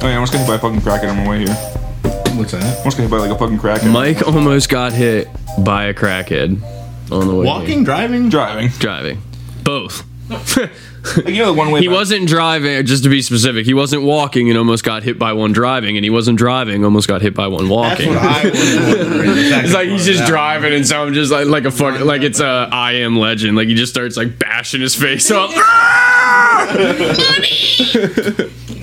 Oh yeah, I almost got hit by a fucking crackhead on my way here. What's that? Almost got hit by like a fucking crackhead. Mike almost got hit by a crackhead on the way. Walking, driving, driving. driving, both. Like, you know the one way. He back- wasn't driving, just to be specific. He wasn't walking and almost got hit by one driving, and he wasn't driving, almost got hit by one That's walking. what I was. It's like he's just driving, and so I'm just like like a fuck, like it's a I am legend. Like he just starts like bashing his face up.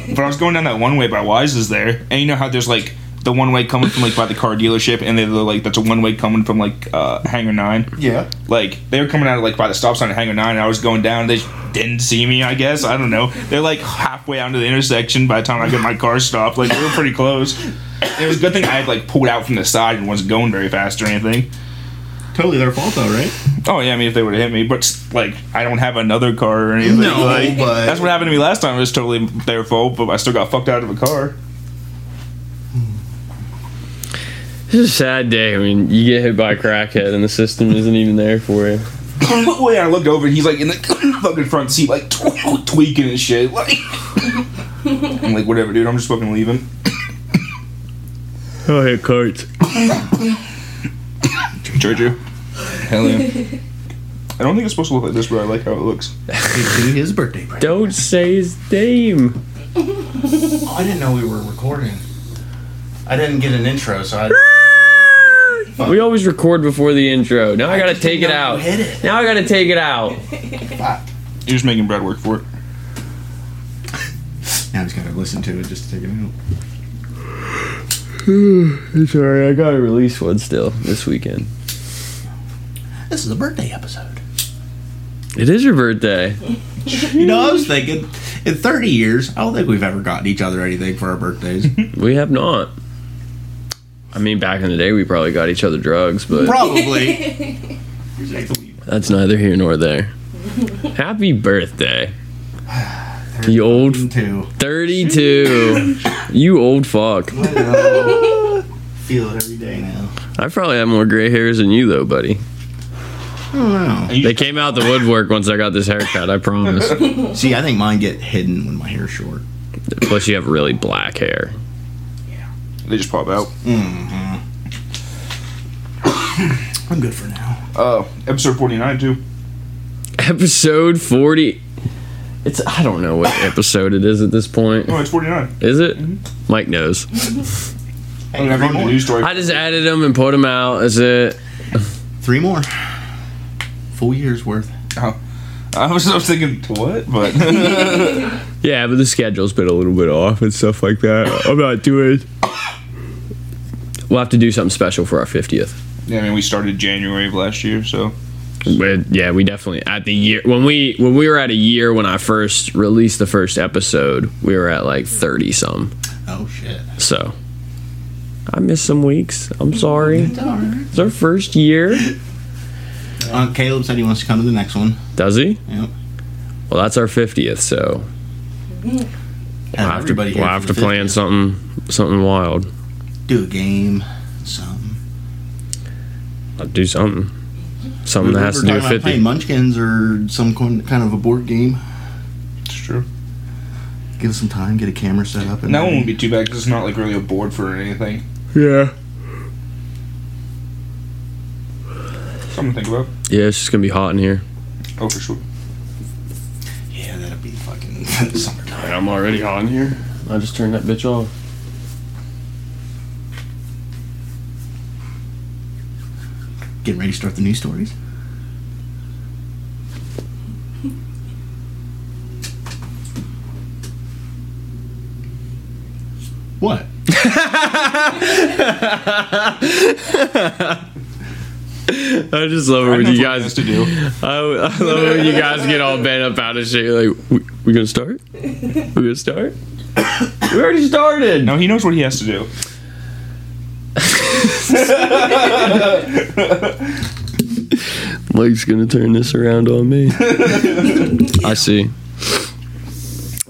But I was going down that one way by Wise's there, and you know how there's like the one way coming from like by the car dealership, and they're like that's a one way coming from like uh, Hangar Nine. Yeah. Like they were coming out of like by the stop sign at Hangar Nine, and I was going down. They didn't see me. I guess I don't know. They're like halfway out to the intersection by the time I get my car stopped. Like we were pretty close. It was a good thing I had like pulled out from the side and wasn't going very fast or anything. Totally their fault though, right? Oh yeah, I mean if they would have hit me, but like I don't have another car or anything. No, like, but- that's what happened to me last time. It was totally their fault, but I still got fucked out of a car. It's a sad day. I mean, you get hit by a crackhead, and the system isn't even there for you. well, yeah, I looked over and he's like in the fucking front seat, like tweaking and shit. Like, I'm like, whatever, dude. I'm just fucking leaving. Oh, hit carts. Giorgio. Hell yeah. I don't think it's supposed to look like this, but I like how it looks. To his birthday present. Don't say his name. Oh, I didn't know we were recording. I didn't get an intro, so I. We always record before the intro. Now I gotta take it out. hit it. Now I gotta take it out. Fuck. You're just making Brad work for it. Now I just gotta listen to it just to take it out. Sorry, I gotta release one still this weekend. This is a birthday episode. It is your birthday. You know, I was thinking, in 30 years, I don't think we've ever gotten each other anything for our birthdays. We have not. I mean, back in the day, we probably got each other drugs, but Probably. that's neither here nor there. Happy birthday. You old Two. 32. You old fuck. I know. Feel it every day now. I probably have more gray hairs than you, though, buddy. I don't know. They came out the woodwork once I got this haircut, I promise. See, I think mine get hidden when my hair's short. Plus, you have really black hair. They just pop out. I'm good for now. Uh, episode 49 too. Episode 40. It's, I don't know what episode it is at this point. Oh, it's 49. Is it? Mike knows. I mean, I've written news story. I just added them and put them out. Is it? Three more. Full year's worth. I was, I was thinking, what? But Yeah, but the schedule's been a little bit off and stuff like that. I'm not doing. We'll have to do something special for our 50th. yeah, I mean, we started January of last year, so But yeah, we definitely at the year when we when we were at a year when I first released the first episode, we were at like 30 some. Oh, shit. So I missed some weeks. I'm sorry. It's all right. It's our first year. Uh, Caleb said he wants to come to the next one. Does he? Yep. Well, that's our 50th, so we'll Have have to, we'll have to plan something something wild. Do a game. Something. I'll do something. Something that has to We're do talking with about playing Munchkins or some kind of a board game. it's true. Give us some time, get a camera set up. And That one won't be too bad because it's not like really a board for anything. Yeah. Something to think about. Yeah, it's just gonna be hot in here. Oh, for sure. Yeah, that'll be fucking summertime. I'm already hot in here. I just turned that bitch off. Getting ready to start the news stories. What? I just love it when you guys to do. I, I love it when you guys get all bent up out of shape. Like, we, we gonna start? We gonna start? we already started. No, he knows what he has to do. Mike's gonna turn this around on me. I see.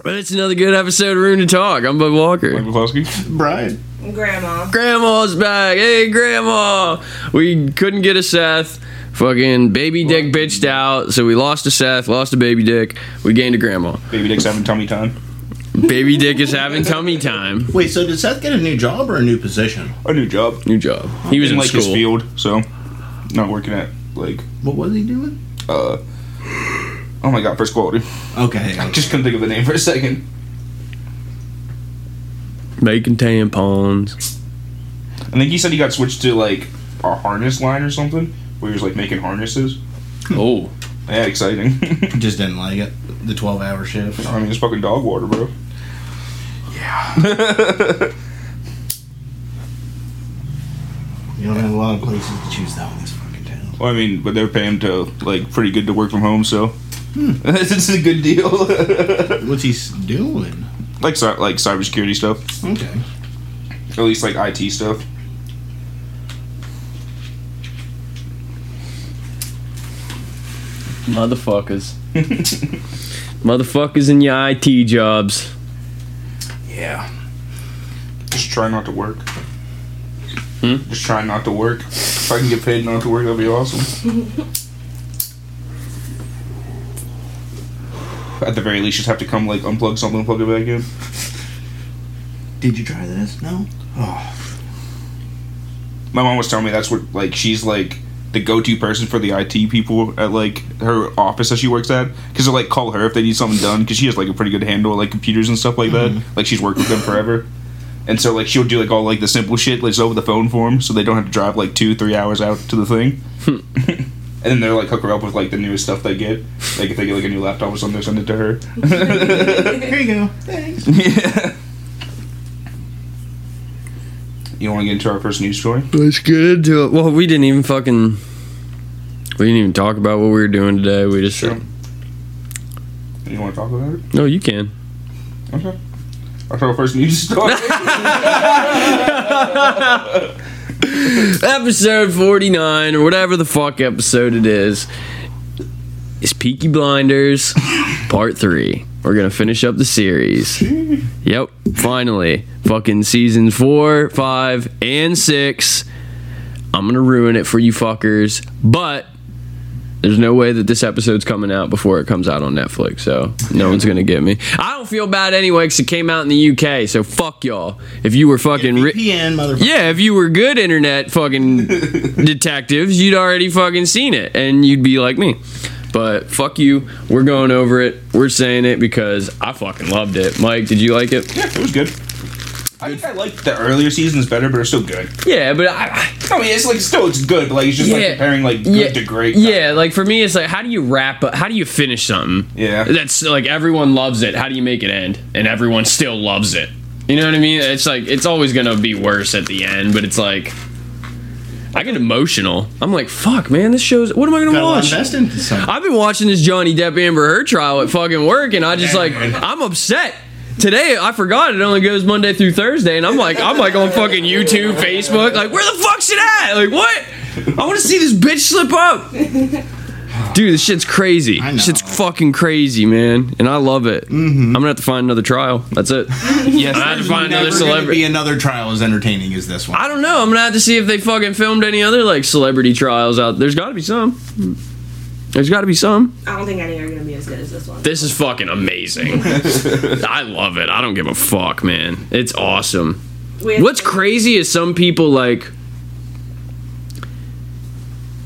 But it's another good episode of Room to Talk. I'm Bud Walker. Mike McCloskey. Brian. Grandma. Grandma's back. Hey, Grandma. We couldn't get a Seth. Fucking baby dick bitched out, so we lost a Seth, lost a baby dick. We gained a grandma. Baby Dick's having tummy time. Baby dick is having tummy time. Wait, so did Seth get a new job or a new position? A new job. New job. He was in in like his field, so not working at like What was he doing? uh oh my god, first quality. Okay. I just couldn't think of the name for a second. Making tampons. I think he said he got switched to like a harness line or something, where he was like making harnesses. Oh. Yeah, exciting. just didn't like it. The 12 hour shift. I mean, it's fucking dog water, bro. You don't have a lot of places to choose though in this fucking town. Well, I mean, but they're paying to like pretty good to work from home, so hmm. it's a good deal. What's he doing? like cy- like cybersecurity stuff, Okay. at least like IT stuff. Motherfuckers. Motherfuckers in your IT jobs. Yeah. Just try not to work. Hmm? Just try not to work. If I can get paid not to work, that'd be awesome. At the very least, just have to come like unplug something and plug it back in. Did you try this? No? Oh. My mom was telling me that's what like she's like the go-to person for the IT people at like her office that she works at because they like call her if they need something done because she has like a pretty good handle on like computers and stuff like that. Mm-hmm. Like she's worked with them forever, and so like she'll do like all like the simple shit like over the phone for them, so they don't have to drive like two three hours out to the thing. Hmm. and then they're like hook her up with like the newest stuff they get. Like if they get like a new laptop or something, they send it to her. Here you go. Thanks. yeah. You want to get into our first news story? Let's get into it. Well, we didn't even fucking. We didn't even talk about what we were doing today. We just. Sure. You want to talk about it? No, you can. Okay. Our first news story. episode 49 or whatever the fuck episode it is is Peaky Blinders part 3. We're going to finish up the series. Yep, finally. Fucking seasons 4, 5 and 6. I'm going to ruin it for you fuckers, but there's no way that this episode's coming out before it comes out on Netflix, so no one's gonna get me. I don't feel bad anyway because it came out in the UK, so fuck y'all. If you were fucking ri- VPN, motherfucker. yeah, if you were good internet fucking detectives, you'd already fucking seen it and you'd be like me. But fuck you. We're going over it. We're saying it because I fucking loved it. Mike, did you like it? yeah, it was good. I think I like the earlier seasons better, but it's still good. Yeah, but I, I mean, it's like still it's good, but like it's just like Yeah. comparing like good yeah, to great. Yeah, like for me, it's like how do you wrap up? How do you finish something? Yeah. that's like everyone loves it. How do you make it end? And everyone still loves it. You know what I mean? It's like it's always gonna be worse at the end, but it's like I get emotional. I'm like, fuck, man, this show's. What am I gonna Gotta watch? invest into something. I've been watching this Johnny Depp Amber Heard trial at fucking work, and I just like I'm upset. Today I forgot it only goes Monday through Thursday, and I'm like I'm like on fucking YouTube, Facebook, like where the fuck's it at? Like what? I want to see this bitch slip up. Dude, this shit's crazy. I know. Shit's fucking crazy, man, and I love it. Mm-hmm. I'm gonna have to find another trial. That's it. Yes, I have to find another Never gonna celebrity. be another trial as entertaining as this one. I don't know. I'm gonna have to see if they fucking filmed any other like celebrity trials out. There's got to be some. There's got to be some. I don't think any are gonna be as good as this one. This is fucking amazing. I love it. I don't give a fuck, man. It's awesome. We- What's crazy is some people like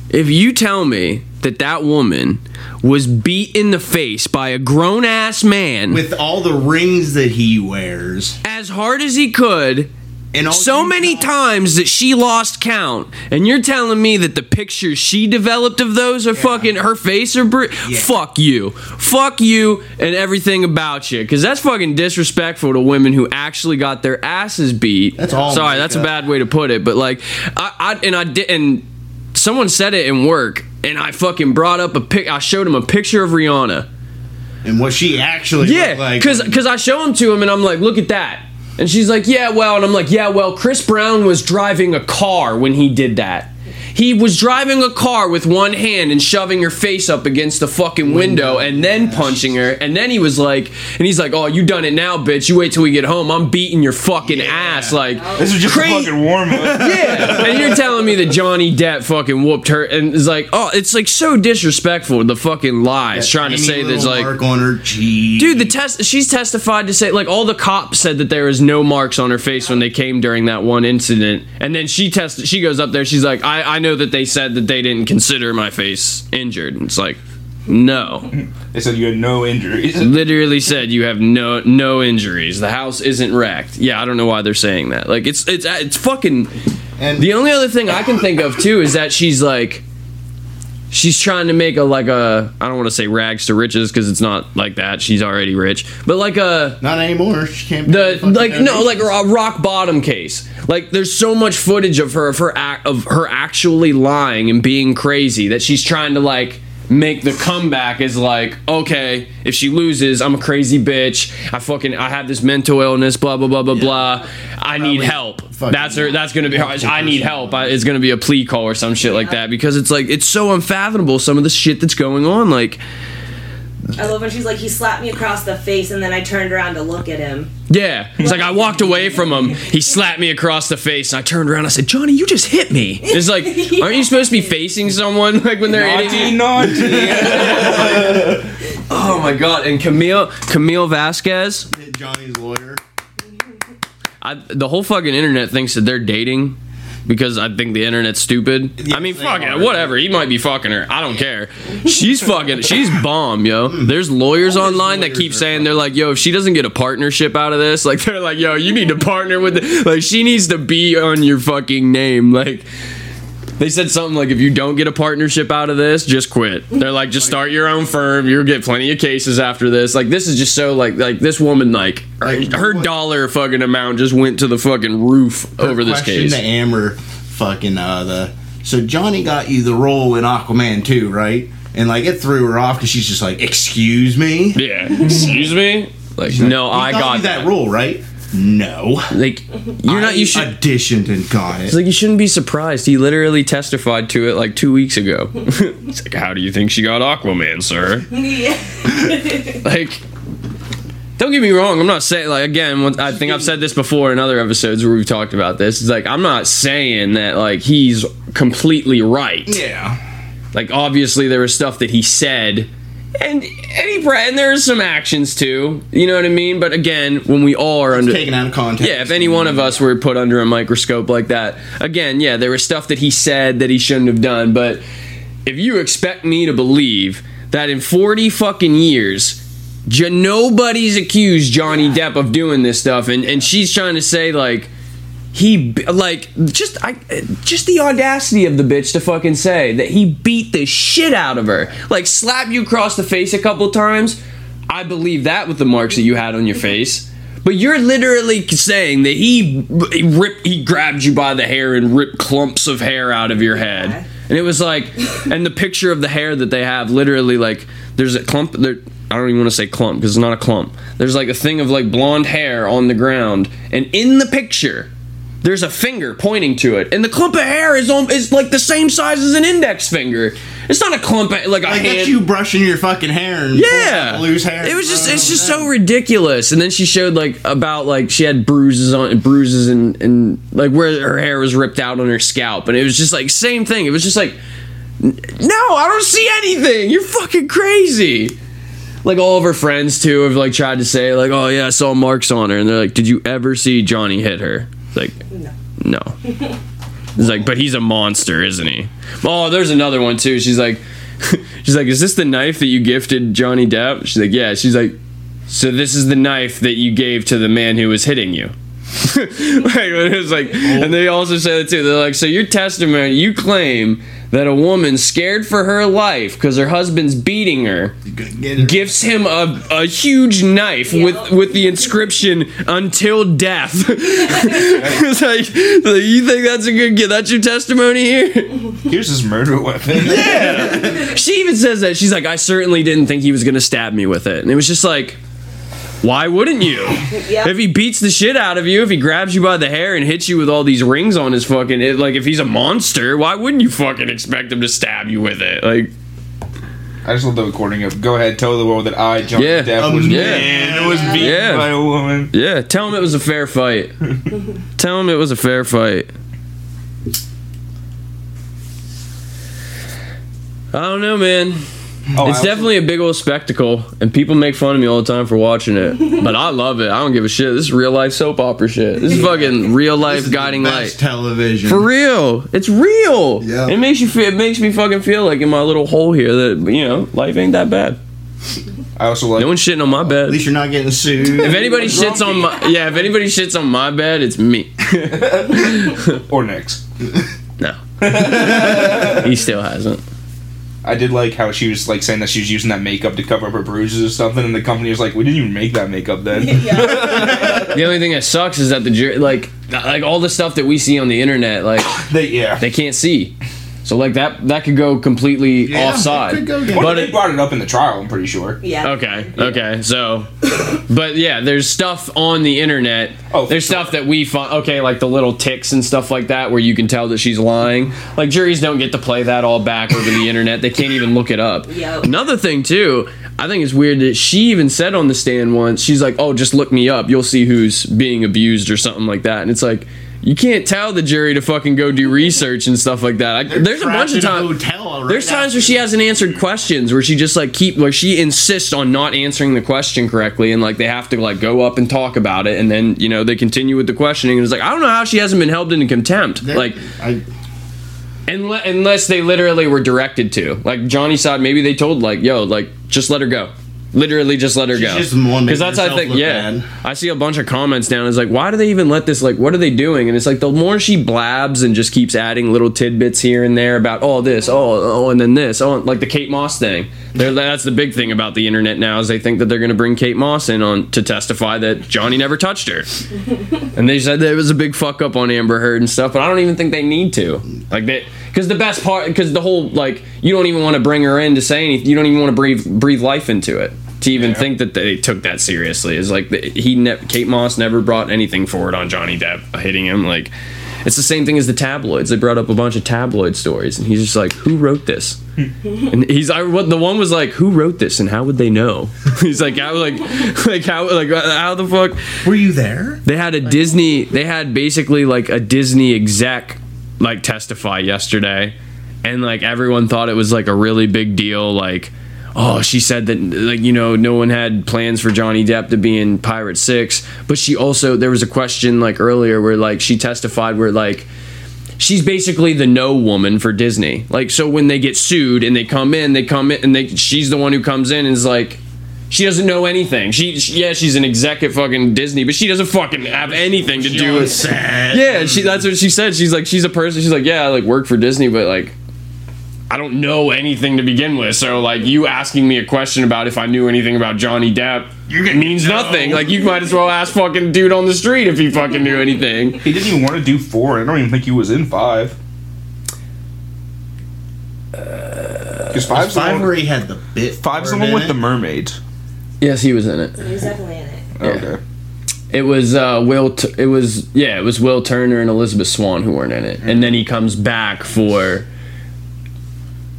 if you tell me that that woman was beat in the face by a grown ass man With all the rings that he wears, as hard as he could and all so many know- times that she lost count. And you're telling me that the pictures she developed of those are fucking her face are br- fuck you. Fuck you and everything about you. Because that's fucking disrespectful to women who actually got their asses beat. That's all sorry that's a bad way to put it but like i, I and i did and someone said it in work and i fucking brought up a pic i showed him a picture of rihanna and what she actually yeah, like. because because I show them to him and I'm like, look at that, and she's like, yeah, well, and I'm like, yeah, well, Chris Brown was driving a car when he did that. He was driving a car with one hand and shoving her face up against the fucking window and then punching her. And then he was like, and he's like, "Oh, you done it now, bitch. You wait till we get home. I'm beating your fucking ass." Like This is just cra- a fucking warm up. yeah, and you're telling me that Johnny Depp fucking whooped her, and it's like, oh, it's like so disrespectful. The fucking lies, trying to say that's like, mark on her cheek. dude, the test. She's testified to say like all the cops said that there was no marks on her face when they came during that one incident, and then she tested. She goes up there. She's like, I I know that they said that they didn't consider my face injured. And it's like, no, They said you had no injuries. literally said you have no no injuries. The house isn't wrecked. Yeah, I don't know why they're saying that. Like it's it's it's fucking. and The only other thing I can think of too is that she's like, she's trying to make a like a I don't want to say rags to riches because it's not like that. She's already rich, but like a not anymore. She can't. pay the like no donations. like a rock bottom case. Like there's so much footage of her of her act of her actually lying and being crazy that she's trying to like make the comeback is like okay if she loses i'm a crazy bitch. I fucking i have this mental illness blah blah blah blah blah. I need help. that's her that's gonna be her i need help. I, it's gonna be a plea call or some shit like that because it's like it's so unfathomable some of the shit that's going on like I love when she's like, he slapped me across the face, and then I turned around to look at him. Yeah. he's like I walked away from him. He slapped me across the face, and I turned around. I said, "Johnny, you just hit me." It's like, aren't you supposed to be facing someone like when they're Naughty, you? naughty. Oh my god! And Camille, Camille Vasquez, Johnny's lawyer. I, the whole fucking internet thinks that they're dating because I think the internet's stupid. I mean, fuck it, whatever. He might be fucking her. I don't care. She's fucking. She's bomb, yo. There's lawyers All online that keep saying they're like, yo, if she doesn't get a partnership out of this, like they're like, yo, you need to partner with. The, like she needs to be on your fucking name, like. They said something like, if you don't get a partnership out of this, just quit. They're like, just start your own firm. You'll get plenty of cases after this. Like, this is just so like, like this woman, like, her, her dollar fucking amount just went to the fucking roof over this Question case. to Amber, fucking uh the. So Johnny got you the role in Aquaman 2, right? And like it threw her off because she's just like, "Excuse me." Yeah. Excuse me. Like, no, I got you that. that role, right? No. Like, you're not. You should. auditioned and got it. It's like you shouldn't be surprised. He literally testified to it like two weeks ago. it's like, how do you think she got Aquaman, sir? Yeah. like, don't get me wrong. I'm not saying like again. I think I've said this before in other episodes where we've talked about this. It's like I'm not saying that like he's completely right. yeah. Like obviously there was stuff that he said, and he and there's some actions too. You know what I mean? But again, when we all are under Taken out of context. yeah, if any one of us were put under a microscope like that, again, yeah, there was stuff that he said that he shouldn't have done. But if you expect me to believe that in 40 fucking years, j- nobody's accused Johnny Depp of doing this stuff, and, and she's trying to say, like, he like just I just the audacity of the bitch to fucking say that he beat the shit out of her, like slap you across the face a couple times. I believe that with the marks that you had on your face. But you're literally saying that he, he ripped, he grabbed you by the hair and ripped clumps of hair out of your head, and it was like, and the picture of the hair that they have, literally like, there's a clump. There, I don't even want to say clump because it's not a clump. There's like a thing of like blonde hair on the ground, and in the picture, there's a finger pointing to it, and the clump of hair is on, is like the same size as an index finger. It's not a clump, of- like a Like hand. you brushing your fucking hair and Yeah, loose hair. It was just it's just so ridiculous. And then she showed like about like she had bruises on bruises and and like where her hair was ripped out on her scalp, and it was just like same thing. It was just like, no, I don't see anything. You're fucking crazy. Like all of her friends too have like tried to say like, oh yeah, I saw marks on her, and they're like, did you ever see Johnny hit her? It's like, No. no. It's like, but he's a monster, isn't he? Oh, there's another one too. She's like, she's like, is this the knife that you gifted Johnny Depp? She's like, yeah. She's like, so this is the knife that you gave to the man who was hitting you. like it was like, and they also say that too. They're like, so your testimony, you claim that a woman scared for her life because her husband's beating her Get her- gifts him a, a huge knife Yeah. with with the inscription "Until Death." it's like, like, you think that's a good? That's your testimony here. Here's his murder weapon. She even says that she's like, I certainly didn't think he was gonna stab me with it, and it was just like, Why wouldn't you? Yep. If he beats the shit out of you, if he grabs you by the hair and hits you with all these rings on his fucking, it, like if he's a monster, why wouldn't you fucking expect him to stab you with it? Like, I just love the recording of "Go ahead, tell the world that I, jumped Yeah. Depp, was Um, yeah. man, was beaten Yeah. by a woman." yeah, tell him it was a fair fight. tell him it was a fair fight. I don't know, man. Oh, It's definitely a big old spectacle, and people make fun of me all the time for watching it. But I love it. I don't give a shit. This is real life soap opera shit. This is fucking real This life is the guiding best light. television. For real, it's real. Yeah. It makes you feel. It makes me fucking feel like in my little hole here that you know life ain't that bad. I also like. No one's shitting on my bed. At least you're not getting sued. If anybody shits on my yeah, if anybody shits on my bed, it's me. or next. No, he still hasn't. I did like how she was like saying that she was using that makeup to cover up her bruises or something, and the company was like, "We didn't even make that makeup then." The only thing that sucks is that the jury, like, like all the stuff that we see on the internet, like they, yeah. they can't see. So like that that could go completely Yeah, offside. it could go again. Well, but they it, brought it up in the trial. I'm pretty sure. Yeah. Okay, okay. So, but yeah, there's stuff on the internet. Oh, there's sure. stuff that we find. Okay, like the little ticks and stuff like that, where you can tell that she's lying. Like juries don't get to play that all back over the internet. They can't even look it up. Yep. Another thing too, I think it's weird that she even said on the stand once, she's like, "Oh, just look me up. You'll see who's being abused or something like that." And it's like. You can't tell the jury to fucking go do research and stuff like that. I, there's a bunch of times. Right There's times where she hasn't answered questions where she just like keep where she insists on not answering the question correctly and like they have to like go up and talk about it and then you know they continue with the questioning and it's like I don't know how she hasn't been held into contempt There- like I, unless, unless they literally were directed to like Johnny said maybe they told like yo like just let her go literally just let her She's go. just the one because making that's I think yeah. bad. I see a bunch of comments down. It's like why do they even let this like what are they doing? And it's like the more she blabs and just keeps adding little tidbits here and there about oh this oh oh and then this. Oh like the Kate Moss thing. They're, that's the big thing about the internet now is they think that they're going to bring Kate Moss in on to testify that Johnny never touched her. And they said there was a big fuck up on Amber Heard and stuff but I don't even think they need to. Like they because the best part because the whole like you don't even want to bring her in to say anything you don't even want to breathe breathe life into it to even think that they took that seriously is like the, he ne- Kate Moss never brought anything forward on Johnny Depp hitting him like it's the same thing as the tabloids they brought up a bunch of tabloid stories and he's just like who wrote this and he's I what the one was like who wrote this and how would they know he's like how like like how like uh, how the fuck were you there? they had a Disney. They had basically like a Disney exec like testify yesterday, and like everyone thought it was like a really big deal. Like, oh, she said that like you know no one had plans for Johnny Depp to be in Pirate Six, but she also there was a question like earlier where like she testified where like she's basically the no woman for Disney. Like so when they get sued and they come in, they come in and they she's the one who comes in and is like she doesn't know anything. She, she yeah, she's an exec at fucking Disney, but she doesn't fucking have anything to do with sad. Yeah, she that's what she said. She's like she's a person. She's like, "Yeah, I like work for Disney, but like I don't know anything to begin with. So like you asking me a question about if I knew anything about Johnny Depp means nothing. Like you might as well ask fucking dude on the street if he fucking knew anything. He didn't even want to do four. I don't even think he was in five. Because five's the Five one. where he had the bit. Five's the part one in with it. the mermaids. Yes, he was in it. He was definitely in it. Okay. It was uh, Will. T- it was yeah. It was Will Turner and Elizabeth Swann who weren't in it, and then he comes back for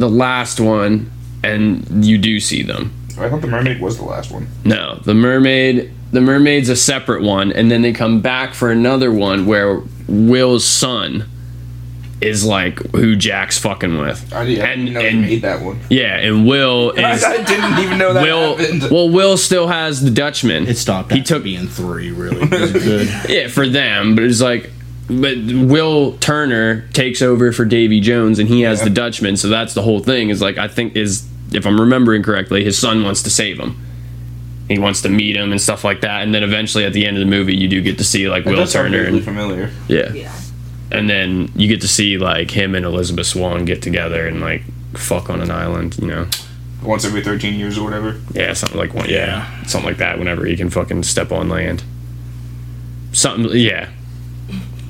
the last one, and you do see them. I thought the mermaid was the last one. No, the mermaid. The mermaid's a separate one, and then they come back for another one where Will's son is like who Jack's fucking with. I didn't, I didn't And- know and- he made that one. Yeah, and Will I, is I didn't even know that Will. happened. Well, Will still has the Dutchman. It stopped. He He took took being three. Really, it was good. Yeah, for them, but it's like, but Will Turner takes over for Davy Jones, and he has Yeah. the Dutchman. So that's the whole thing. Is like, I think is if I'm remembering correctly, his son wants to save him. He wants to meet him and stuff like that, and then eventually at the end of the movie, you do get to see like That Will Turner, vaguely and familiar. yeah, Yeah. and then you get to see like him and Elizabeth Swann get together and like fuck on an island, you know. Once every 13 years or whatever. Yeah, something like one. Yeah, something like that. Whenever he can fucking step on land. Something. Yeah.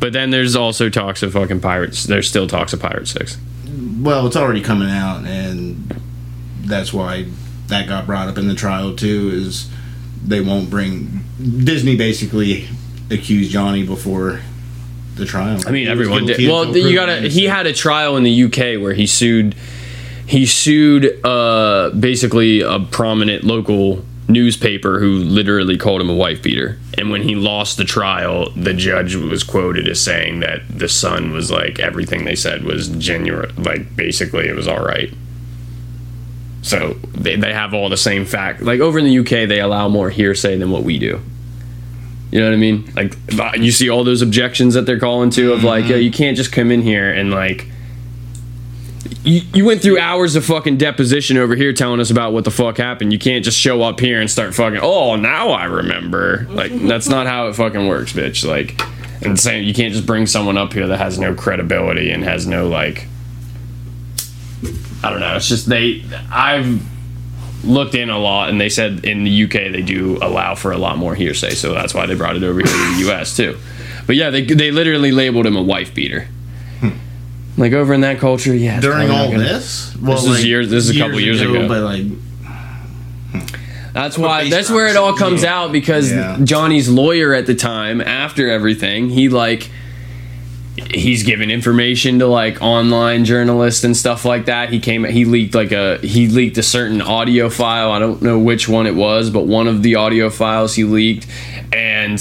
But then there's also talks of fucking pirates. There's still talks of Pirate Six. well, it's already coming out, and that's why that got brought up in the trial too. Is they won't bring Disney basically accused Johnny before the trial. I mean, He everyone did. Well, you gotta. He had a trial in the UK where he sued. He sued uh, basically a prominent local newspaper who literally called him a wife beater. And when he lost the trial, the judge was quoted as saying that the Sun was like everything they said was genuine. Like basically, it was all right. So they, they have all the same fact. Like over in the UK, they allow more hearsay than what we do. You know what I mean? Like you see all those objections that they're calling to of like, yo, mm-hmm. you can't just come in here and like you, you went through hours of fucking deposition over here telling us about what the fuck happened. You can't just show up here and start fucking, oh, now I remember. Like, that's not how it fucking works, bitch. Like, and same, you can't just bring someone up here that has no credibility and has no, like, I don't know. It's just they, I've looked in a lot and they said in the UK they do allow for a lot more hearsay. So that's why they brought it over here to the US too. But yeah, they, they literally labeled him a wife beater. Like over in that culture, yeah. during all gonna- this. Well, This is years- this is a couple years ago. but like That's why. That's where it all something. comes out because Yeah. Johnny's lawyer at the time, after everything, he like he's given information to like online journalists and stuff like that. He came. He leaked like a he leaked a certain audio file. I don't know which one it was, but one of the audio files he leaked, and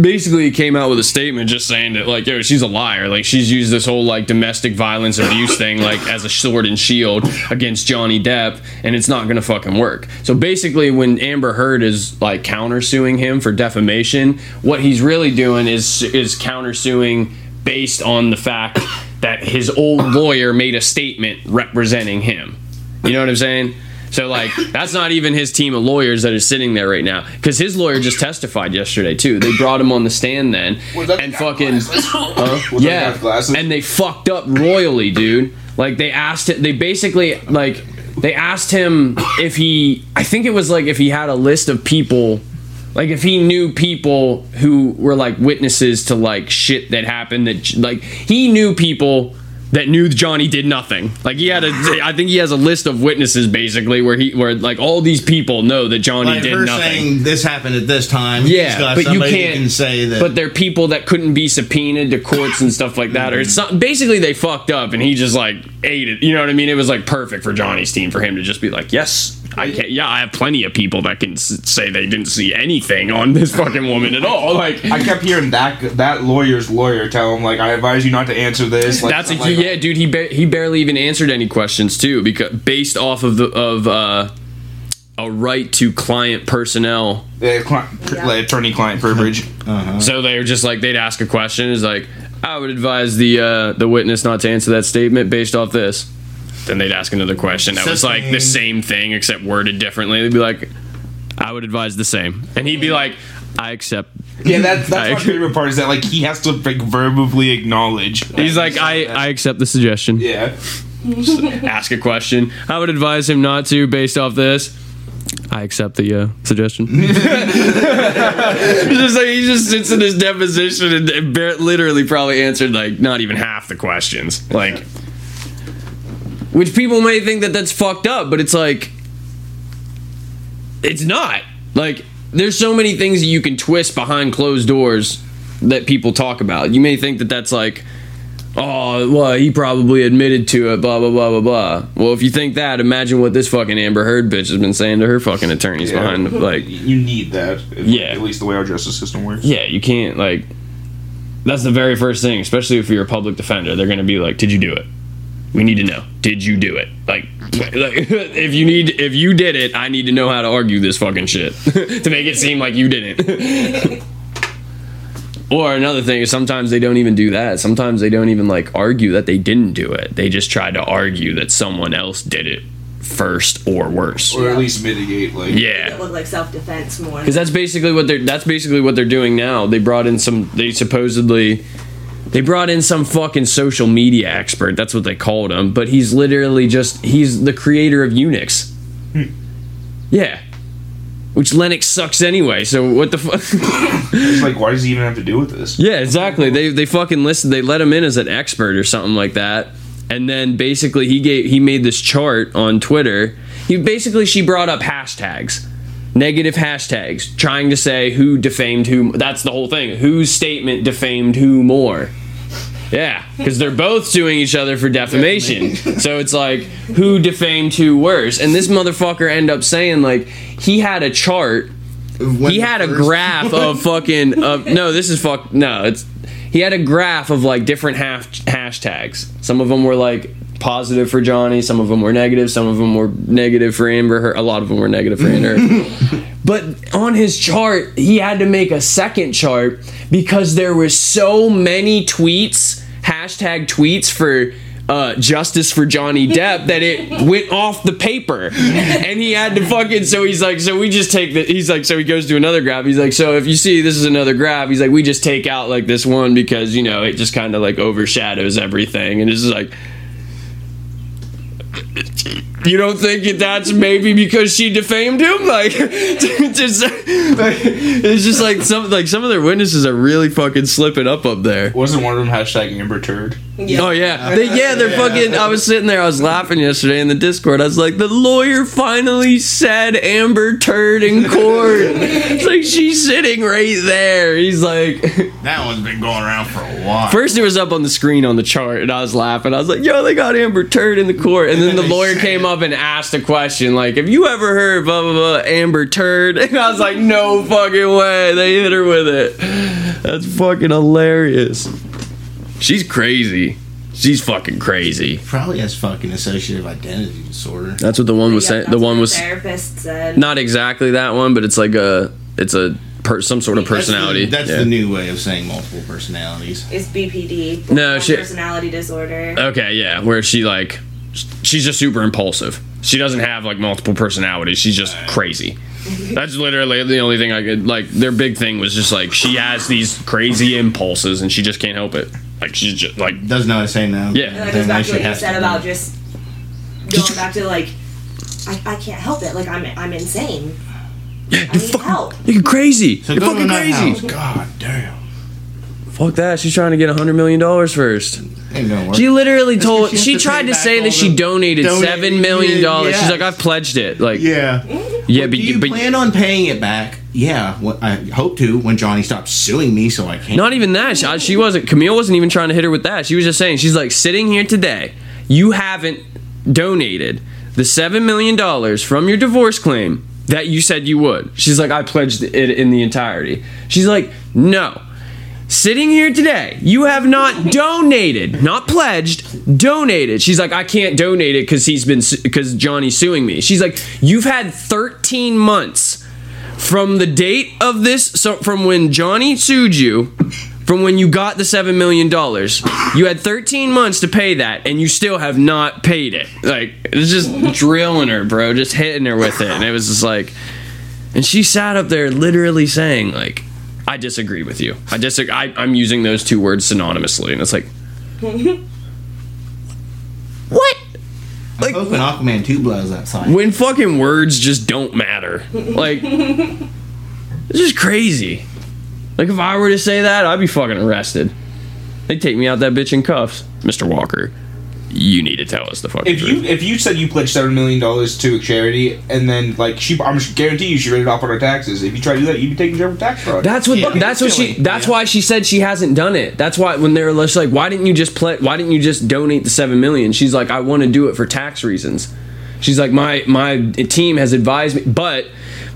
basically he came out with a statement just saying that like yo she's a liar. Like she's used this whole like domestic violence abuse thing like as a sword and shield against Johnny Depp and it's not gonna fucking work. So basically when Amber Heard is like countersuing him for defamation what he's really doing is is countersuing based on the fact that his old lawyer made a statement representing him. You know what I'm saying so like that's not even his team of lawyers that are sitting there right now because his lawyer just testified yesterday too. They brought him on the stand then and fucking huh? Was that the guy yeah, and they fucked up royally, dude. Like they asked it. They basically like they asked him if he. I think it was like if he had a list of people. Like if he knew people who were like witnesses to like shit that happened that like he knew people that knew Johnny did nothing. Like he had a I think he has a list of witnesses basically where he where like all these people know that Johnny like did her nothing. saying this happened at this time. He's Yeah, got but you can't. can say that. But they're people that couldn't be subpoenaed to courts and stuff like that. Or it's some, basically they fucked up, and he just like ate it. You know what I mean? It was like perfect for Johnny's team for him to just be like, yes. I can yeah, I have plenty of people that can s- say they didn't see anything on this fucking woman at all. Like, I kept hearing that that lawyer's lawyer tell him like, "I advise you not to answer this." Like, that's a something like yeah, dude. He ba- he barely even answered any questions too, because based off of the of uh, a right to client personnel cli- Yeah. like, attorney-client privilege. So they were just like they'd ask a question. Is like I would advise the uh, the witness not to answer that statement based off this. Then they'd ask another question that was like the same thing except worded differently. They'd be like, I would advise the same, and he'd be like, I accept. Yeah, that's that's I- my favorite part is that like he has to like verbally acknowledge. He's like, I that. I accept the suggestion. yeah. Ask a question. I would advise him not to based off this. I accept the uh, suggestion. Just like he just sits in his deposition and, and literally probably answered like not even half the questions. Like, which people may think that that's fucked up, but it's like, it's not. Like, there's so many things that you can twist behind closed doors that people talk about. You may think that that's like, oh, well, he probably admitted to it, blah, blah, blah, blah, blah. Well, if you think that, imagine what this fucking Amber Heard bitch has been saying to her fucking attorneys Yeah. behind, like, You need that. Yeah. At least the way our justice system works. yeah, you can't, like, that's the very first thing, especially if you're a public defender. They're going to be like, did you do it? We need to know. Did you do it? Like, like if you need, if you did it, I need to know how to argue this fucking shit to make it seem like you didn't. or another thing is sometimes they don't even do that. Sometimes they don't even like argue that they didn't do it. They just try to argue that someone else did it first or worse. Or at least mitigate like Yeah. It looked like self defense more. Because that's basically what they're that's basically what they're doing now. They brought in some they supposedly they brought in some fucking social media expert. That's what they called him, but he's literally just he's the creator of Unix. Hmm. Yeah. Which Linux sucks anyway. So what the fuck? It's like why does he even have to do with this? Yeah, exactly. They they fucking listed. They let him in as an expert or something like that. And then basically he gave he made this chart on Twitter. He basically she brought up hashtags. Negative hashtags trying to say who defamed who. That's the whole thing. Whose statement defamed who more? Yeah, because they're both suing each other for defamation. so it's like, who defamed who worse? And this motherfucker ended up saying like he had a chart. When He had a graph of fucking. Of, no, this is fuck. No, it's. He had a graph of like different half hashtags. Some of them were like positive for Johnny. Some of them were negative. Some of them were negative for Amber. Heard. A lot of them were negative for Amber. But on his chart, he had to make a second chart because there were so many tweets, hashtag tweets for uh, justice for Johnny Depp that it went off the paper, and he had to fucking. So he's like, so we just take the. He's like, so he goes to another graph. He's like, so if you see this is another graph, he's like, we just take out like this one because you know it just kind of like overshadows everything, and it's just like. You don't think that that's maybe because she defamed him? Like, just, like, it's just like some like some of their witnesses are really fucking slipping up up there. Wasn't one of them hashtag Amber Turd? Oh yeah, they, yeah, they're fucking. I was sitting there, I was laughing yesterday in the Discord. I was like, the lawyer finally said Amber turd in court. it's like she's sitting right there. He's like, That one's been going around for a while. first it was up on the screen on the chart, and I was laughing. I was like, yo, they got Amber turd in the court, and then the lawyer came up and asked a question like, have you ever heard blah blah blah Amber turd? And I was like, no fucking way. They hit her with it. That's fucking hilarious. She's crazy. She's fucking crazy. Probably has fucking associative identity disorder. That's what the one was Yeah, saying. that's The what one the was therapist said. not exactly that one, but it's like a it's a per, some sort of personality. That's, the, that's Yeah. the new way of saying multiple personalities. It's BPD. No, she- personality disorder. Okay, yeah, where she like she's just super impulsive. She doesn't have like multiple personalities. She's just crazy. That's literally the only thing I could like. Their big thing was just like she has these crazy impulses and she just can't help it. Like she's just like Doesn't know how to say no. Yeah. And that Then goes back she to what you has said to about just going back to like, I, I can't help it. Like I'm I'm insane. yeah, I you're need fucking help. you're crazy. So you're fucking crazy. house. God damn. Fuck that. She's trying to get a hundred million dollars first. Ain't gonna work. She literally told. she She, has to tried to say that she the- donated Donate- seven million dollars. She's like, I've pledged it. Like, yeah. yeah, but Do you but plan on paying it back? Yeah. Well, I hope to when Johnny stops suing me, so I can't. not even that. She, she wasn't. Camille wasn't even trying to hit her with that. She was just saying, she's like, sitting here today, you haven't donated the seven million dollars from your divorce claim that you said you would. She's like, I pledged it in the entirety. She's like, no. Sitting here today, you have not donated, not pledged, donated. She's like, I can't donate it because he's been because Johnny's suing me. She's like, you've had 13 months from the date of this, so from when Johnny sued you, from when you got the seven million dollars, you had 13 months to pay that, and you still have not paid it. Like it's just drilling her, bro, just hitting her with it, and it was just like, and she sat up there literally saying like. I disagree with you. I disagree. I, I'm using those two words synonymously, and it's like, what? I'm hoping Aquaman 2 blows outside. when fucking words just don't matter. Like, it's just crazy. Like, if I were to say that, I'd be fucking arrested. They'd take me out that bitch in cuffs. Mr. Walker, you need to tell us the fucking If truth. you if you said you pledged seven million dollars to a charity and then like she, I'm guarantee you she read it off on her taxes. If you try to do that, you'd be taking care of tax fraud. That's what. Yeah. That's what she. That's Yeah. why she said she hasn't done it. That's why when they're just like, "Why didn't you just play? Why didn't you just donate the seven million? She's like, "I want to do it for tax reasons." She's like, "My my team has advised me, but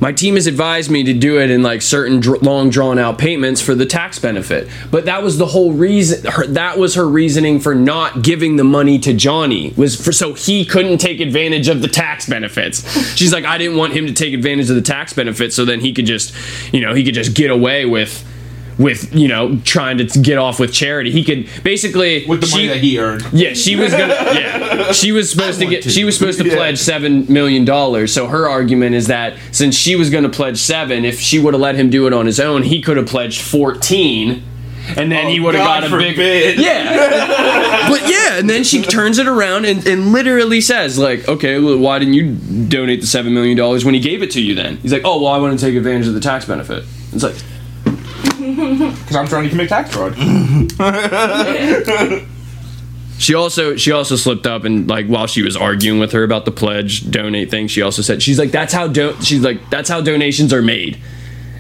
my team has advised me to do it in like certain dr- long drawn out payments for the tax benefit." But that was the whole reason. Her, that was her reasoning for not giving the money to Johnny was for so he couldn't take advantage of the tax benefits. She's like, "I didn't want him to take advantage of the tax benefits, so then he could just, you know, he could just get away with." With you know trying to get off with charity, he could basically with the money that he earned. yeah, she was gonna. Yeah, she was supposed to get. to. She was supposed to pledge seven million dollars. So her argument is that since she was gonna pledge seven, if she would have let him do it on his own, he could have pledged fourteen, and then Oh, he would have got a big. forbid. Yeah, but yeah, and then she turns it around and, and literally says like, okay, well, why didn't you donate the seven million dollars when he gave it to you? Then he's like, oh well, I want to take advantage of the tax benefit. It's like, Because I'm trying to commit tax fraud. She also she also slipped up and like while she was arguing with her about the pledge donate thing, she also said she's like that's how do she's like that's how donations are made.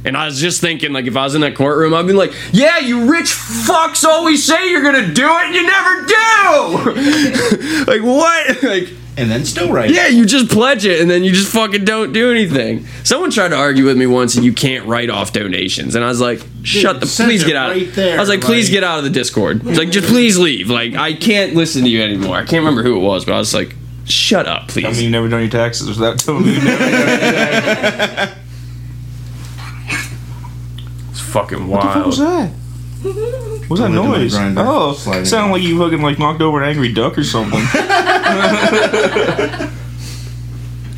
And I was just thinking, like, if I was in that courtroom, I'd be like, "Yeah, you rich fucks always say you're gonna do it, and you never do." like what? Like, And then still write. yeah, you just pledge it, and then you just fucking don't do anything. Someone tried to argue with me once, and you can't write off donations, and I was like, "Shut the, please get out." right there, I was like, "Please like- get out of the Discord." It's like, just please leave. Like, I can't listen to you anymore. I can't remember who it was, but I was like, "Shut up, please." I mean, you've never done your taxes without telling me. you've never done your taxes. it's fucking What wild. was that? What was that Don't noise? Oh, slide sounded like you fucking like knocked over an angry duck or something.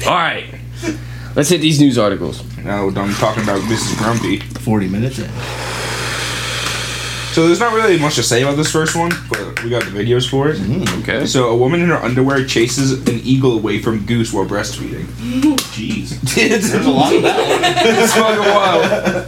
All right, let's hit these news articles. now I'm talking about Mrs. Grumpy. 40 minutes in. So there's not really much to say about this first one, but we got the videos for it. Mm-hmm. Okay. So a woman in her underwear chases an eagle away from goose while breastfeeding. Jeez. it's, There's a lot of that. it's fucking wild.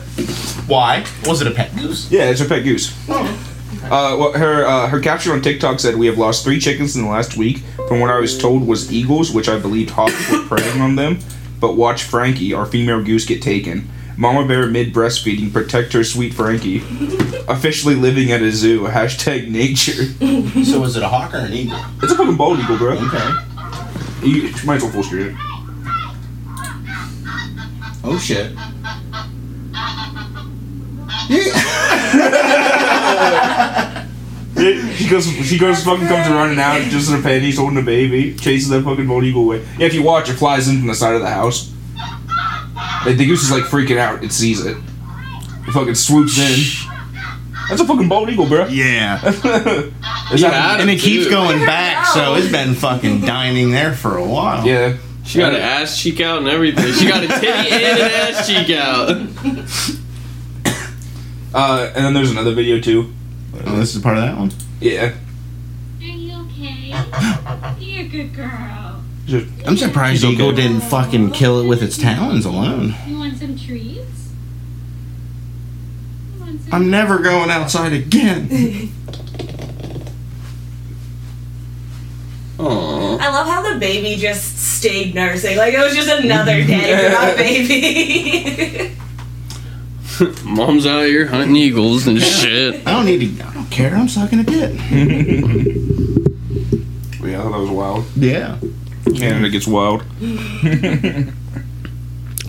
Why? Was it a pet goose? Yeah, it's a pet goose. Oh. Uh, well, her uh, her caption on TikTok said, "We have lost three chickens in the last week. From what I was told, was eagles, which I believed hawks were preying on them. But watch Frankie, our female goose, get taken. Mama bear mid breastfeeding, protect her sweet Frankie. Officially living at a zoo. Hashtag nature. So was it a hawk or an eagle? It's a fucking bald eagle, bro. Okay. You might as well full screen it. Oh shit. She goes, she goes, fucking comes running out just in a panties, holding a baby, chases that fucking bald eagle away. Yeah, if you watch, it flies in from the side of the house. Like, the goose is like freaking out. It sees it. It fucking swoops in. That's a fucking bald eagle, bro. Yeah. Is that- And it keeps Dude. going back, so it's been fucking dining there for a while. yeah. She got an ass cheek out and everything. She got a titty and an ass cheek out. Uh, and then there's another video too. Oh, this is part of that one. Yeah. Are you okay? You're a good girl. Just, I'm surprised She's Eagle okay. didn't fucking kill it with its talons alone. You want some treats? Want some I'm never going outside again. Aww. I love how the baby just stayed nursing. Like it was just another day without a baby. Mom's out here hunting eagles and shit. I don't need to. I don't care. I'm sucking a tit. yeah, that was wild. Yeah. Canada gets wild.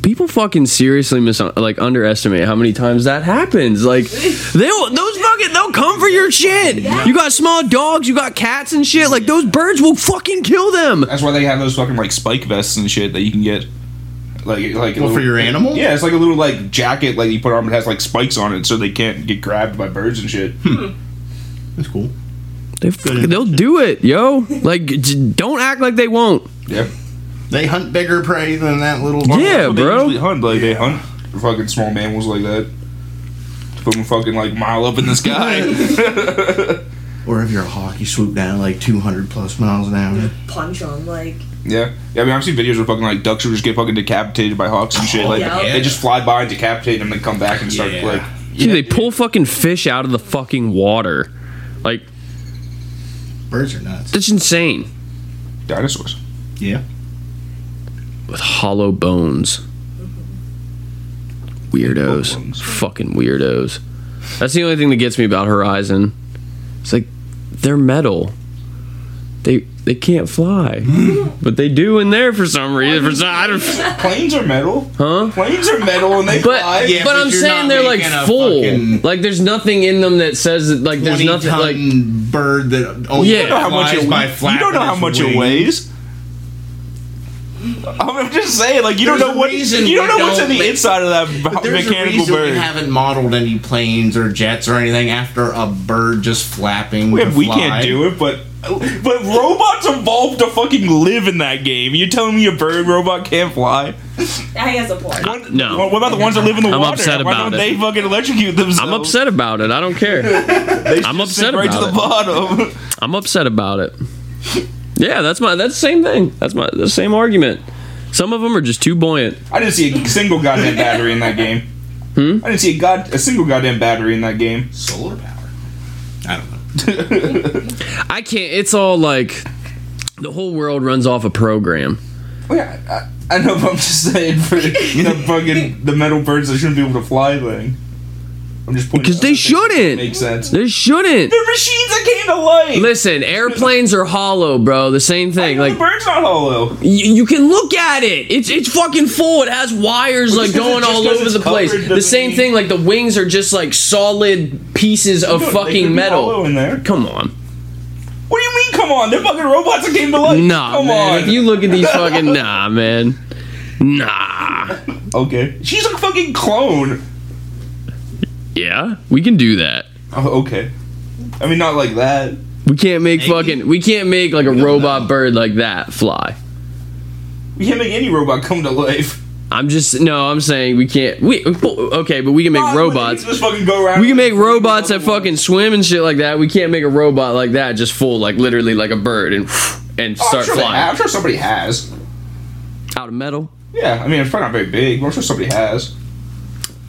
People fucking seriously mis like underestimate how many times that happens. Like they'll those fucking they'll come for your shit. You got small dogs, you got cats and shit. Like those birds will fucking kill them. That's why they have those fucking like spike vests and shit that you can get. Like, like a Well, for your animal? Yeah, it's like a little like jacket like you put on. It has like spikes on it, so they can't get grabbed by birds and shit. Hmm. That's cool. They fucking, they'll do it, yo. Like j- don't act like they won't. Yeah, They hunt bigger prey than that little. Yeah, bro. they usually hunt like they hunt fucking small mammals like that. Put them fucking like mile up in the sky. Or if you're a hawk, you swoop down like 200 plus miles an hour. Punch them like yeah, yeah. I mean, I've seen videos where fucking like ducks will just get fucking decapitated by hawks and shit. Like oh, yeah. they just fly by and decapitate them, and come back and start Yeah. like. Dude, they pull fucking fish out of the fucking water. Like Birds are nuts. that's insane. dinosaurs. Yeah. With hollow bones. Weirdos. Bones. Fucking weirdos. That's the only thing that gets me about Horizon. It's like they're metal. They they can't fly, but they do in there for some reason. For some, I don't, Planes are metal. huh? Planes are metal and they But fly. Yeah, but but I'm you're saying not they're like making a full. fucking- Like there's nothing in them that says that, like there's 20 nothing ton like bird that only Yeah. You You don't know how much flies it, by you don't know how its much it wings. weighs. I'm just saying, like you don't know what reason you don't we know what's in don't the make- inside of that there's mechanical reason bird. we haven't modeled any planes or jets or anything after a bird just flapping. We, to we can't do it, but but robots evolved to fucking live in that game. You telling me a bird robot can't fly? I has a point. What, no. What about the ones that live in the I'm water? upset Why about don't it. they fucking electrocute themselves? I'm upset about it. I don't care. They I'm upset sink right about to it. the bottom. I'm upset about it. Yeah, that's my that's the same thing. That's my the same argument. Some of them are just too buoyant. I didn't see a single goddamn battery in that game. Hmm? I didn't see a god a single goddamn battery in that game. Solar power. I don't know. I can't. It's all like the whole world runs off a program. Oh, yeah, I, I know, but I'm just saying for the fucking the metal birds that shouldn't be able to fly thing. I'm just Because they shouldn't. Makes sense. They shouldn't. They're machines that came to life. Listen, airplanes are hollow, bro. The same thing. the Like bird's not hollow. y- you can look at it. It's it's fucking full. It has wires like going it- just all 'cause over the place. The same mean- thing. Like the wings are just like solid pieces of Dude, they could fucking be metal. hollow in there. Come on. What do you mean? Come on, they're fucking robots that came to life. Nah, come man. on. If you look at these fucking nah, man. Nah. okay, she's a fucking clone. Yeah, we can do that. Oh, okay. I mean, not like that. We can't make fucking. We can't make like a robot bird like that fly. We can't make any robot come to life. I'm just no. I'm saying we can't. We okay, but we can make Not robots. Just fucking go around. We can make robots that fucking swim and shit like that. We can't make a robot like that just full like literally like a bird and and Oh, I'm start sure flying I'm sure somebody has. out of metal. Yeah, I mean, it's probably not very big, but I'm sure somebody has.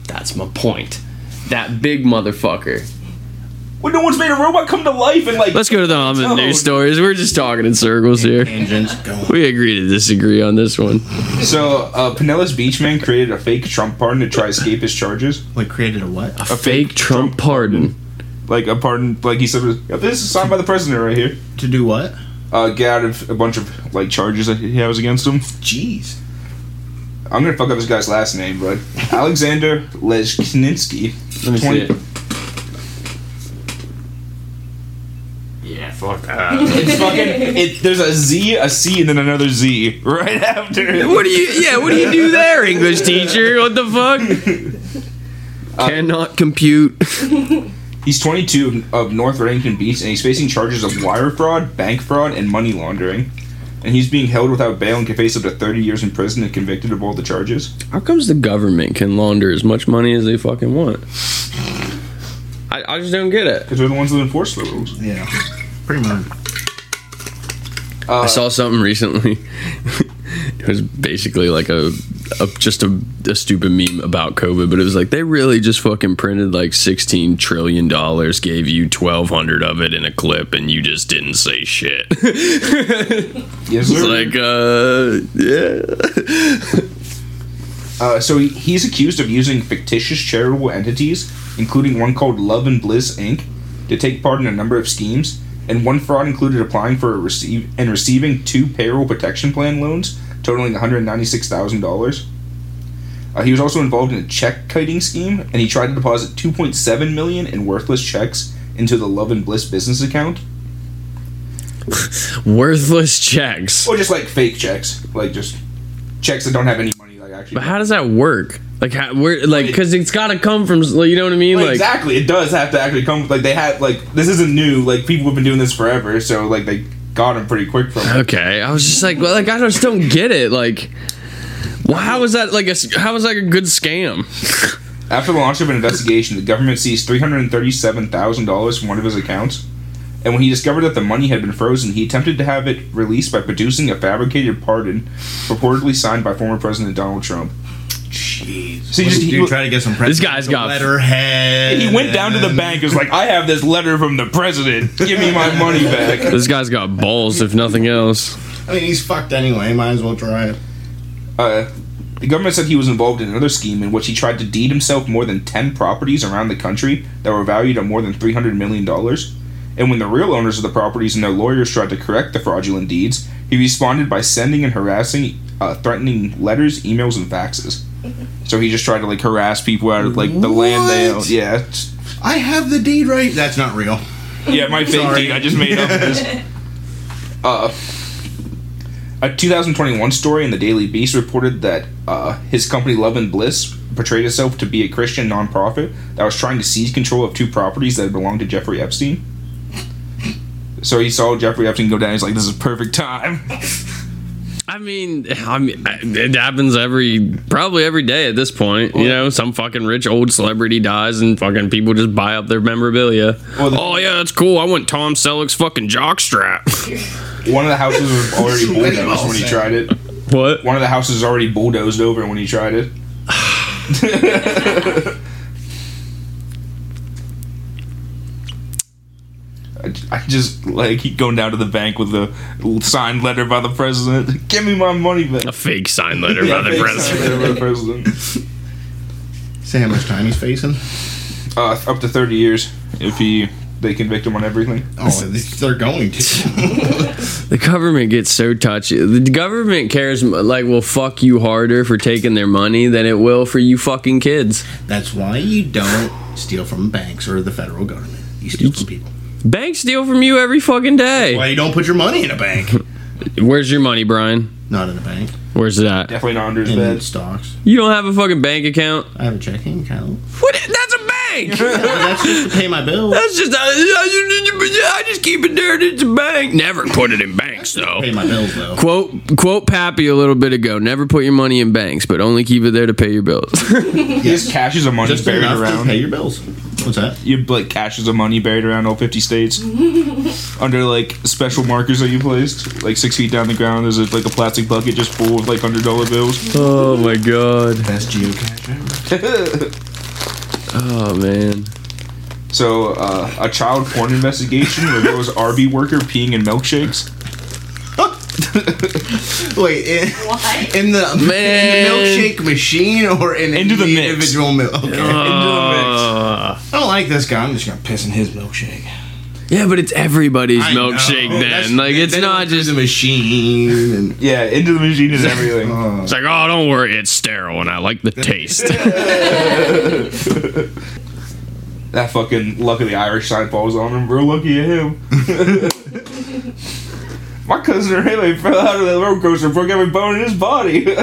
That's my point. That big motherfucker. Well, no one's made a robot come to life and like. Let's go to the on the news stories. We're just talking in circles here. Tangents going. We agree to disagree on this one. So, uh, Pinellas Beachman created a fake Trump pardon to try to escape his charges. Like created a what? A fake Trump pardon. Like a pardon, like he said, "Yeah, this is signed by the president right here. To do what? Uh, get out of a bunch of like charges that he has against him. Jeez. I'm gonna fuck up this guy's last name, but Alexander Leszczynski. Let me see it. Yeah, fuck that. It's fucking. It, there's a Z, a C, and then another Z right after. it. What do you? Yeah, what do you do there, English teacher? What the fuck? Uh, Cannot compute. He's 22 of North Redington Beach, and he's facing charges of wire fraud, bank fraud, and money laundering. And he's being held without bail and can face up to 30 years in prison and convicted of all the charges. How comes the government can launder as much money as they fucking want? I, I just don't get it. Because they're the ones that enforce the rules. Yeah. Pretty much. I saw something recently. it was basically like a, a just a, a stupid meme about COVID, but it was like they really just fucking printed like sixteen trillion dollars, gave you twelve hundred of it in a clip, and you just didn't say shit. Yes, sir. like, uh, yeah. Uh, so he, he's accused of using fictitious charitable entities, including one called Love and Bliss Inc., to take part in a number of schemes. And one fraud included applying for a receive and receiving two payroll protection plan loans, totaling one hundred ninety-six thousand dollars. Uh, he was also involved in a check kiting scheme, and he tried to deposit two point seven million in worthless checks into the Love and Bliss business account, Worthless checks. or just like fake checks, like just checks that don't have any money, like actually. But how does that work? Like, how, where, like, because it's got to come from, you know what I mean? Like, Like, exactly, it does have to actually come. Like they had, like this isn't new. Like people have been doing this forever, so like they got him pretty quick from it. okay. I was just like, well, like, I just don't get it. Like, well, was that like a how is that a good scam? After the launch of an investigation, the government seized three hundred thirty-seven thousand dollars from one of his accounts. And when he discovered that the money had been frozen, he attempted to have it released by producing a fabricated pardon, purportedly signed by former President Donald Trump. Jeez. So he just- did he- try to get some This guy's got- letterhead. He went down to the bank. and Was like, "I have this letter from the president. Give me my money back." This guy's got balls, if nothing else. I mean, he's fucked anyway. Might as well try it. Uh, the government said he was involved in another scheme in which he tried to deed himself more than 10 properties around the country that were valued at more than $300 million. And when the real owners of the properties and their lawyers tried to correct the fraudulent deeds, he responded by sending and harassing, uh, threatening letters, emails, and faxes. So he just tried to like harass people out of like the land they own. Yeah, I have the deed right. That's not real. yeah, my fake deed. I just made up this. Uh, a 2021 story in the Daily Beast reported that uh, his company Love and Bliss portrayed itself to be a Christian nonprofit that was trying to seize control of two properties that belonged to Jeffrey Epstein. So he saw Jeffrey Epstein go down. He's like, "This is perfect time." I mean, I mean, it happens every probably every day at this point. You know, some fucking rich old celebrity dies, and fucking people just buy up their memorabilia. Well, the- oh yeah, that's cool. I want Tom Selleck's fucking jockstrap. One of the houses was already bulldozed when he tried it. what? One of the houses already bulldozed over when he tried it. I, I just like keep going down to the bank with a signed letter by the president. Give me my money back. A fake sign letter Yeah, by the fake signed letter by the president. Say how much time he's facing. Uh, up to thirty years if he they convict him on everything. Oh, they're going to. The government gets so touchy. The government cares like will fuck you harder for taking their money than it will for you fucking kids. That's why you don't steal from banks or the federal government. You steal from people. Banks steal from you every fucking day. Why you don't put your money in a bank? Where's your money, Brian? Not in a bank. Where's that? Definitely not under his In bed. stocks. You don't have a fucking bank account? I have a checking account. What? That's a bank. That's just to pay my bill. That's just I, I just keep it there. It's a bank. Never put it in banks though. Pay my bills though. Quote quote Pappy a little bit ago. Never put your money in banks, but only keep it there to pay your bills. He has caches of money Just buried enough to around. pay your bills. What's that? You have like caches of money buried around all 50 states under like special markers that you placed. Like six feet down the ground, there's a, like a plastic bucket just full of like hundred dollar bills. oh my god. Best geocache ever. Oh man. So, uh, a child porn investigation reveals Arby's worker peeing in milkshakes. Wait, in, What? in the Man. in the milkshake machine or in Into the mix. individual milk? Okay. Uh, I don't like this guy. I'm just gonna piss in his milkshake. yeah, but it's everybody's I know. milkshake That's- then. Like it's they not went through just the machine. And, Yeah, into the machine and everything. uh, It's like, oh, don't worry, it's sterile, and I like the taste. that fucking luck of the Irish side falls on him. We're lucky at him. My cousin Rayleigh fell out of the roller coaster and broke every bone in his body.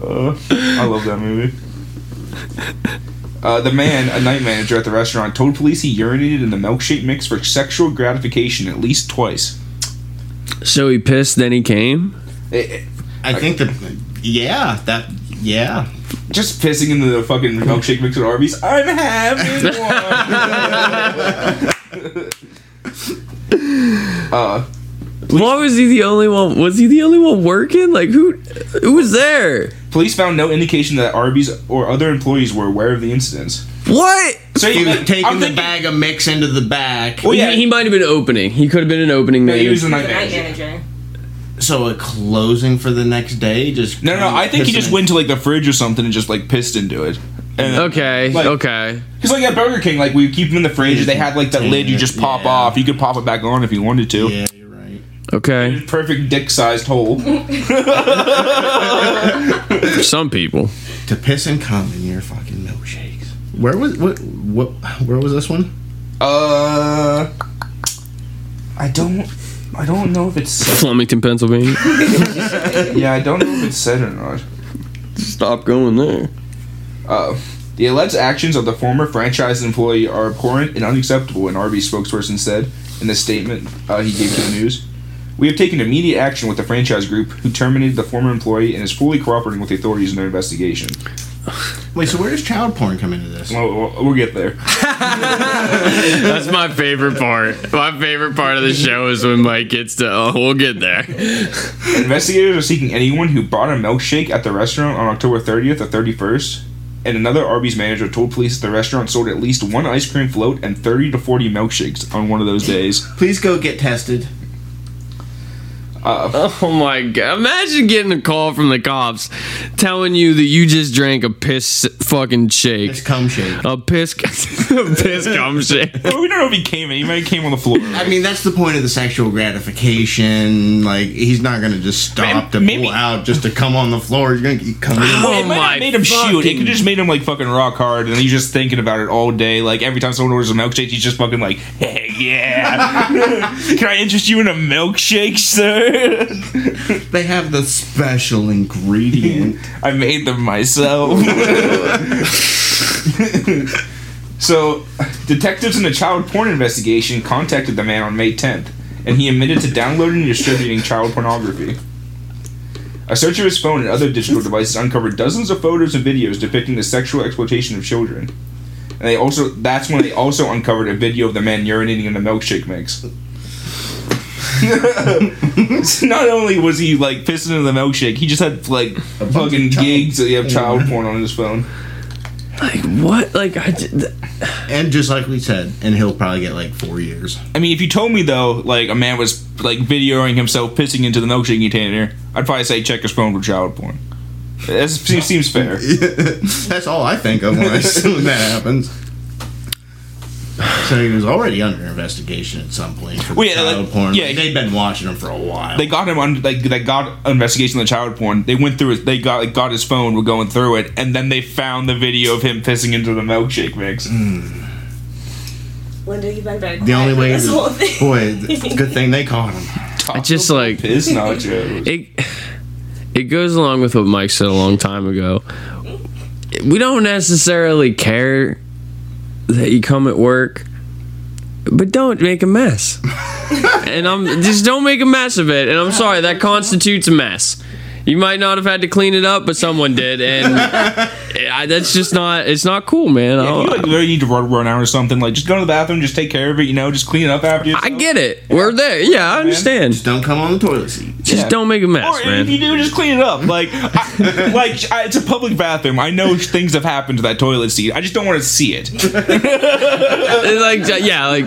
Uh, I love that movie. Uh, the man, a night manager at the restaurant, told police he urinated in the milkshake mix for sexual gratification at least twice. so he pissed, then he came. It- it- I think the yeah that yeah. just pissing into the fucking milkshake mix at Arby's. I'm having one. uh, Why was he the only one? Was he the only one working? Like who? Who was there? police found no indication that Arby's or other employees were aware of the incidents. What? So He was I'm taking the thinking- bag of mix into the back. Well, yeah, he, he might have been opening. He could have been an opening no, man. he was the The night night manager. manager. So a closing for the next day. Just No, no, no, I think he just went to like the fridge or something and just like pissed into it. And, okay. Like- okay. Because like at Burger King, like we keep them in the fridge. They had like that lid you just pop Yeah. off. You could pop it back on if you wanted to. Yeah, you're right. Okay. Perfect dick-sized hole. For some people. To piss and cum in your fucking milkshakes. Where was what what? Where was this one? Uh, I don't, I don't know if it's said. Flemington, Pennsylvania. Yeah, I don't know if it's said or not. Stop going there. Uh, the alleged actions of the former franchise employee are abhorrent and unacceptable, an Arby's spokesperson said in the statement uh, he gave to the news. We have taken immediate action with the franchise group who terminated the former employee and is fully cooperating with the authorities in their investigation. Wait, so where does child porn come into this? Well, we'll, we'll get there. That's my favorite part. My favorite part of the show is when Mike gets to. Oh, we'll get there. Investigators are seeking anyone who bought a milkshake at the restaurant on October 30th or 31st. And another Arby's manager told police the restaurant sold at least one ice cream float and 30 to 40 milkshakes on one of those days. Please go get tested. Uh, Oh my god! Imagine getting a call from the cops telling you that you just drank a piss fucking shake, It's cum shake. a piss, a piss cum shake. we don't know if he came in. He might have came on the floor. I mean, that's the point of the sexual gratification. Like, he's not gonna just stop to Maybe- pull out just to come on the floor. He's gonna keep coming. Oh Well, it might my have made him shoot. It could just made him like fucking rock hard, and he's just thinking about it all day. Like every time someone orders a milkshake, he's just fucking like, "Hey, yeah, can I interest you in a milkshake, sir? They have the special ingredient. I made them myself." so, detectives in the child porn investigation contacted the man on May 10th, and he admitted to downloading and distributing child pornography. A search of his phone and other digital devices uncovered dozens of photos and videos depicting the sexual exploitation of children. And they also that's when they also uncovered a video of the man urinating in the milkshake mix. So not only was he like pissing in the milkshake, he just had like fucking gigs that you have child porn on his phone. Like what? Like I. j- And just like we said, and he'll probably get like four years. I mean, if you told me though, like a man was like videoing himself pissing into the milkshake container, I'd probably say check his phone for child porn. That seems, seems fair. That's all I think of when I when that happens. So he was already under investigation at some point for Well, yeah, child like- porn. yeah, Like, they've been watching him for a while. They got him on like they got investigation on the child porn. They went through it. They got like got his phone. Were going through it, and then they found the video of him pissing into the milkshake mix. Hmm. Linda, you've been very the only way, this whole thing. boy, good thing they caught him. I just like piss nachos. it. It goes along with what Mike said a long time ago. We don't necessarily care that you come at work, but don't make a mess. and I'm just don't make a mess of it. And I'm sorry that constitutes a mess. You might not have had to clean it up, but someone did, and I, that's just not. It's not cool, man. I If you like really need to run, run out or something, like just go to the bathroom, just take care of it. You know, just clean it up after yourself. I get it. We're there. Yeah, I understand. Just don't come on the toilet seat. Just Yeah. don't make a mess, Or man. if you do, just clean it up. Like, I, like I, it's a public bathroom. I know things have happened to that toilet seat. I just don't want to see it. like yeah, like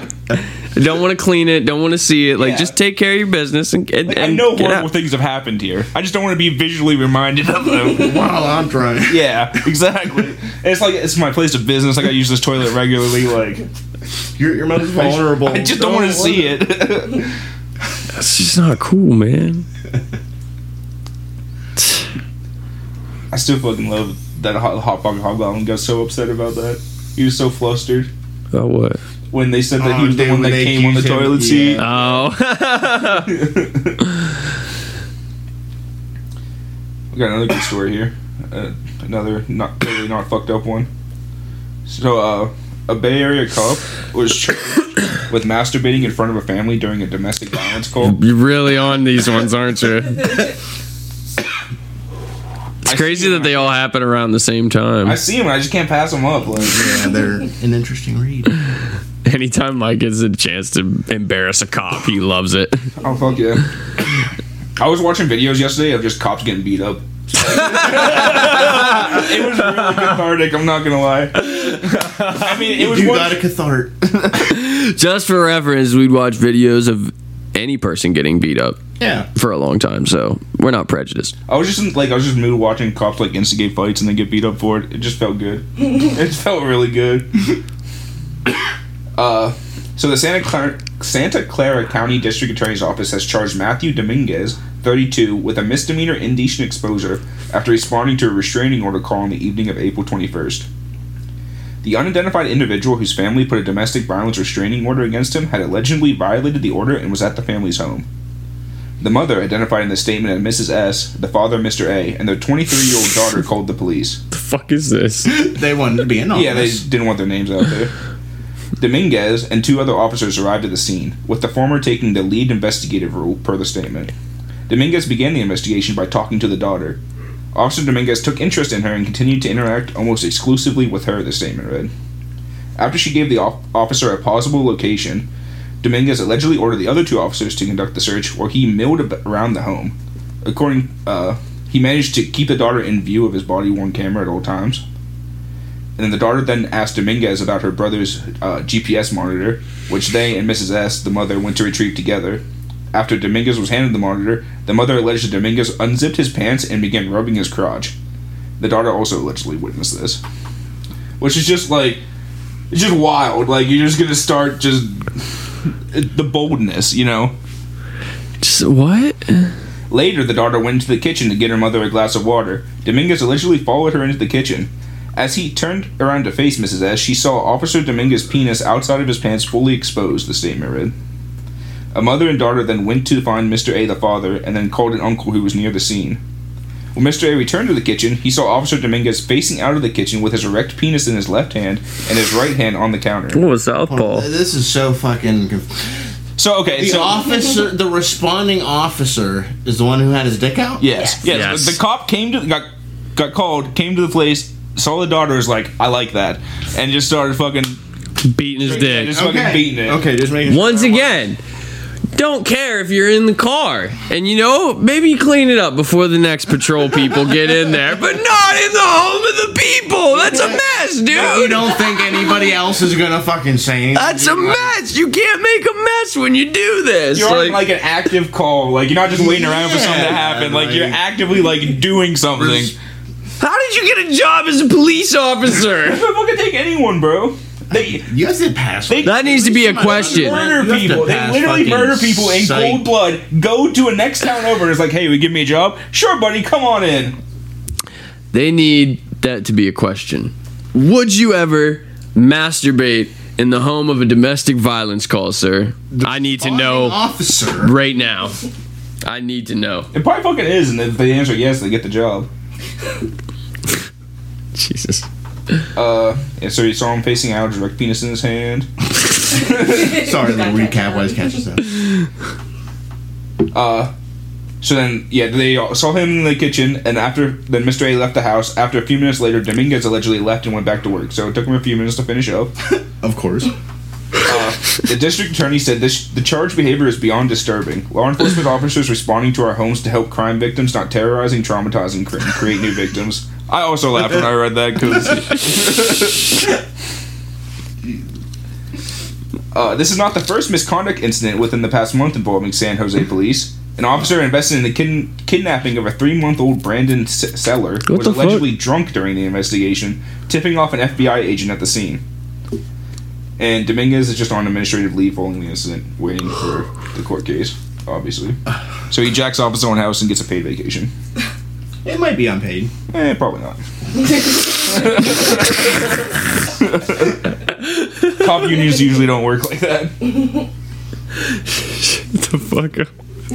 don't want to clean it, don't want to see it. Like Yeah. just take care of your business and, and, Like, I and know get horrible out. things have happened here. I just don't want to be visually reminded of them. While I'm trying. yeah, exactly. It's like it's my place of business. I like I use this toilet regularly. Like You're your most vulnerable. I just don't want to see it. That's just not cool, man. I still fucking love that hot, hot pocket hobgoblin got so upset about that. He was so flustered Oh what? When they said that he Oh, was the one that came on the accused him, toilet seat. Oh, We got another good story here. Uh, another not totally not fucked up one. So, uh, a Bay Area cop was charged with masturbating in front of a family during a domestic violence call. you're really on these ones, aren't you? It's crazy that they all happen around the same time. I see them. I just can't pass them up. Like, Yeah, they're an interesting read. Anytime Mike gets a chance to embarrass a cop, he loves it. oh fuck yeah! I was watching videos yesterday of just cops getting beat up. it was really cathartic. I'm not gonna lie. I mean, it was You one- got a cathart. Just for reference, we'd watch videos of any person getting beat up Yeah. for a long time, so we're not prejudiced. I was just in, like I was just mood watching cops like instigate fights and then get beat up for it. It just felt good. it felt really good. Uh, so the Santa Clara Santa Clara County District Attorney's Office has charged Matthew Dominguez, 32, with a misdemeanor indecent exposure after responding to a restraining order call on the evening of April 21st. The unidentified individual whose family put a domestic violence restraining order against him had allegedly violated the order and was at the family's home. The mother, identified in the statement as Mrs. S, the father, Mr. A, and their 23 year old daughter called the police. The fuck is this? They wanted to be anonymous. Yeah, they didn't want their names out there. Dominguez and two other officers arrived at the scene, with the former taking the lead investigative role per the statement. Dominguez began the investigation by talking to the daughter. Officer Dominguez took interest in her and continued to interact almost exclusively with her, the statement read. After she gave the op- officer a plausible location, Dominguez allegedly ordered the other two officers to conduct the search, where he milled around the home. According, uh, he managed to keep the daughter in view of his body-worn camera at all times. And then the daughter then asked Dominguez about her brother's uh, GPS monitor, which they and Mrs. S, the mother, went to retrieve together. After Dominguez was handed the monitor, the mother alleged that Dominguez unzipped his pants and began rubbing his crotch. The daughter also allegedly witnessed this. Which is just like, it's just wild. Like, you're just gonna start just. the boldness, you know? Just, what? Later, the daughter went into the kitchen to get her mother a glass of water. Dominguez allegedly followed her into the kitchen. As he turned around to face Mrs. S, she saw Officer Dominguez's penis outside of his pants fully exposed, the statement read. A mother and daughter then went to find Mr. A, the father, and then called an uncle who was near the scene. When Mr. A returned to the kitchen, he saw Officer Dominguez facing out of the kitchen with his erect penis in his left hand and his right hand on the counter. What was Southpaw? This is so fucking. So, okay, The so. officer, the responding officer, is the one who had his dick out. Yes, yes. Yes. The, the cop came to got got called, came to the place, saw the daughter, was like, "I like that," and just started fucking Beating his dick. just fucking beating it. Okay, just making. Once again, don't care if you're in the car. And you know, maybe clean it up before the next patrol people get in there, but not in the home of the people. That's a mess, dude. You don't think anybody else is gonna fucking say anything? That's a mess. You can't make a mess when you do this. You're on Like, like an active call. Like you're not just waiting around for something to happen. Like, you're actively like doing something. How did you get a job as a police officer? They fucking take anyone, bro. They You have to pass. They- That needs to be a question. murder You have to people. They pass literally fucking murder people in psych. cold blood. Go to a next town over and it's like, hey, we give me a job? Sure, buddy, come on in. They need that to be a question. Would you ever masturbate in the home of a domestic violence call, sir? I need to know officer. right now. I need to know. It probably fucking is, and if they answer yes, they get the job. Jesus. Uh, and so you saw him facing out, direct penis in his hand. Sorry, little recap. Why is catches that? Uh, so then, yeah, they saw him in the kitchen, and after then, Mr. A left the house. After a few minutes later, Dominguez allegedly left and went back to work. So it took him a few minutes to finish up. Of course. Uh, the district attorney said this: the charged behavior is beyond disturbing. Law enforcement officers responding to our homes to help crime victims, not terrorizing, traumatizing, cre- and create new victims. I also laughed when I read that because. Uh, this is not the first misconduct incident within the past month involving San Jose police. An officer invested in the kin- kidnapping of a three-month-old Brandon S- Seller was the fuck? allegedly drunk during the investigation, tipping off an FBI agent at the scene. And Dominguez is just on administrative leave following the incident, waiting for the court case, obviously. So he jacks off his own house and gets a paid vacation. It might be unpaid. Eh, probably not. Cop unions usually don't work like that. the fuck up. I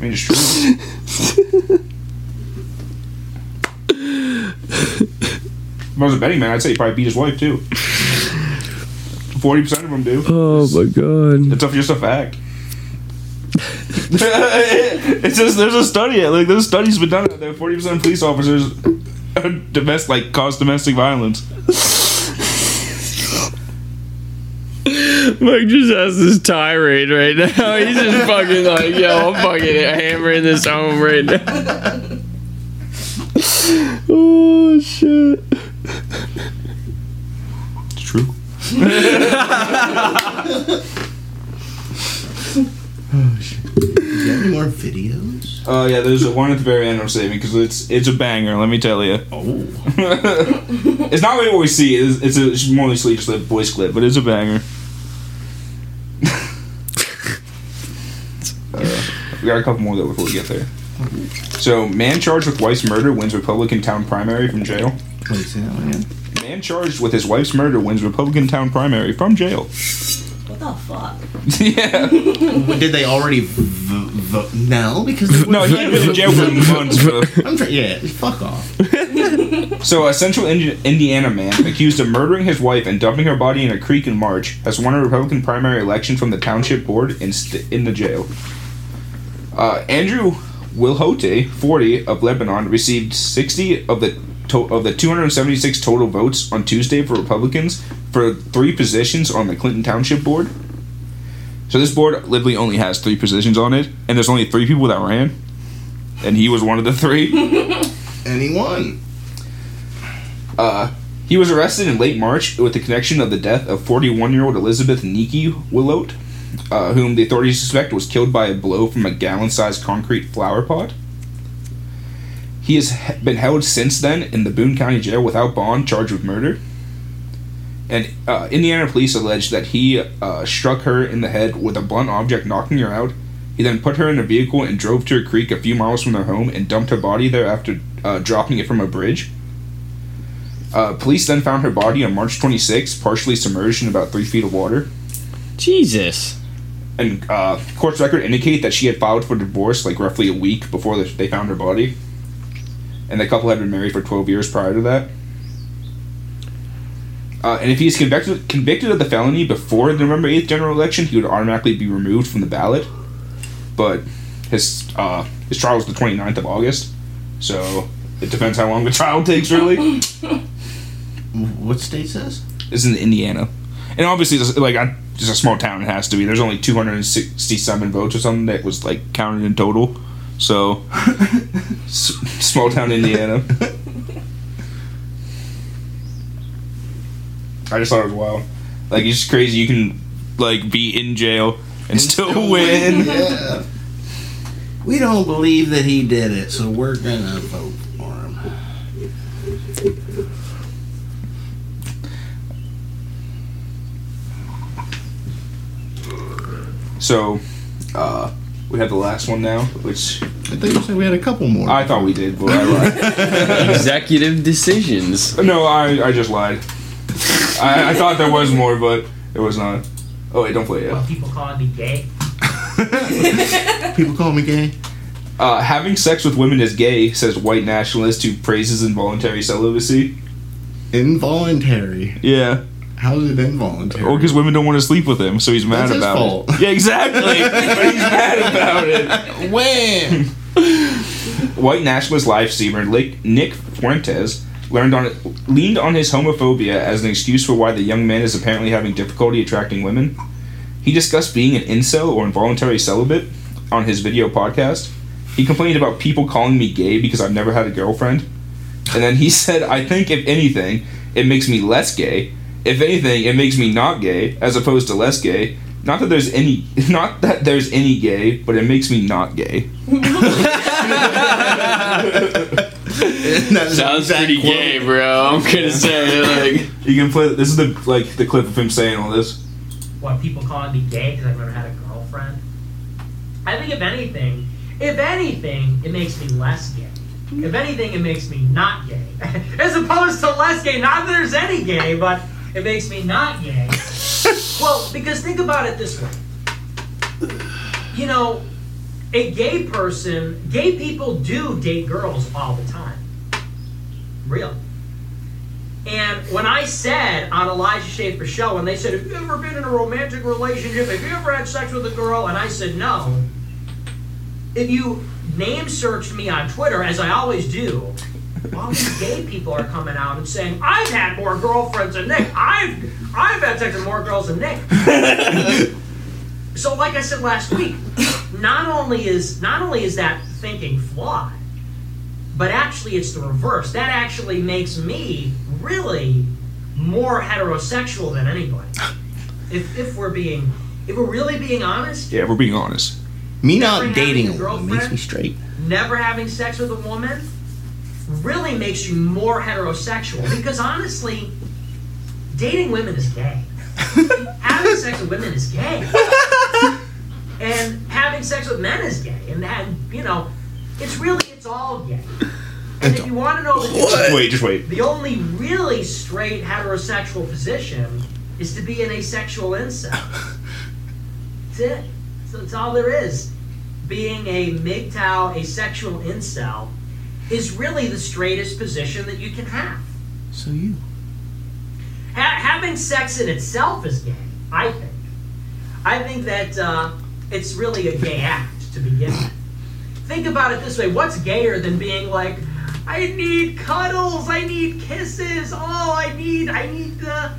mean, it's true. if I was a betting man, I'd say he probably beat his wife too. Forty percent of them do. Oh my god. It's just a fact. it's just there's a study. Like there's studies been done out there. Forty percent of police officers domestic like cause domestic violence. Mike just has this tirade right now. He's just fucking like, yo, I'm fucking hammering this home right now. oh shit. It's true. Do you have any more videos? Oh yeah, there's a one at the very end I'm saving because it's it's a banger. Let me tell you. Oh. It's not really what we see. It's, it's, a, it's more mostly just a voice clip, but it's a banger. uh, we got a couple more though before we get there. So, man charged with wife's murder wins Republican town primary from jail. Wait, say that one again. Man charged with his wife's murder wins Republican town primary from jail. What the fuck? yeah. Did they already v- v- no? Because No, he had been in jail for months. For, I'm try- yeah, fuck off. So, a central Indi- Indiana man accused of murdering his wife and dumping her body in a creek in March has won a Republican primary election from the township board in, st- in the jail. Uh, Andrew Wilhoite, 40, of Lebanon, received 60 of the to- of the 276 total votes on Tuesday for Republicans for three positions on the Clinton Township Board. So this board literally only has three positions on it, and there's only three people that ran, and he was one of the three. And he won. Uh, he was arrested in late March with the connection of the death of 41 year old Elizabeth Nikki Wilhoite, uh, whom the authorities suspect was killed by a blow from a gallon sized concrete flower pot. He has been held since then in the Boone County Jail without bond, charged with murder. And uh, Indiana police allege that he uh, struck her in the head with a blunt object, knocking her out. He then put her in a vehicle and drove to a creek a few miles from their home and dumped her body there after uh, dropping it from a bridge. Uh, police then found her body on March 26, partially submerged in about three feet of water. Jesus. And uh, court's record indicate that she had filed for divorce like roughly a week before they found her body. And the couple had been married for 12 years prior to that. Uh, and if he's convicted convicted of the felony before the November 8th general election, he would automatically be removed from the ballot. But his uh, his trial is the 29th of August, so it depends how long the trial takes, really. What state says? It's in Indiana, and obviously, like I just a small town. It has to be. There's only 267 votes or something that was like counted in total. So, s- small town Indiana. I just thought it was wild. Like it's just crazy. You can like be in jail and, still, win. Yeah. We don't believe that he did it, so we're gonna vote for him. So, uh, we have the last one now, which I thought you said we had a couple more. I thought we did, but I lied. Executive decisions. no, I I just lied. I, I thought there was more, but it was not. Oh wait, don't play it. Well, people calling me gay. People call me gay. Uh, having sex with women is gay, says white nationalist who praises involuntary celibacy. Involuntary. Yeah. How is it involuntary? Well, because women don't want to sleep with him, so he's mad That's his about fault. it. Yeah, exactly. but he's mad about it. when? White nationalist live streamer Nick Fuentes learned on leaned on his homophobia as an excuse for why the young man is apparently having difficulty attracting women. He discussed being an incel or involuntary celibate on his video podcast. He complained about people calling me gay because I've never had a girlfriend. And then he said, I think if anything, it makes me less gay. If anything, it makes me not gay as opposed to less gay. Not that there's any not that there's any gay, but it makes me not gay. That Sounds pretty quote. gay, bro. I'm gonna say like. You can play this is the like the clip of him saying all this. What people calling me gay because I've never had a girlfriend. I think if anything, if anything, it makes me less gay. If anything, it makes me not gay, as opposed to less gay. Not that there's any gay, but it makes me not gay. well, because think about it this way. You know, a gay person, gay people do date girls all the time. Real. And when I said on Elijah Schaffer show, when they said, "Have you ever been in a romantic relationship? Have you ever had sex with a girl?" and I said no. If you name searched me on Twitter, as I always do, all these gay people are coming out and saying, "I've had more girlfriends than Nick. I've I've had sex with more girls than Nick." so, like I said last week, not only is not only is that thinking flawed, but actually it's the reverse. That actually makes me really more heterosexual than anybody. If, if we're being if we're really being honest, Yeah, we're being honest. Me not dating a woman makes me straight. never having sex with a woman really makes you more heterosexual because honestly, dating women is gay. having sex with women is gay. And having sex with men is gay. And that you know, it's really it's all gay. And if you want to know the Just wait, just wait. the only really straight heterosexual position is to be an asexual incel. That's it. So that's all there is. Being a MGTOW asexual incel is really the straightest position that you can have. So you. Ha- having sex in itself is gay, I think. I think that uh, it's really a gay act to begin with. Think about it this way what's gayer than being like, I need cuddles, I need kisses, oh, I need, I need the.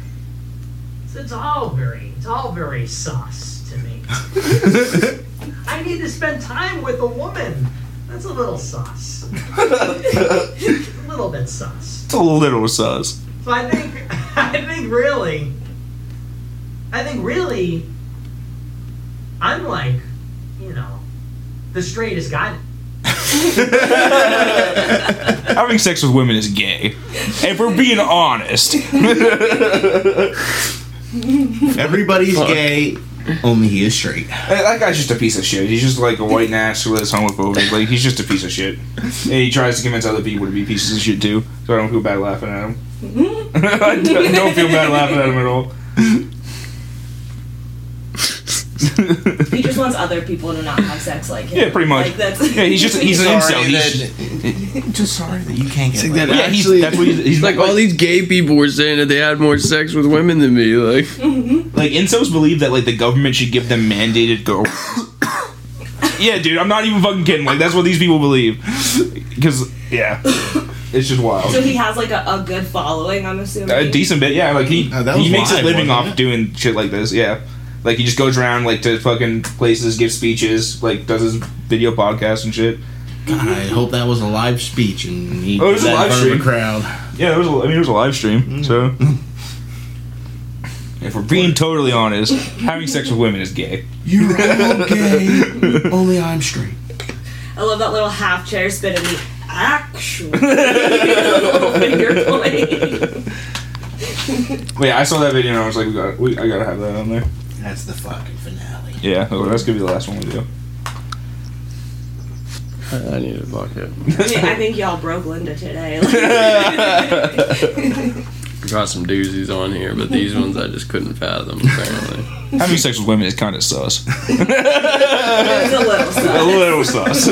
So it's all very, it's all very sus to me. I need to spend time with a woman. That's a little sus. a little bit sus. It's a little sus. So I think, I think really, I think really, I'm like, you know, the straightest guy. Having sex with women is gay. If we're being honest. Everybody's gay, only he is straight. that guy's just a piece of shit. He's just like a white nationalist, homophobic. Like, he's just a piece of shit. And he tries to convince other people to be pieces of shit too. So I don't feel bad laughing at him. I don't don't feel bad laughing at him at all. He wants other people to not have sex like him. Yeah, pretty much. Like that's Yeah, he's just he's an incel. Sorry He's, that- just sorry that you can't get Like that yeah, he's, that's what he's, he's like all these gay people were saying that they had more sex with women than me. Like, mm-hmm. like incels believe that like the government should give them mandated girl. yeah, dude, I'm not even fucking kidding. Like that's what these people believe. Because yeah, it's just wild. so he has like a, a good following. I'm assuming. A decent bit, yeah. Like he Oh, he makes a living off it? doing shit like this. Yeah, Like he just goes around like to fucking places, gives speeches, like does his video podcast and shit. God, I hope that was a live speech and he Oh, it was a in live front of stream. a crowd. Yeah, it was. A, I mean, it was a live stream. Mm. So, if we're being totally honest, having sex with women is gay. You're all gay. Only I'm straight. I love that little half chair spin and the actual finger pointing. Wait, I saw that video and I was like, we got, we, I gotta have that on there. That's the fucking finale. Yeah, well, that's gonna be the last one we do. I need a bucket. I, mean, I think y'all broke Linda today. Got some doozies on here, but these ones I just couldn't fathom. Apparently, Having sex with women is kind of sus. it's a little A stuff. little sus.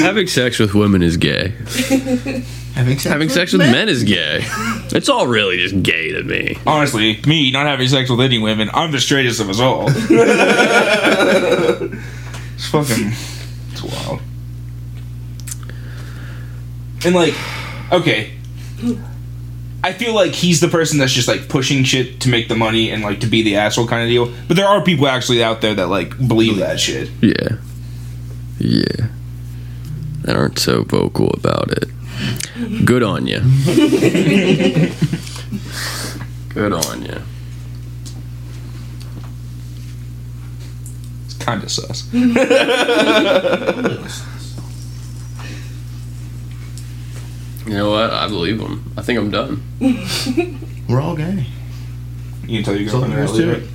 having sex with women is gay. Having sex, Having sex with men is gay. It's all really just gay to me. Honestly, me not having sex with any women, I'm the straightest of us all. it's fucking, it's wild. And like, okay, I feel like he's the person that's just like pushing shit to make the money and like to be the asshole kind of deal. But there are people actually out there that like believe that shit. Yeah. Yeah. That aren't so vocal about it. Good on you. Good on you. It's kind of sus. You know what? I believe him. I think I'm done. We're all gay. You can tell your So girlfriend there's that, to right? it.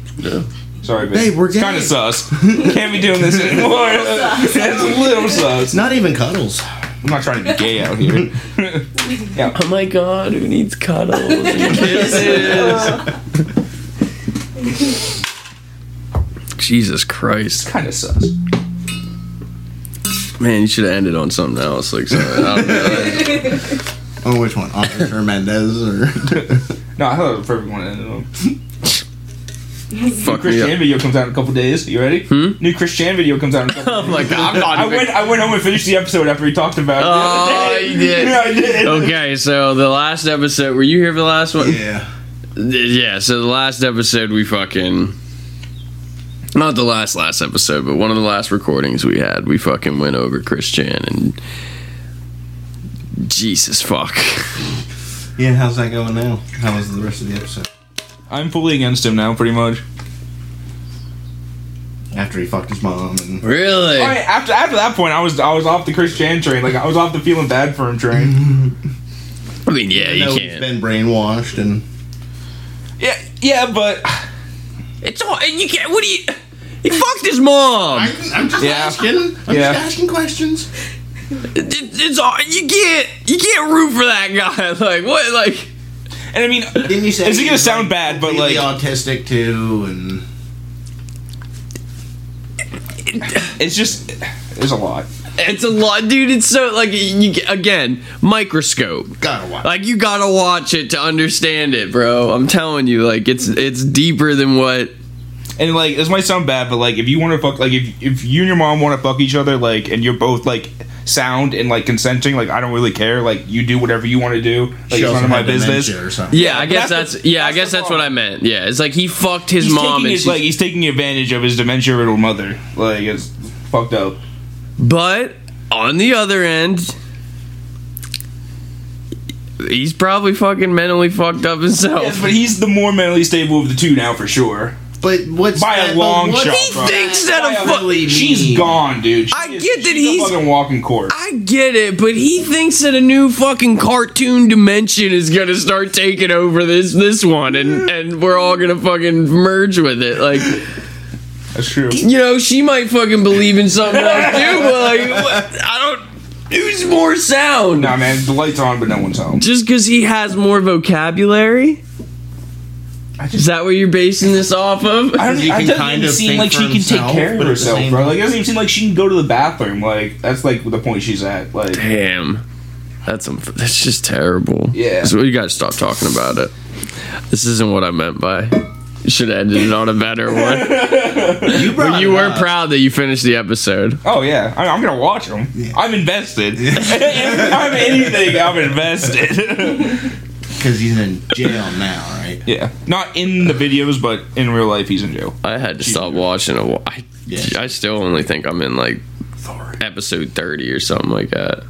Yeah. Sorry, babe. Babe, we're It's gay. kind of sus. Can't be doing this anymore. it's a little sus. It's not even cuddles. I'm not trying to be gay out here. yeah. Oh my god, who needs cuddles and kisses? Jesus Christ. Kind of sus. Man, you should have ended on something else. Like, sorry, I don't know. Oh, which one? Officer Mendez or No, I thought it was the perfect one to end on. Fuck Chris me Chan up. video comes out in a couple days. You ready? Hmm? New Chris Chan video comes out in a couple Oh days. my god, I'm not I went. I went home and finished the episode after we talked about it. Oh, other you did. yeah, I did. Okay, so the last episode, were you here for the last one? yeah. Yeah, so the last episode we fucking not the last last episode, but one of the last recordings we had, we fucking went over Chris Chan and Jesus fuck. Yeah, how's that going now? How was the rest of the episode? I'm fully against him now, pretty much. After he fucked his mom and Really? I mean, after after that point, I was I was off the Chris Chan train. Like I was off the feeling bad for him train. I mean, yeah, you know he's can't. been brainwashed and yeah, yeah, but It's all you can't. What do you? He fucked his mom. I, I'm just Yeah. asking. I'm Yeah. just asking questions. It- it's all you can't. You can't root for that guy. Like what? Like and I mean, Didn't you say Is it gonna he's, sound bad, but, like- autistic too and it's just there's a lot. it's a lot, dude. It's so like you again microscope. gotta watch. Like you gotta watch it to understand it, bro. I'm telling you, like it's it's deeper than what. And like this might sound bad, but like if you want to fuck, like if if you and your mom want to fuck each other, like and you're both like sound and like consenting, like I don't really care. Like you do whatever you want to do. Like She it's none of my business. Or something. Yeah, I guess that's that's, the- yeah, I that's the guess that's what I meant. Yeah, it's like he fucked his He's mom taking and his, she, like he's taking advantage of his dementia riddled mother. Like it's fucked up. But on the other end, he's probably fucking mentally fucked up himself. Yes, but he's the more mentally stable of the two now for sure. But what's By a that, long but shot, He bro. thinks that By a a fu- really She's mean? gone, dude. She I is- get that she's he's- a fucking walking corpse. I get it, but he thinks that a new fucking cartoon dimension is gonna start taking over this this one, and and we're all gonna fucking merge with it. Like, That's true. you know, she might fucking believe in something else too, but like, I don't. Who's more sound? Nah, man, the lights on, but no one's home. Just because he has more vocabulary? Is that what you're basing this off of? I don't. He It can doesn't even of seem like she can take care of but at the herself, bro. Like it doesn't even seem like she can go to the bathroom. Like that's like the point she's at. Like Damn. That's um, that's just terrible. Yeah. So you gotta stop talking about it. This isn't what I meant by. You should have ended it on a better one. You, brought But you were proud that you finished the episode. Oh yeah, I, I'm gonna watch them. I'm invested. I'm anything, I'm invested. because he's in jail now, right? Right. Yeah, not in the videos, but in real life, he's in jail. I had to stop watching a while. I, Yeah. I still only think I'm in like episode 30 or something like that.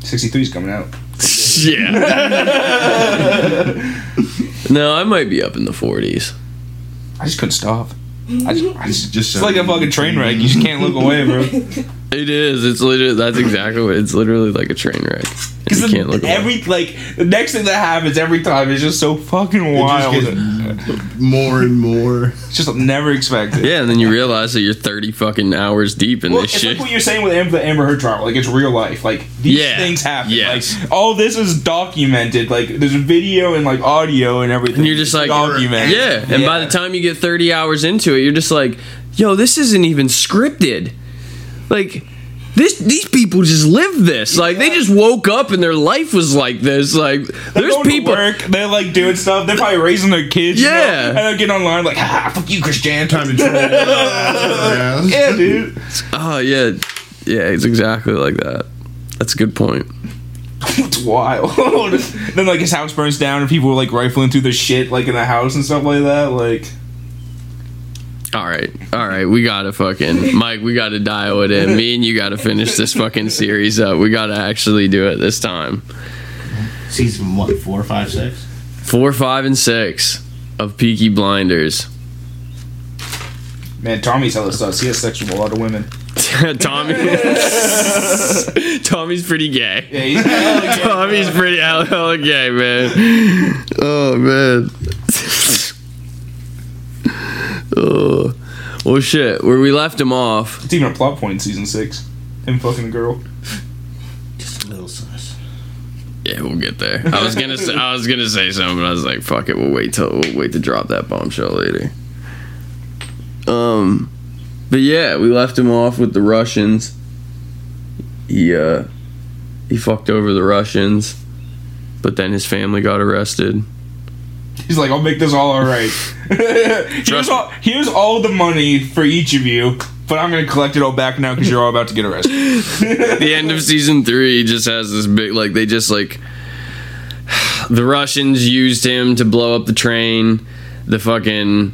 63's coming out. Yeah. no, I might be up in the 40s. I just couldn't stop. I just, I just, Just it's like a fucking train wreck. You just can't look away, bro. It is. It's literally. That's exactly what. It's literally like a train wreck. Because You can't look away. every like the next thing that happens every time is just so fucking It wild. just gets more and more. It's just never expected. Yeah, and then you realize that you're 30 fucking hours deep in Well, this it's shit. like what you're saying with Amber, the Amber Heard trial. Like it's real life. Like these Yeah. things happen. Yes. Like all this is documented. Like there's a video and like audio and everything. and you're just like, documented. yeah. And by the time you get 30 hours into it, you're just like, yo, this isn't even scripted. Like, this these people just live this. Like, they just woke up and their life was like this. Like, They're there's going to people. work. They're like doing stuff. They're probably raising their kids. you know? Yeah. and they're getting online like, ah, fuck you, Christian. Time to troll. yeah. yeah, dude. Oh yeah, yeah. It's exactly like that. That's a good point. It's wild. then like his house burns down and people were like rifling through the shit like in the house and stuff like that. Like All right, all right. We gotta fucking Mike. We gotta dial it in. Me and you gotta finish this fucking series up. We gotta actually do it this time. Season what? Four, five, six. Four, five, and six of Peaky Blinders. man, Tommy's hella sus. He has sex with a lot of women. Tommy. Tommy's pretty gay. Yeah, he's hella gay, Tommy's pretty hella, hella gay, man. Oh man. Oh. Well, shit. Where we left him off. It's even a plot point in season six. Him fucking a girl. Just a little sus. Yeah, we'll get there. I was gonna say, I was gonna say something, but I was like, fuck it. We'll wait till we'll wait to drop that bombshell later. Um, but yeah, we left him off with the Russians. He uh, he fucked over the Russians, but then his family got arrested. He's like, I'll make this all alright. here's, all, here's all the money for each of you, but I'm gonna collect it all back now because you're all about to get arrested. the end of season three just has this big like they just like the Russians used him to blow up the train. The fucking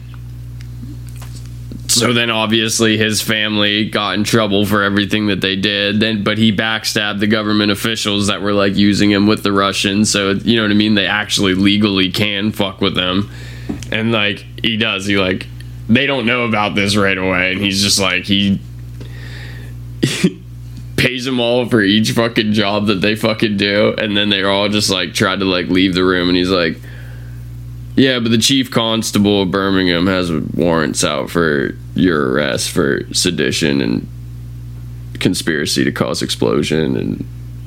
so then obviously his family got in trouble for everything that they did. Then but he backstabbed the government officials that were like using him with the Russians. So you know what I mean? They actually legally can fuck with them. And like he does, he like they don't know about this right away and he's just like he pays them all for each fucking job that they fucking do and then they're all just like tried to like leave the room and he's like yeah but the chief constable of birmingham has warrants out for your arrest for sedition and conspiracy to cause explosion and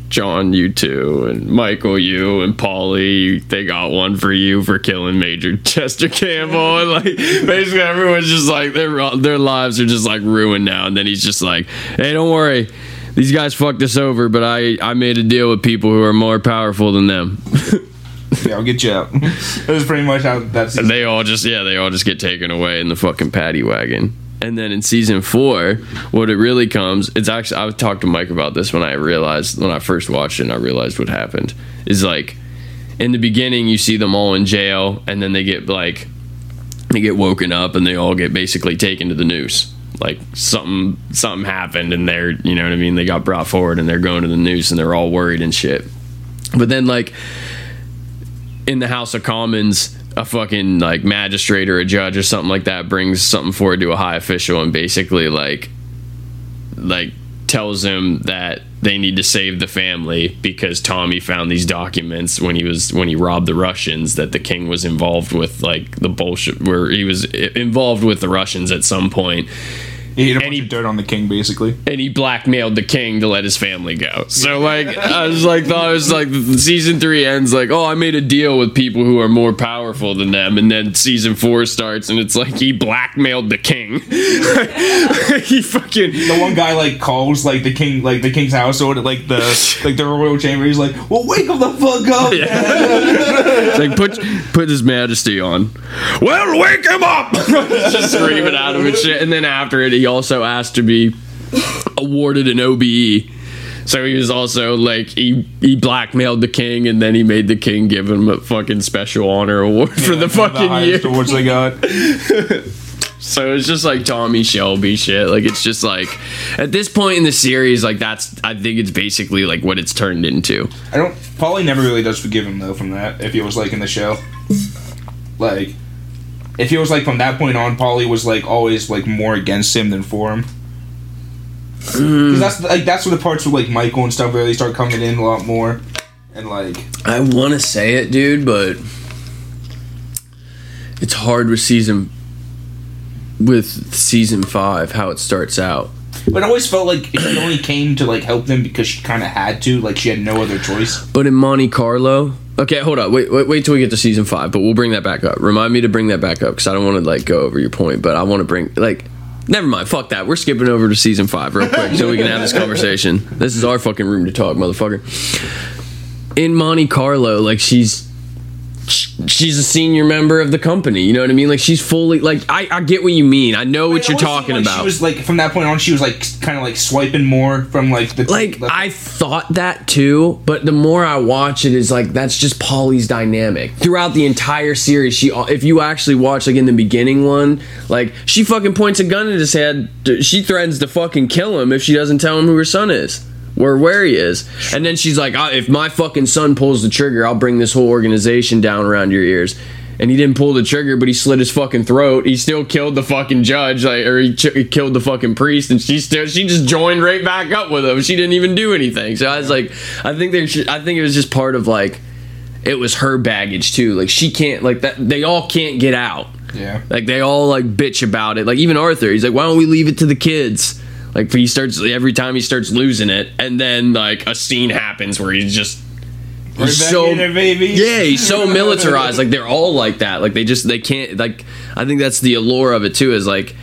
john you too and michael you and polly they got one for you for killing major chester campbell and like basically everyone's just like their their lives are just like ruined now and then he's just like hey don't worry these guys fucked us over, but I, I made a deal with people who are more powerful than them. yeah, I'll get you out. that was pretty much how that And they all just yeah, they all just get taken away in the fucking paddy wagon. And then in season four, what it really comes, it's actually I talked to Mike about this when I realized when I first watched it and I realized what happened. Is like in the beginning you see them all in jail and then they get like they get woken up and they all get basically taken to the noose. Like something something happened and they're you know what I mean, they got brought forward and they're going to the noose and they're all worried and shit. But then like in the House of Commons, a fucking like magistrate or a judge or something like that brings something forward to a high official and basically like like tells him that they need to save the family because Tommy found these documents when he was when he robbed the Russians that the king was involved with like the bullshit where he was involved with the Russians at some point He hit a bunch and he- of dirt on the king, basically. and he blackmailed the king to let his family go. So like I was like thought it was like season three ends like oh I made a deal with people who are more powerful than them, and then season four starts and it's like he blackmailed the king. he fucking The one guy like calls like the king, like the king's household, at like the like the royal chamber. He's like, "Well, wake him the fuck up." It's like put put his majesty on. Well, wake him up! Just screaming at him and shit. And then after it, he also asked to be awarded an OBE, So he was also like he he blackmailed the king, and then he made the king give him a fucking special honor award for the fucking year. highest awards they got. So it's just like Tommy Shelby shit. Like it's just like at this point in the series, like that's I think it's basically like what it's turned into. I don't. Polly never really does forgive him though from that. If he was like in the show, like, he was like from that point on, Polly was like always like more against him than for him. Mm. 'Cause that's like that's where the parts with like Michael and stuff really start coming in a lot more, and like I want to say it, dude, but it's hard with season with season five how it starts out. But I always felt like she only came to like help them because she kind of had to. Like she had no other choice. But in Monte Carlo, okay, hold up, wait, wait, wait till we get to season five. But we'll bring that back up. Remind me to bring that back up because I don't want to like go over your point, but I want to bring like. Never mind, fuck that. We're skipping over to season five real quick so we can have this conversation. This is our fucking room to talk, motherfucker. In Monte Carlo, like she's she's a senior member of the company. You know what I mean? Like she's fully like I, I get what you mean. I know what It you're talking like about. She was like from that point on, she was like kind of like swiping more from like the like the- I thought that too, but the more I watch it, is like that's just Polly's dynamic throughout the entire series. She, uh, if you actually watch like in the beginning one, like she fucking points a gun at his head. She threatens to fucking kill him if she doesn't tell him who her son is. Or where he is, and then she's like, "Ah, "If my fucking son pulls the trigger, I'll bring this whole organization down around your ears." And he didn't pull the trigger, but he slit his fucking throat. He still killed the fucking judge, like, or he, ch- he killed the fucking priest, and she still she just joined right back up with him. She didn't even do anything. So I was like, I think they should. I think it was just part of like, it was her baggage too. Like she can't like that. They all can't get out. yeah. Like they all like bitch about it. Like even Arthur, he's like, why don't we leave it to the kids? Like he starts every time he starts losing it, and then like a scene happens where he's just he's so there, baby. yeah, he's so militarized. Like they're all like that. Like they just they can't like. I think that's the allure of it too. Is like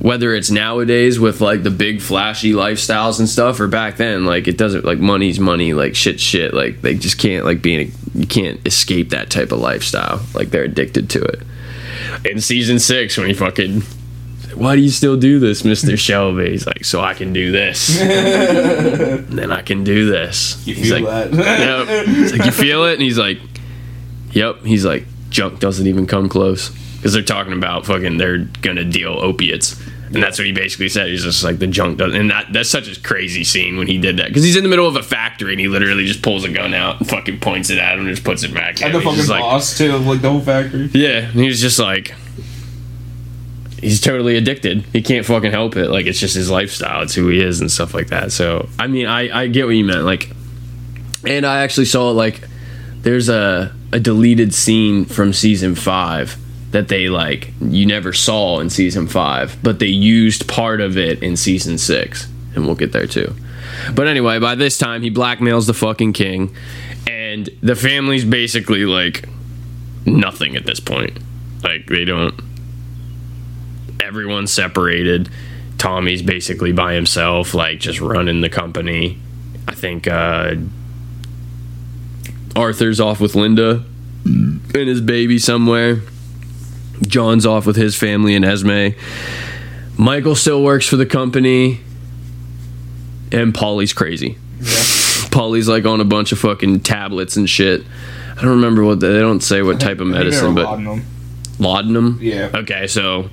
whether it's nowadays with like the big flashy lifestyles and stuff, or back then, like it doesn't like money's money, like shit, shit. Like they just can't like being you can't escape that type of lifestyle. Like they're addicted to it. In season six, when he fucking. Why do you still do this, Mr. Shelby? He's like, so I can do this. and then I can do this. You He's feel like, that? Yep. He's like, you feel it? And he's like, yep. He's like, junk doesn't even come close. Because they're talking about fucking, they're going to deal opiates. And that's what he basically said. He's just like, the junk doesn't. And that, that's such a crazy scene when he did that. Because he's in the middle of a factory and he literally just pulls a gun out and fucking points it at him and just puts it back And at the him. He's fucking just like, boss too, like the whole factory. yeah. And he was just like, he's totally addicted. He can't fucking help it. Like, it's just his lifestyle. It's who he is and stuff like that. So, I mean, I, I get what you meant. Like, and I actually saw like there's a a deleted scene from season five that they like you never saw in season five, but they used part of it in season six, and we'll get there too. But anyway, by this time he blackmails the fucking king, and the family's basically like nothing at this point. Like they don't. Everyone's separated. Tommy's basically by himself, like just running the company. I think uh, Arthur's off with Linda and his baby somewhere. John's off with his family and Esme. Michael still works for the company. And Polly's crazy. Polly's like on a bunch of fucking tablets and shit. I don't remember what they don't say what type of I think they were medicine, but lauding them. laudanum. Yeah. Okay, so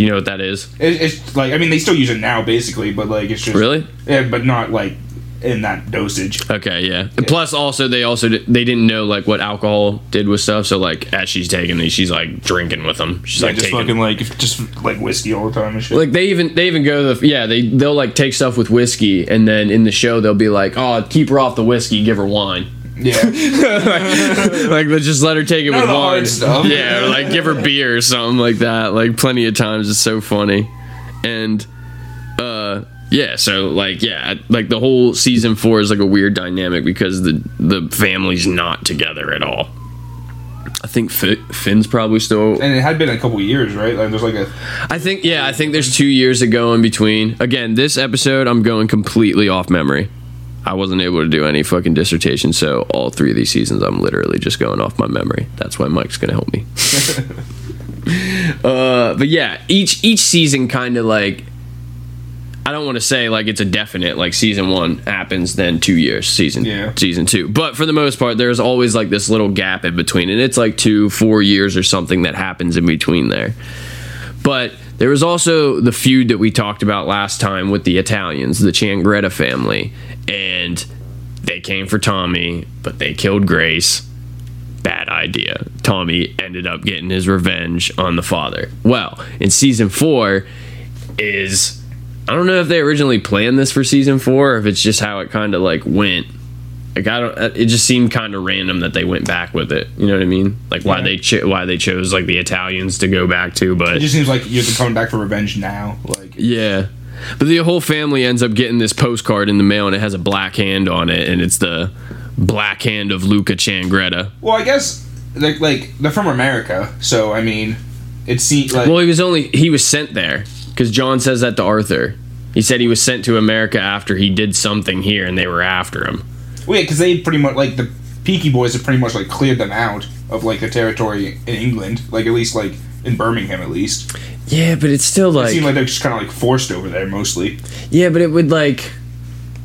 do you know what that is? It, it's like I mean they still use it now basically, but like it's just Really? yeah, but not like in that dosage. Okay, yeah. And Plus, also they also they didn't know like what alcohol did with stuff. So like as she's taking these, she's like drinking with them. She's Yeah, like just taking fucking like just like whiskey all the time and shit. like they even they even go the yeah they they'll like take stuff with whiskey and then in the show they'll be like oh keep her off the whiskey give her wine yeah, like let's just let her take it None with wine stuff. yeah like give her beer or something like that like plenty of times it's so funny and uh yeah so like yeah like the whole season four is like a weird dynamic because the the family's not together at all I think Fi- Finn's probably still and it had been a couple years, right? Like there's like a I think yeah, I think there's two years ago in between. Again, this episode I'm going completely off memory. I wasn't able to do any fucking dissertation, so all three of these seasons I'm literally just going off my memory. That's why Mike's gonna help me. uh, but yeah, each each season kind of like I don't want to say like it's a definite like season one happens then two years season Yeah. season two, but for the most part there's always like this little gap in between, and it's like two four years or something that happens in between there. But there was also the feud that we talked about last time with the Italians, the Changretta family, and they came for Tommy, but they killed Grace. Bad idea. Tommy ended up getting his revenge on the father. Well, in season four is I don't know if they originally planned this for season four or if it's just how it kind of like went. Like I don't. It just seemed kind of random that they went back with it. You know what I mean? Like why Yeah. they cho- why they chose like the Italians to go back to, but It just seems like you're coming back for revenge now. Like, yeah. But the whole family ends up getting this postcard in the mail and it has a black hand on it and it's the black hand of Luca Changretta. well, I guess like like they're from America, so I mean, it seems like Well, he was only he was sent there cuz John says that to Arthur. He said he was sent to America after he did something here and they were after him. well, yeah, because they pretty much like the Peaky Boys have pretty much like cleared them out of like the territory in England, like at least like in Birmingham at least. Yeah, but it's still like It seemed like they're just kind of like forced over there mostly. Yeah, but it would like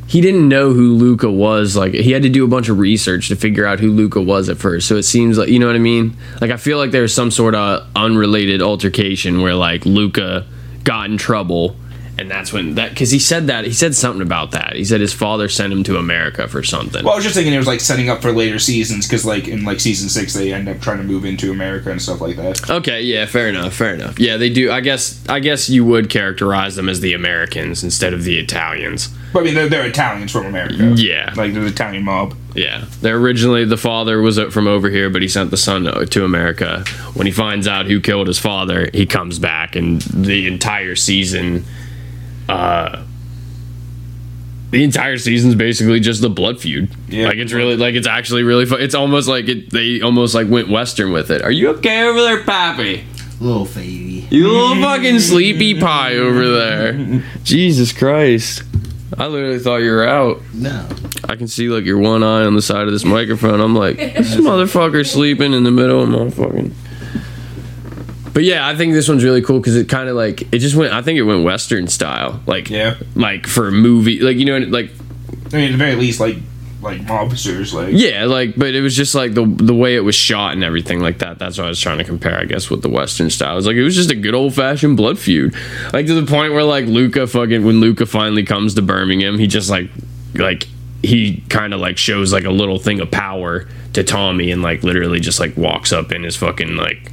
he didn't know who Luca was. Like he had to do a bunch of research to figure out who Luca was at first. So it seems like you know what I mean. Like I feel like there's some sort of unrelated altercation where like Luca got in trouble, and that's when that because he said that he said something about that. He said his father sent him to America for something. Well, I was just thinking it was like setting up for later seasons because like in like season six they end up trying to move into America and stuff like that. Okay, yeah, fair enough, fair enough. Yeah, they do. I guess I guess you would characterize them as the Americans instead of the Italians. But I mean, they're, they're Italians from America. Yeah. like the Italian mob. Yeah, they're originally the father was from over here, but he sent the son to America. When he finds out who killed his father, he comes back, and the entire season, uh, the entire season's basically just the blood feud. Yeah. like it's really like it's actually really fun. It's almost like it. They almost like went western with it. Are you okay over there, Pappy? Little baby. You little fucking sleepy pie over there. Jesus Christ. I literally thought you were out. No. I can see like your one eye on the side of this microphone. I'm like, this motherfucker sleeping in the middle of my fucking. But yeah, I think this one's really cool because it kind of like it just went. I think it went western style, like Yeah. like for a movie, like you know, like I mean, at the very least, like like mobsters, like yeah, like but it was just like the the way it was shot and everything like that. That's what I was trying to compare, I guess, with the western style. It was like it was just a good old fashioned blood feud, like to the point where like Luca fucking when Luca finally comes to Birmingham, he just like like he kind of like shows like a little thing of power to Tommy and like literally just like walks up in his fucking like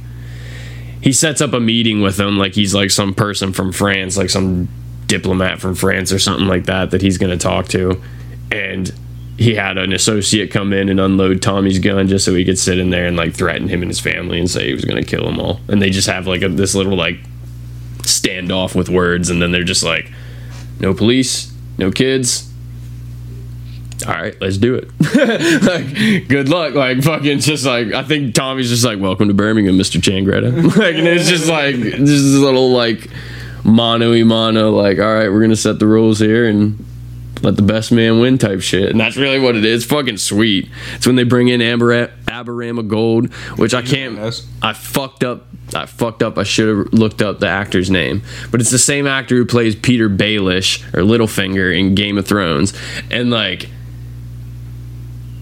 he sets up a meeting with him like he's like some person from France, like some diplomat from France or something like that that he's going to talk to. And he had an associate come in and unload Tommy's gun just so he could sit in there and like threaten him and his family and say he was going to kill them all. And they just have like a, this little like standoff with words and then they're just like no police, no kids. All right, let's do it. like, good luck. Like, fucking, just like I think Tommy's just like, "Welcome to Birmingham, Mister Changretta." like, and it's just like just this little like mono y mono. Like, all right, we're gonna set the rules here and let the best man win type shit. And that's really what it is. Fucking sweet. It's when they bring in Amber Aberama Gold, which I can't. I fucked up. I fucked up. I should have looked up the actor's name, but it's the same actor who plays Petyr Baelish or Littlefinger in Game of Thrones, and like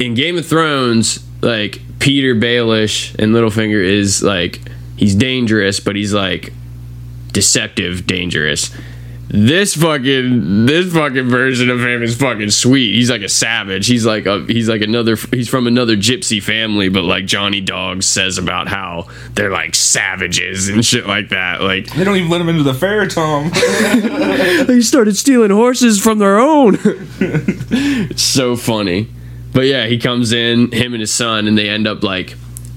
in Game of Thrones, like Petyr Baelish and Littlefinger is like he's dangerous, but he's like deceptive dangerous. This fucking this fucking version of him is fucking sweet. He's like a savage. He's like a he's like another he's from another gypsy family, but like Johnny Dog says about how they're like savages and shit like that. Like they don't even let him into the fair, Tom. they started stealing horses from their own. it's so funny. But yeah, he comes in, him and his son, and they end up like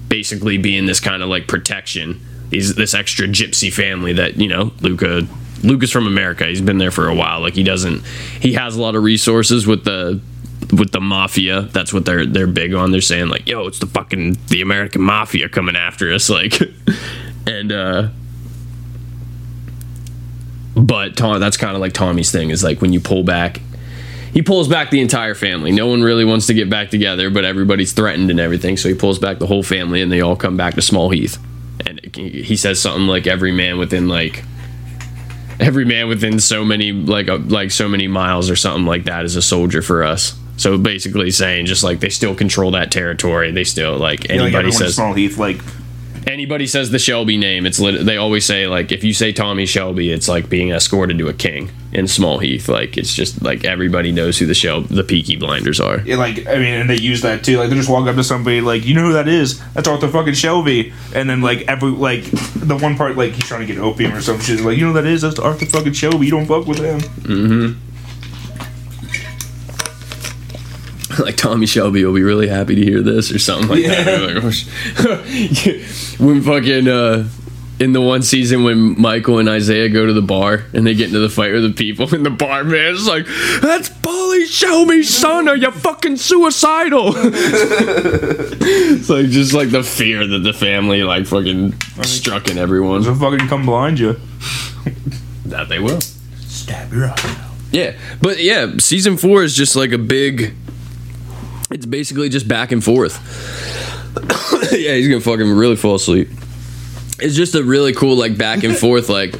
basically being this kind of like protection. He's this extra gypsy family that, you know, Luca Luca's from America. He's been there for a while. Like he doesn't he has a lot of resources with the with the mafia. That's what they're they're big on. They're saying like, "Yo, it's the fucking the American mafia coming after us." Like and uh but Tom, that's kind of like Tommy's thing is like when you pull back he pulls back the entire family. No one really wants to get back together, but everybody's threatened and everything. So he pulls back the whole family, and they all come back to Small Heath. And he says something like every man within like every man within so many like uh, like so many miles or something like that is a soldier for us. So basically saying just like they still control that territory. They still like Yeah, like anybody says Small Heath, like anybody says the Shelby name, it's lit- they always say like if you say Tommy Shelby, it's like being escorted to a king in Small Heath. Like it's just like everybody knows who the Shelby, the Peaky Blinders are. Yeah, like I mean, and they use that too. Like they just walk up to somebody, like you know who that is? That's Arthur fucking Shelby. And then like every like the one part, like he's trying to get opium or some shit. Like you know who that is? That's Arthur fucking Shelby. You don't fuck with him. Mm-hmm. like Tommy Shelby will be really happy to hear this or something like that. Like, oh, sh- when fucking uh, in the one season when Michael and Isaiah go to the bar and they get into the fight with the people in the bar, man, it's like that's Polly Shelby's son. Are you fucking suicidal? it's like just like the fear that the family like fucking struck in everyone. So fucking come blind you. That they will. Stab your eye out. Yeah, but yeah, season four is just like a big. It's basically just back and forth. yeah, he's gonna fucking really fall asleep. It's just a really cool like back and forth like,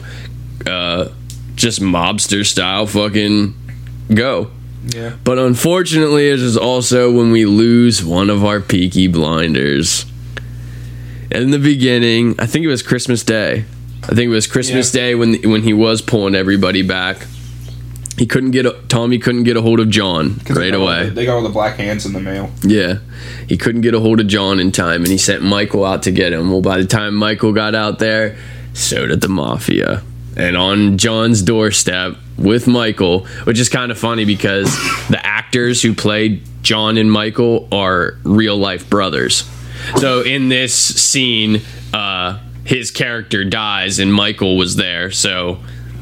uh, just mobster style fucking go. Yeah. But unfortunately, it is also when we lose one of our peaky blinders. In the beginning, I think it was Christmas Day. I think it was Christmas Yeah. Day when when he was pulling everybody back. He couldn't get a, Tommy couldn't get a hold of John right away. the- they got all the black hands in the mail. Yeah. He couldn't get a hold of John in time and he sent Michael out to get him. Well, by the time Michael got out there, so did the mafia. And on John's doorstep with Michael, which is kind of funny because the actors who played John and Michael are real life brothers. So in this scene, uh, his character dies and Michael was there. So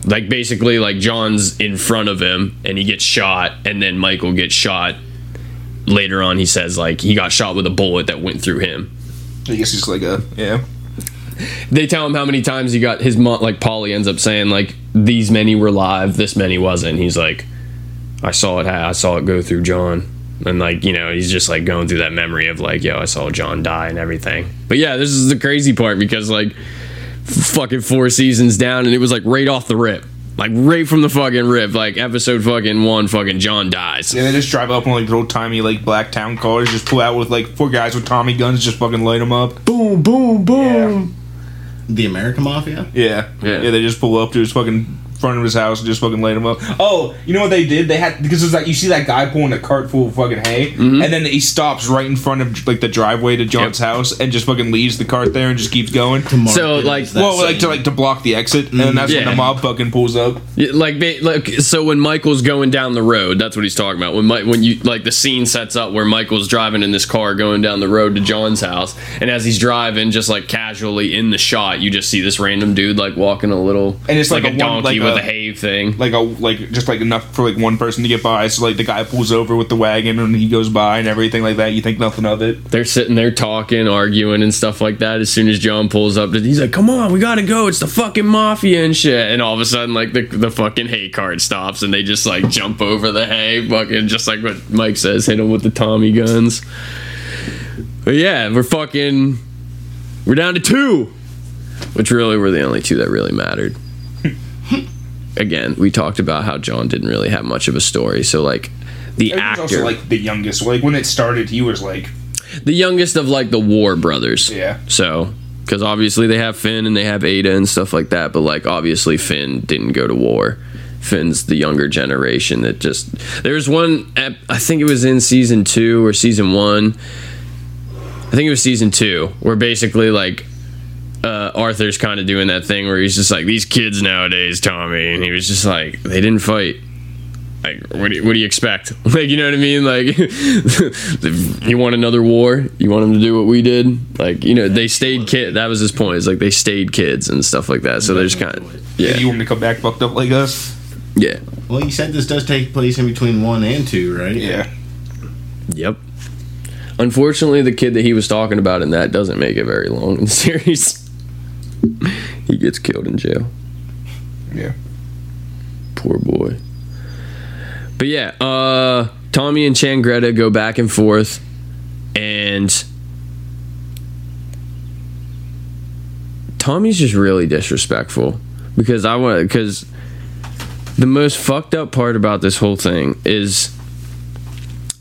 like basically like John's in front of him and he gets shot and then Michael gets shot. Later on he says like he got shot with a bullet that went through him. I guess he's like a yeah. they tell him how many times he got his mom like polly ends up saying like these many were live this many wasn't. He's like i saw it i saw it go through john. And like you know he's just like going through that memory of like yo i saw john die and everything. But yeah this is the crazy part because like fucking four seasons down and it was like right off the rip like right from the fucking rip like episode fucking one fucking john dies Yeah, they just drive up on like old timey like black town cars, just pull out with like four guys with Tommy guns, just fucking light them up. boom boom boom The American Mafia? Yeah. Yeah. yeah, They just pull up to his fucking front of his house and just fucking laid him up. Oh, you know what they did? They had because it's like you see that guy pulling a cart full of fucking hay, mm-hmm. and then he stops right in front of like the driveway to John's Yep. house and just fucking leaves the cart there and just keeps going. To So, like- as that Well, like to like to block the exit, and then that's when the mob fucking pulls up. Yeah, like they, like so when Michael's going down the road, that's what he's talking about. When Mi- when you like the scene sets up where Michael's driving in this car going down the road to John's house, and as he's driving, just like casually in the shot, you just see this random dude like walking a little And it's like a a one- donkey like with a hay thing. Like a like just like enough for like one person to get by. So like the guy pulls over with the wagon and he goes by and everything like that. You think nothing of it. They're sitting there talking, arguing, and stuff like that. As soon as John pulls up, he's like, "Come on, we gotta go! It's the fucking mafia and shit." And all of a sudden, like the the fucking hay cart stops, and they just like jump over the hay, fucking just like what Mike says, hit them with the Tommy guns. But yeah, we're fucking we're down to two, which really were the only two that really mattered. Again, we talked about how John didn't really have much of a story, so like the He was actor, also like the youngest. Like when it started, he was like the youngest of like the War brothers. yeah. So, because obviously they have Finn and they have Ada and stuff like that, but like obviously Finn didn't go to war. Finn's the younger generation that just. There's one, ep- I think it was in season two or season one. I think it was season two, where basically like uh, Arthur's kind of doing that thing where he's just like, these kids nowadays, Tommy. And he was just like, they didn't fight. Like, what do you, what do you expect? Like, you know what I mean? Like, you want another war? You want them to do what we did? Like, you know, they stayed kid. That was his point. It's like they stayed kids and stuff like that. So there's kind of, Yeah. yeah, You want me to come back fucked up like us? yeah, Well, you said this does take place in between one and two, right? Yeah. yep. Unfortunately, the kid that he was talking about in that doesn't make it very long in the series. he gets killed in jail. Yeah. Poor boy. But yeah, uh Tommy and Changretta go back and forth and Tommy's just really disrespectful because I want because the most fucked up part about this whole thing is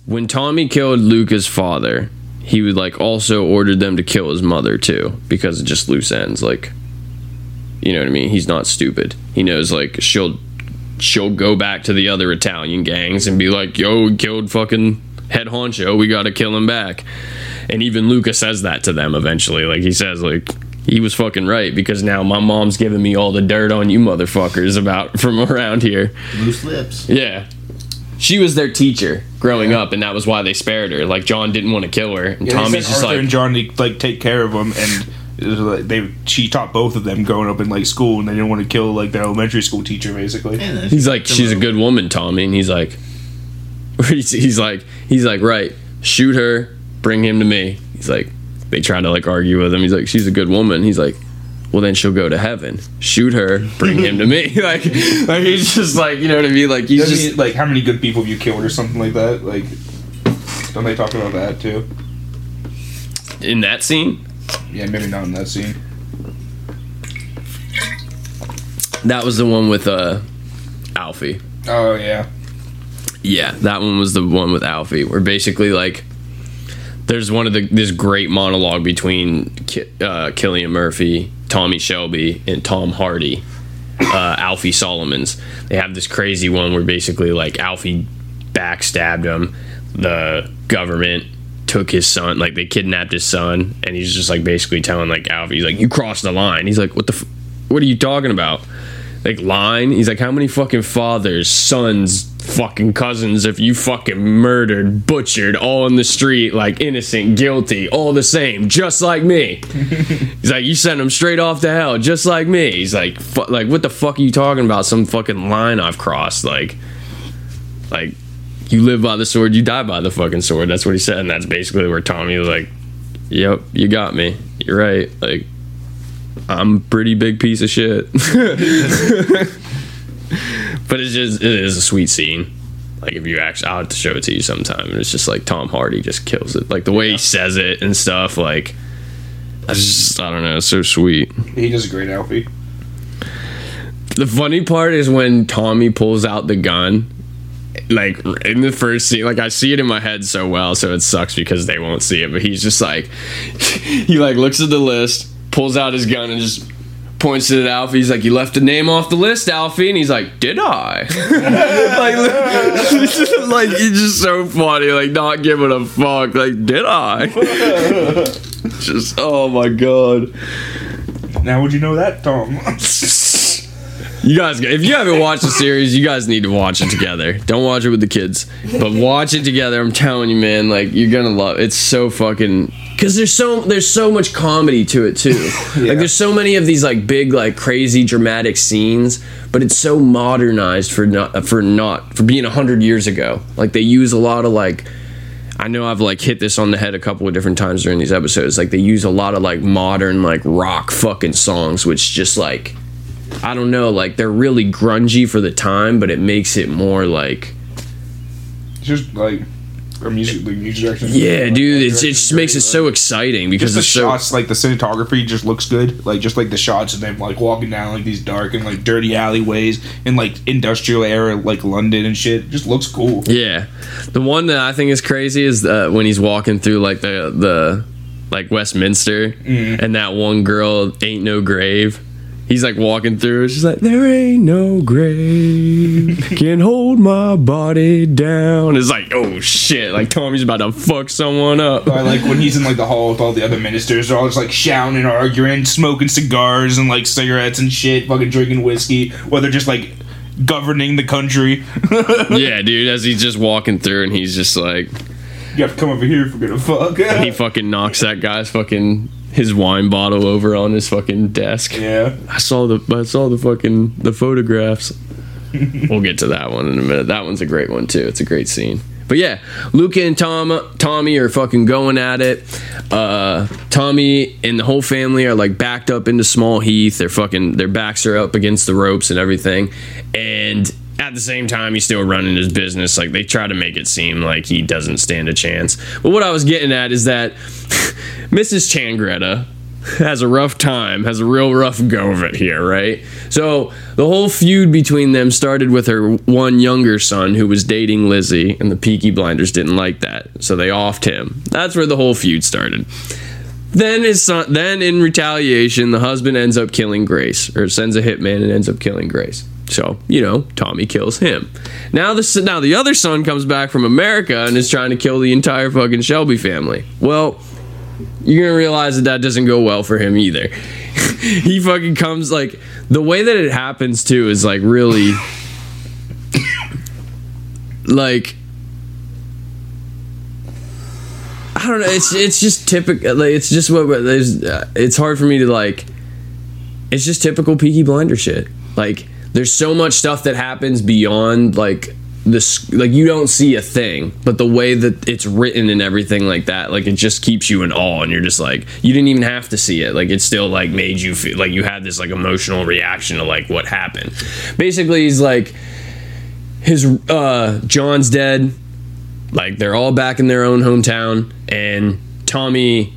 when Tommy killed Luca's father, he would like also ordered them to kill his mother too because of just loose ends. Like, you know what I mean? He's not stupid. He knows like she'll she'll go back to the other Italian gangs and be like, "Yo, we killed fucking head honcho. We got to kill him back." And even Luca says that to them eventually. Like he says, like he was fucking right because now my mom's giving me all the dirt on you motherfuckers about from around here. Loose lips. Yeah. She was their teacher growing up, and that was why they spared her. Like John didn't want to kill her, and Yeah, Tommy's sent just Arthur like, and John to like take care of them, and like they she taught both of them growing up in like school, and they didn't want to kill like their elementary school teacher basically. he's like, she's a good woman, Tommy, and he's like, he's, he's like, he's like, right, shoot her, bring him to me. He's like, they try to like argue with him. He's like, she's a good woman. He's like, well then she'll go to heaven. Shoot her, bring him to me. like, like he's just like, you know what I mean? Like he's Doesn't just he, like how many good people have you killed or something like that? Like, don't they talk about that too? in that scene. Yeah, maybe not in that scene. That was the one with uh, Alfie. Oh yeah, Yeah, that one was the one with Alfie, where basically like there's one of the this great monologue between Ki- uh, Cillian Murphy, Tommy Shelby, and Tom Hardy, uh, Alfie Solomons. They have this crazy one where basically like Alfie backstabbed him, the government took his son, like they kidnapped his son, and he's just like basically telling like Alfie, he's like, "You crossed the line." He's like, "What the? F- what are you talking about?" Like line. He's like, how many fucking fathers, sons, fucking cousins have you fucking murdered, butchered, all in the street, like innocent, guilty, all the same, just like me. He's like, you sent them straight off to hell, just like me. He's like, like what the fuck are you talking about? Some fucking line I've crossed, like, like. You live by the sword, you die by the fucking sword. That's what he said, and that's basically where Tommy was like, "Yep, you got me. You're right. Like, I'm a pretty big piece of shit." but it's just it is a sweet scene. Like if you actually, I'll have to show it to you sometime. And it's just like Tom Hardy just kills it. Like the way he says it and stuff. Like I just I don't know. It's so sweet. he does a great Alfie. The funny part is when Tommy pulls out the gun. Like in the first scene, like I see it in my head so well, so it sucks because they won't see it. But he's just like, he like looks at the list, pulls out his gun, and just points it at Alfie. He's like, "You left a name off the list, Alfie," and he's like, "Did I?" like, like he's just so funny, like not giving a fuck. Like, did I? just oh my god. Now would you know that, Tom? You guys, if you haven't watched the series, you guys need to watch it together. Don't watch it with the kids, but watch it together. I'm telling you, man, like you're gonna love. It's so fucking because there's so there's so much comedy to it too. Like there's so many of these like big like crazy dramatic scenes, but it's so modernized for not for not for being hundred years ago. Like they use a lot of like. I know I've like hit this on the head a couple of different times during these episodes. Like they use a lot of like modern like rock fucking songs, which just like I don't know, like they're really grungy for the time, but it makes it more like just like or music, like music direction. yeah, Like, dude. It's, it just makes it so exciting because the so shots, like the cinematography, just looks good. Like just like the shots of them like walking down like these dark and like dirty alleyways in like industrial era like London and shit. Just looks cool. yeah. The one that I think is crazy is uh, when he's walking through like the the like Westminster, and that one girl ain't no grave. He's like walking through. She's like, "There ain't no grave can hold my body down." It's like, oh shit! Like Tommy's about to fuck someone up. I like when he's in like the hall with all the other ministers. They're all just like shouting and arguing, smoking cigars and like cigarettes and shit, fucking drinking whiskey, while they're just like governing the country. yeah, dude. As he's just walking through, and he's just like, you have to come over here if we're gonna fuck. he fucking knocks that guy's fucking his wine bottle over on his fucking desk. yeah. I saw the I saw the fucking the photographs. we'll get to that one in a minute. That one's a great one too. It's a great scene. But yeah, Luca and Tom Tommy are fucking going at it. Uh, Tommy and the whole family are like backed up into Small Heath. They're fucking their backs are up against the ropes and everything. And at the same time, he's still running his business. Like they try to make it seem like he doesn't stand a chance. But what I was getting at is that Mrs. Changretta has a rough time, has a real rough go of it here, right? So the whole feud between them started with her one younger son who was dating Lizzie, and the Peaky Blinders didn't like that, so they offed him. That's where the whole feud started. Then his son, then in retaliation, the husband ends up killing Grace, or sends a hitman and ends up killing Grace. So you know, Tommy kills him. Now the now the other son comes back from America and is trying to kill the entire fucking Shelby family. Well, you're gonna realize that that doesn't go well for him either. he fucking comes like the way that it happens too is like really like I don't know. It's it's just typical. Like, it's just what what- there's. Uh, it's hard for me to like. It's just typical Peaky Blinder shit. Like there's so much stuff that happens beyond like this. Like you don't see a thing, but the way that it's written and everything like that, like it just keeps you in awe, and you're just like you didn't even have to see it. Like it still like made you feel like you had this like emotional reaction to like what happened. Basically, he's like his uh John's dead like they're all back in their own hometown and tommy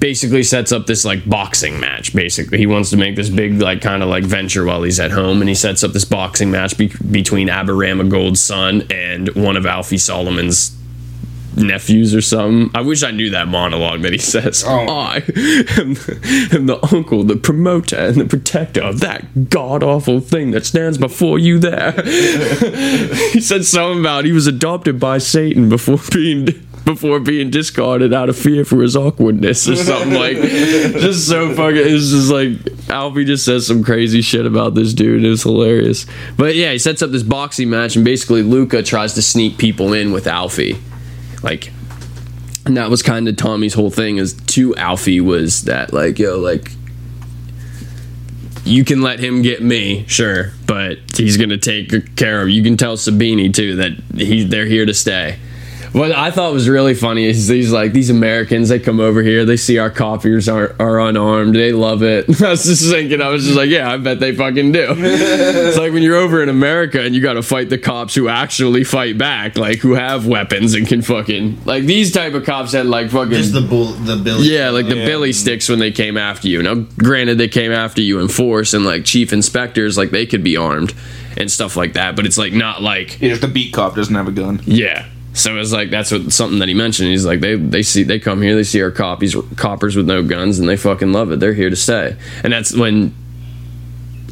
basically sets up this like boxing match basically. He wants to make this big like kind of like venture while he's at home and he sets up this boxing match be- between aberama gold's son and one of alfie solomon's nephews or something. I wish i knew that monologue that he says. Oh. i am, am the uncle the promoter and the protector of that god-awful thing that stands before you there. He said something about he was adopted by Satan before being before being discarded out of fear for his awkwardness or something like just so fucking it's just like Alfie just says some crazy shit about this dude it's hilarious but yeah he sets up this boxing match and basically Luca tries to sneak people in with Alfie like and that was kind of Tommy's whole thing is to Alfie was that like yo like you can let him get me, sure, but he's gonna take care of. You can tell Sabini too that he they're here to stay. What I thought was really funny is these like these Americans they come over here, they see our copiers are, are unarmed, they love it. I was just thinking, I was just like, yeah, I bet they fucking do. it's like when you're over in America and you got to fight the cops who actually fight back, like who have weapons and can fucking like these type of cops had like fucking Just the bull, the Billy. yeah, like the Billy sticks when they came after you. Now, granted, they came after you in force, and like chief inspectors, like they could be armed and stuff like that. But it's like not like Yeah, if the beat cop doesn't have a gun. yeah. So it's like that's what something that he mentioned. He's like they they see they come here, they see our copies coppers with no guns, and they fucking love it. They're here to stay, and that's when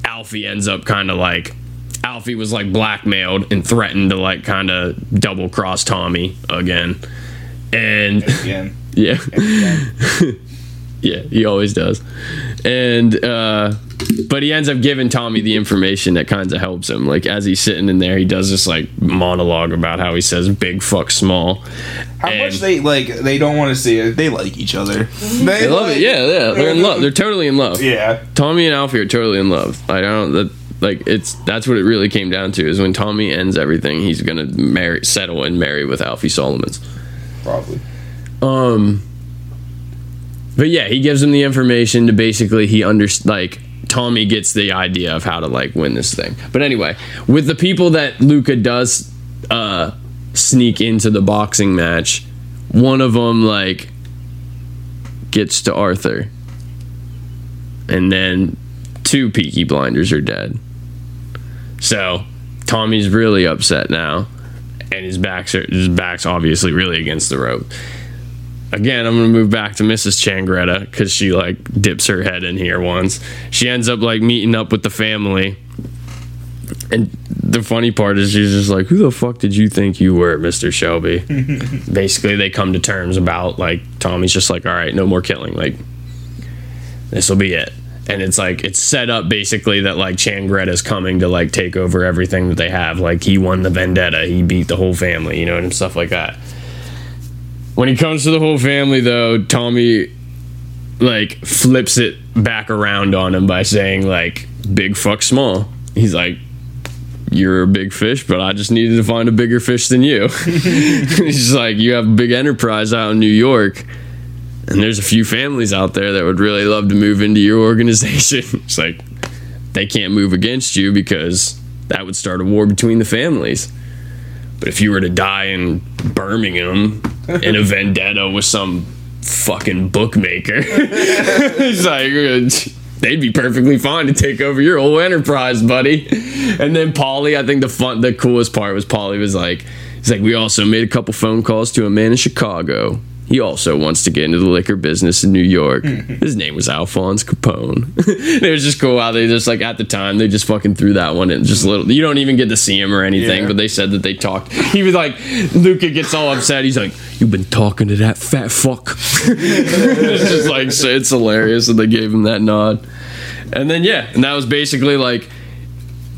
Alfie ends up kind of like. Alfie was like blackmailed and threatened to like kind of double cross Tommy again. And Again. yeah. yeah, he always does. And uh but he ends up giving Tommy the information that kind of helps him. Like as he's sitting in there, he does this like monologue about how he says big fuck small. How And- much they like? They don't want to see it. They like each other. They, They love it. Yeah, yeah. They're in love. They're totally in love. Yeah. Tommy and Alfie are totally in love. I don't that like it's that's what it really came down to is when Tommy ends everything, he's gonna marry settle and marry with Alfie Solomons. Probably. Um, but yeah, he gives him the information to basically he under like Tommy gets the idea of how to like win this thing. But anyway, with the people that Luca does uh sneak into the boxing match, one of them like gets to Arthur, and then two Peaky Blinders are dead. So Tommy's really upset now, and his back's his back's obviously really against the rope again, I'm gonna move back to Mrs. Changretta because she like dips her head in here once. She ends up like meeting up with the family, and the funny part is she's just like, "Who the fuck did you think you were, Mister Shelby?" Basically, they come to terms about like Tommy's just like, "All right, no more killing. Like this will be it." And it's like it's set up basically that like Changretta's coming to like take over everything that they have. Like he won the vendetta, he beat the whole family, you know, and stuff like that. When it comes to the whole family, though, Tommy like flips it back around on him by saying like "big fuck small." He's like, "You're a big fish, but I just needed to find a bigger fish than you." He's like, "You have a big enterprise out in New York." And there's a few families out there that would really love to move into your organization. It's like they can't move against you because that would start a war between the families. But if you were to die in Birmingham in a vendetta with some fucking bookmaker. He's like, they'd be perfectly fine to take over your whole enterprise, buddy. And then Polly, I think the fun, the coolest part was Polly was like, he's like, we also made a couple phone calls to a man in Chicago. He also wants to get into the liquor business in New York. Mm-hmm. His name was Alphonse Capone. it was just cool how they just like at the time they just fucking threw that one in just a little. You don't even get to see him or anything, Yeah. but they said that they talked. He was like, Luca gets all upset. He's like, "You've been talking to that fat fuck." it's just like so it's hilarious that they gave him that nod. And then yeah, and that was basically like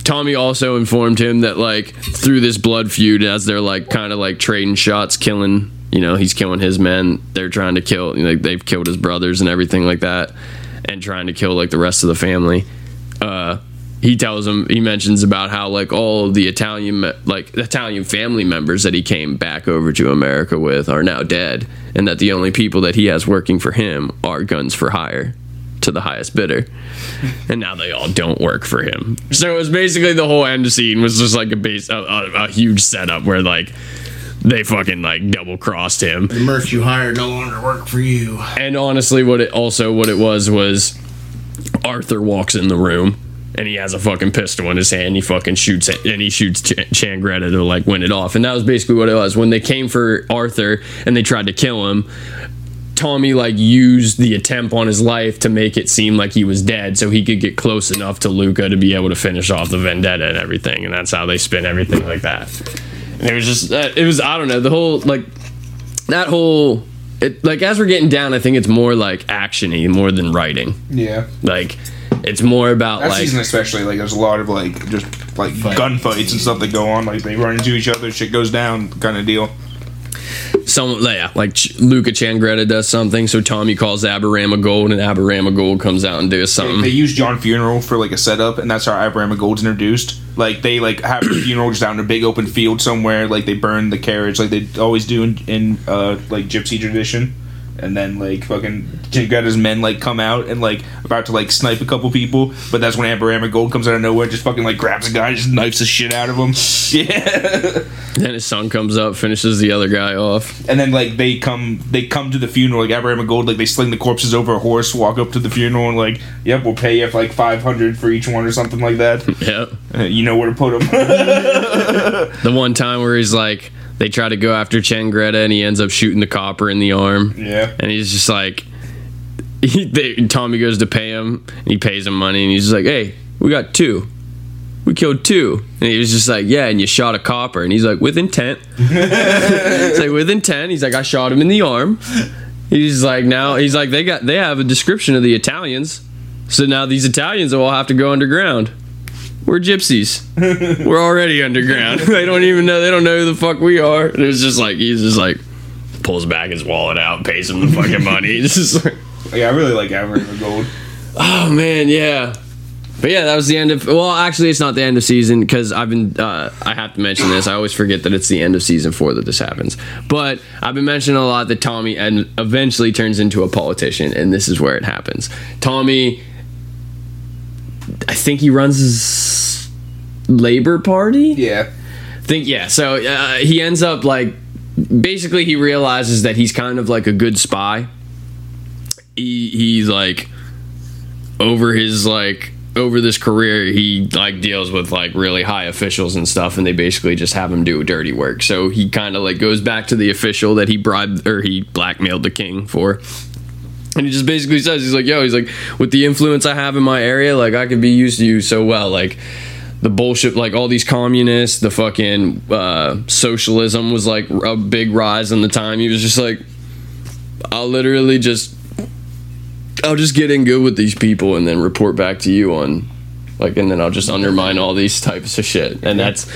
Tommy also informed him that like through this blood feud, as they're like kind of like trading shots, killing, you know, he's killing his men. They're trying to kill, you know, they've killed his brothers and everything like that, and trying to kill like the rest of the family. Uh, he tells him he mentions about how like all the Italian like Italian family members that he came back over to America with are now dead, and that the only people that he has working for him are guns for hire to the highest bidder and now they all don't work for him. So it was basically the whole end scene was just like a base, a, a, a huge setup where like they fucking like double crossed him. The merc you hired no longer work for you. And honestly, what it also what it was was Arthur walks in the room and he has a fucking pistol in his hand. He fucking shoots it and he shoots Ch- Changretta to like win it off. And that was basically what it was when they came for Arthur and they tried to kill him. Tommy like used the attempt on his life to make it seem like he was dead, so he could get close enough to Luca to be able to finish off the vendetta and everything, and that's how they spin everything like that. And it was just that it was I don't know the whole like that whole it like as we're getting down, I think it's more like actiony more than writing. Yeah. Like it's more about That like season especially, like there's a lot of like just like gunfights and stuff that go on. Like they run into each other, shit goes down, kind of deal. Some yeah, like Ch- Luca Changretta does something, so Tommy calls Aberama Gold, and Aberama Gold comes out and does something. they use John Funeral for like a setup, and that's how Aberama Gold's introduced. Like they like have the funeral just out in a big open field somewhere. Like they burn the carriage, like they always do in, in uh, like gypsy tradition. And then like fucking Changretta's men like come out and like about to like snipe a couple people, but that's when Aberama Gold comes out of nowhere, just fucking like grabs a guy, just knifes the shit out of him. Yeah. Then his son comes up, finishes the other guy off. and then like they come they come to the funeral like Aberama Gold like they sling the corpses over a horse walk up to the funeral and like yep we'll pay you like 500 for each one or something like that Yep. Uh, you know where to put them The one time where he's like, they try to go after Changretta and he ends up shooting the copper in the arm. yeah. And he's just like he, they, Tommy goes to pay him and he pays him money and he's just like hey we got two. We killed two. And he was just like yeah and you shot a copper. And he's like with intent. It's like with intent. He's like I shot him in the arm. He's like now he's like they got they have a description of the Italians. So now these Italians will all have to go underground we're gypsies we're already underground they don't even know they don't know who the fuck we are and it's just like he's just like pulls back his wallet out, pays him the fucking money. It's just like, yeah I really like Aberama Gold oh man, yeah. But yeah, that was the end of. Well, actually, it's not the end of season because I've been. Uh, I have to mention this. I always forget that it's the end of season four that this happens. But I've been mentioning a lot that Tommy and eventually turns into a politician, and this is where it happens. Tommy, I think he runs his Labor Party. yeah. Think yeah so uh, he ends up like basically he realizes that he's kind of like a good spy. He he's like over his like over this career he like deals with like really high officials and stuff and they basically just have him do dirty work. So he kind of like goes back to the official that he bribed or he blackmailed the king for and he just basically says he's like yo he's like with the influence i have in my area like i could be used to you so well. Like the bullshit like all these communists the fucking uh, socialism was like a big rise in the time. He was just like i'll literally just i'll just get in good with these people and then report back to you on like and then i'll just undermine all these types of shit and that's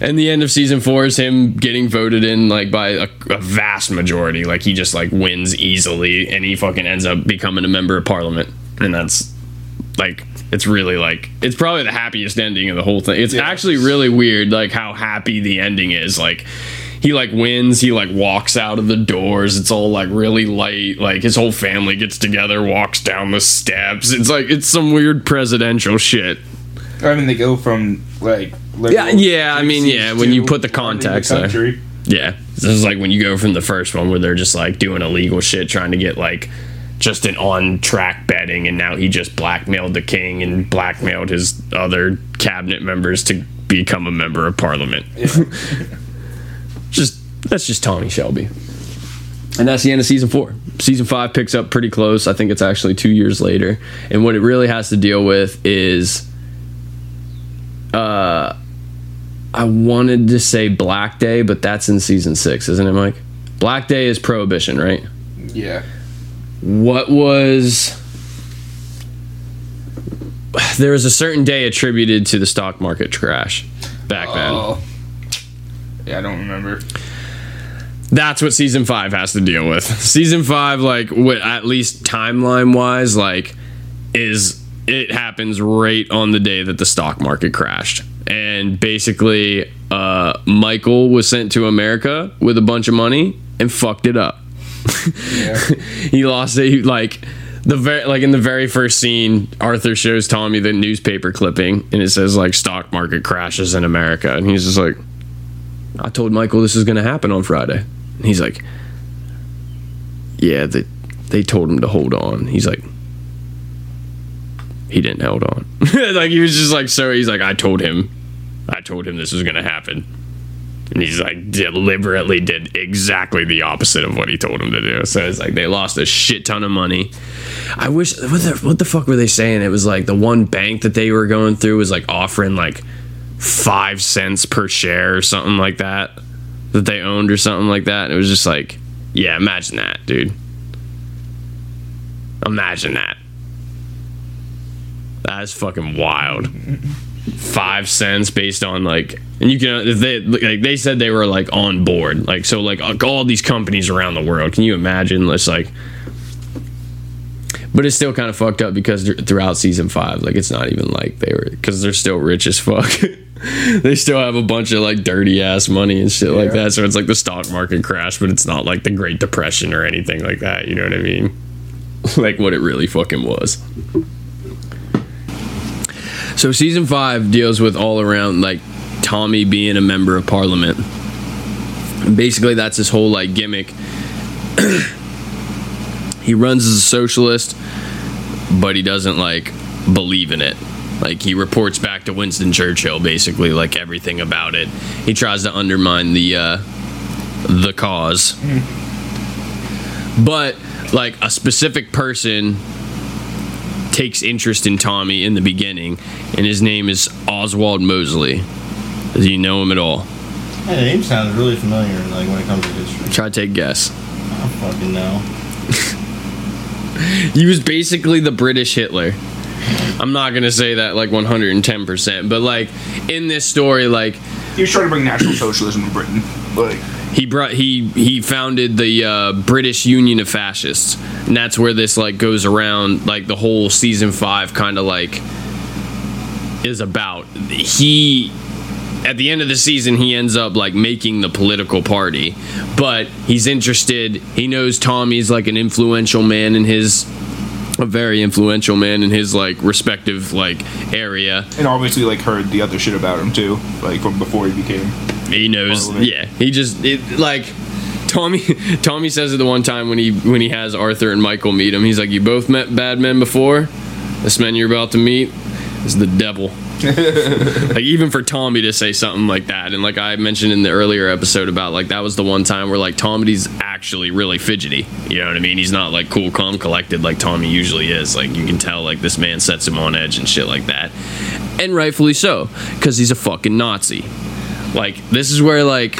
and the end of season four is him getting voted in like by a, a vast majority like he just like wins easily and he fucking ends up becoming a member of parliament and that's like it's really like it's probably the happiest ending of the whole thing. It's Yeah. actually really weird like how happy the ending is. Like he like wins, he like walks out of the doors. It's all like really light. Like his whole family gets together, walks down the steps. It's like it's some weird presidential shit. I mean they go from like Yeah, yeah, I mean, yeah, when you put the context there. Yeah, this is like when you go from the first one where they're just like doing illegal shit, trying to get like just an on track betting, and now he just blackmailed the king and blackmailed his other cabinet members to become a member of parliament. just that's just Tommy Shelby. And that's the end of season four. Season five picks up pretty close. I think it's actually two years later. And what it really has to deal with is uh I wanted to say Black Day, but that's in season six, isn't it, Mike? Black Day is prohibition, right? Yeah. What was there was a certain day attributed to the stock market crash back then. Oh. Yeah, I don't remember. That's what season five has to deal with. Season five, like what at least timeline wise, like is it happens right on the day that the stock market crashed. And basically, uh, Michael was sent to America with a bunch of money and fucked it up. he lost it. He, like the very like in the very first scene, Arthur shows Tommy the newspaper clipping, and it says like stock market crashes in America, and he's just like, I told Michael this is going to happen on Friday. And he's like, Yeah, they they told him to hold on. He's like, he didn't hold on. like he was just like so. He's like, I told him, I told him this was going to happen. And he's like deliberately did exactly the opposite of what he told him to do. So it's like they lost a shit ton of money. I wish what the what the fuck were they saying? It was like the one bank that they were going through was like offering like five cents per share or something like that that they owned or something like that. It was just like, yeah, imagine that, dude. Imagine that. That is fucking wild. Five cents based on like, and you can if they like they said they were like on board, like so like all these companies around the world. Can you imagine? It's like, but it's still kind of fucked up because th- throughout season five, like it's not even like they were because they're still rich as fuck. they still have a bunch of like dirty ass money and shit like that. So it's like the stock market crash, but it's not like the Great Depression or anything like that. You know what I mean? like what it really fucking was. So season five deals with all around like Tommy being a member of parliament. Basically, that's his whole like gimmick. he runs as a socialist, but he doesn't like believe in it. Like he reports back to Winston Churchill, basically like everything about it. He tries to undermine the uh, the cause, but like a specific person takes interest in Tommy in the beginning, and his name is Oswald Mosley. Do you know him at all? That name sounds really familiar, like when it comes to history. Try to take a guess. I don't fucking know. He was basically the British Hitler. I'm not gonna say that like 110%, but like in this story, like He was trying to bring national socialism to Britain. Like, he brought he he founded the uh, British Union of Fascists, and that's where this like goes around like the whole season five kind of like is about. He at the end of the season he ends up like making the political party, but he's interested. He knows Tommy's like an influential man in his a very influential man in his like respective like area and obviously, like, heard the other shit about him, too. Like, from before he became. He knows. Yeah, he just it, like Tommy. Tommy says it the one time when he when he has Arthur and Michael meet him. He's like, "You both met bad men before. This man you're about to meet is the devil." like even for Tommy to say something like that, and like I mentioned in the earlier episode about like that was the one time where like Tommy's actually really fidgety. You know what I mean? He's not like cool, calm, collected like Tommy usually is. Like you can tell like this man sets him on edge and shit like that, and rightfully so because he's a fucking Nazi. Like this is where like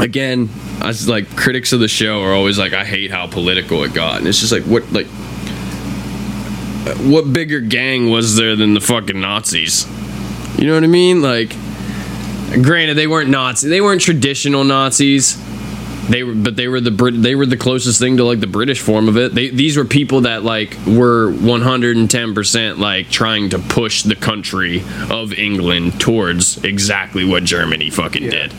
again, I was like critics of the show are always like I hate how political it got, and it's just like what like what bigger gang was there than the fucking Nazis? You know what I mean? Like, granted, they weren't Nazis. They weren't traditional Nazis. They were, but they were the Brit. They were the closest thing to like the British form of it. They, these were people that like were 110 percent like trying to push the country of England towards exactly what Germany fucking did.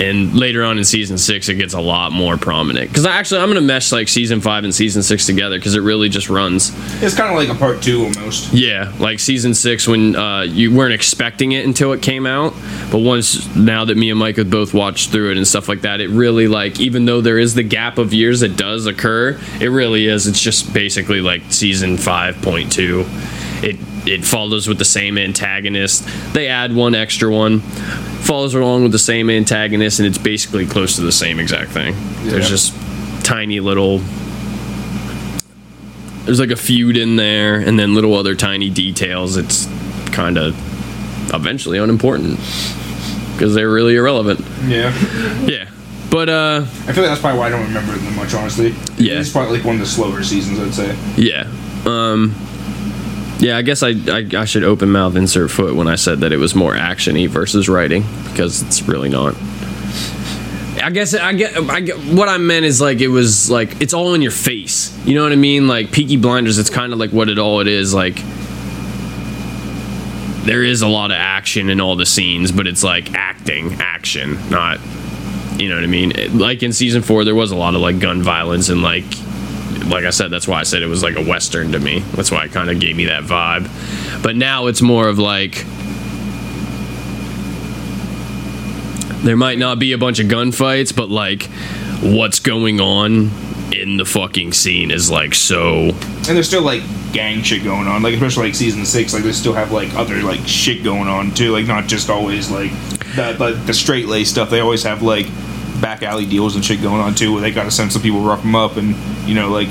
And later on in season six, it gets a lot more prominent. Because actually, I'm gonna mesh like season five and season six together because it really just runs. It's kind of like a part two almost. Yeah, like season six when uh, you weren't expecting it until it came out, but once now that me and Mike have both watched through it and stuff like that, it really like even though there is the gap of years that does occur, it really is. It's just basically like season five point two. It it follows with the same antagonist. They add one extra one, follows along with the same antagonist, and it's basically close to the same exact thing. There's just tiny little there's like a feud in there and then little other tiny details it's kind of eventually unimportant because they're really irrelevant Yeah. yeah but uh I feel like that's probably why I don't remember it much, honestly. Yeah. It's probably like one of the slower seasons, I'd say. yeah um yeah i guess i i, I should open mouth insert foot when i said that it was more actiony versus writing because it's really not I guess I get, I get what I meant is like it was like it's all in your face. You know what I mean? Like Peaky Blinders, it's kind of like what it all it is. Like there is a lot of action in all the scenes, but it's like acting, action, not you know what I mean? Like in season four, there was a lot of like gun violence and like like I said, that's why I said it was like a western to me. That's why it kind of gave me that vibe. But now it's more of like there might not be a bunch of gunfights, but like what's going on in the fucking scene is like so And there's still like gang shit going on, like especially like season six. Like they still have like other like shit going on too. Like not just always like the the, the straight lace stuff. They always have like back alley deals and shit going on too, where they got to send some people rough him up and you know like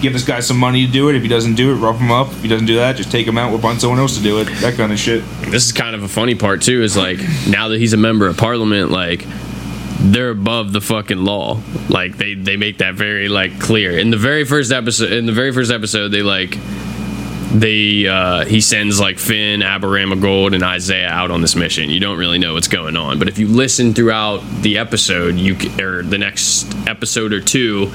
give this guy some money to do it. If he doesn't do it, rough him up. If he doesn't do that, just take him out. We'll find someone else to do it. That kind of shit. this is kind of a funny part too is like now that he's a member of parliament like they're above the fucking law like they they make that very like clear in the very first episode in the very first episode they like they uh he sends like finn aberama gold and isaiah out on this mission you don't really know what's going on but if you listen throughout the episode you or the next episode or two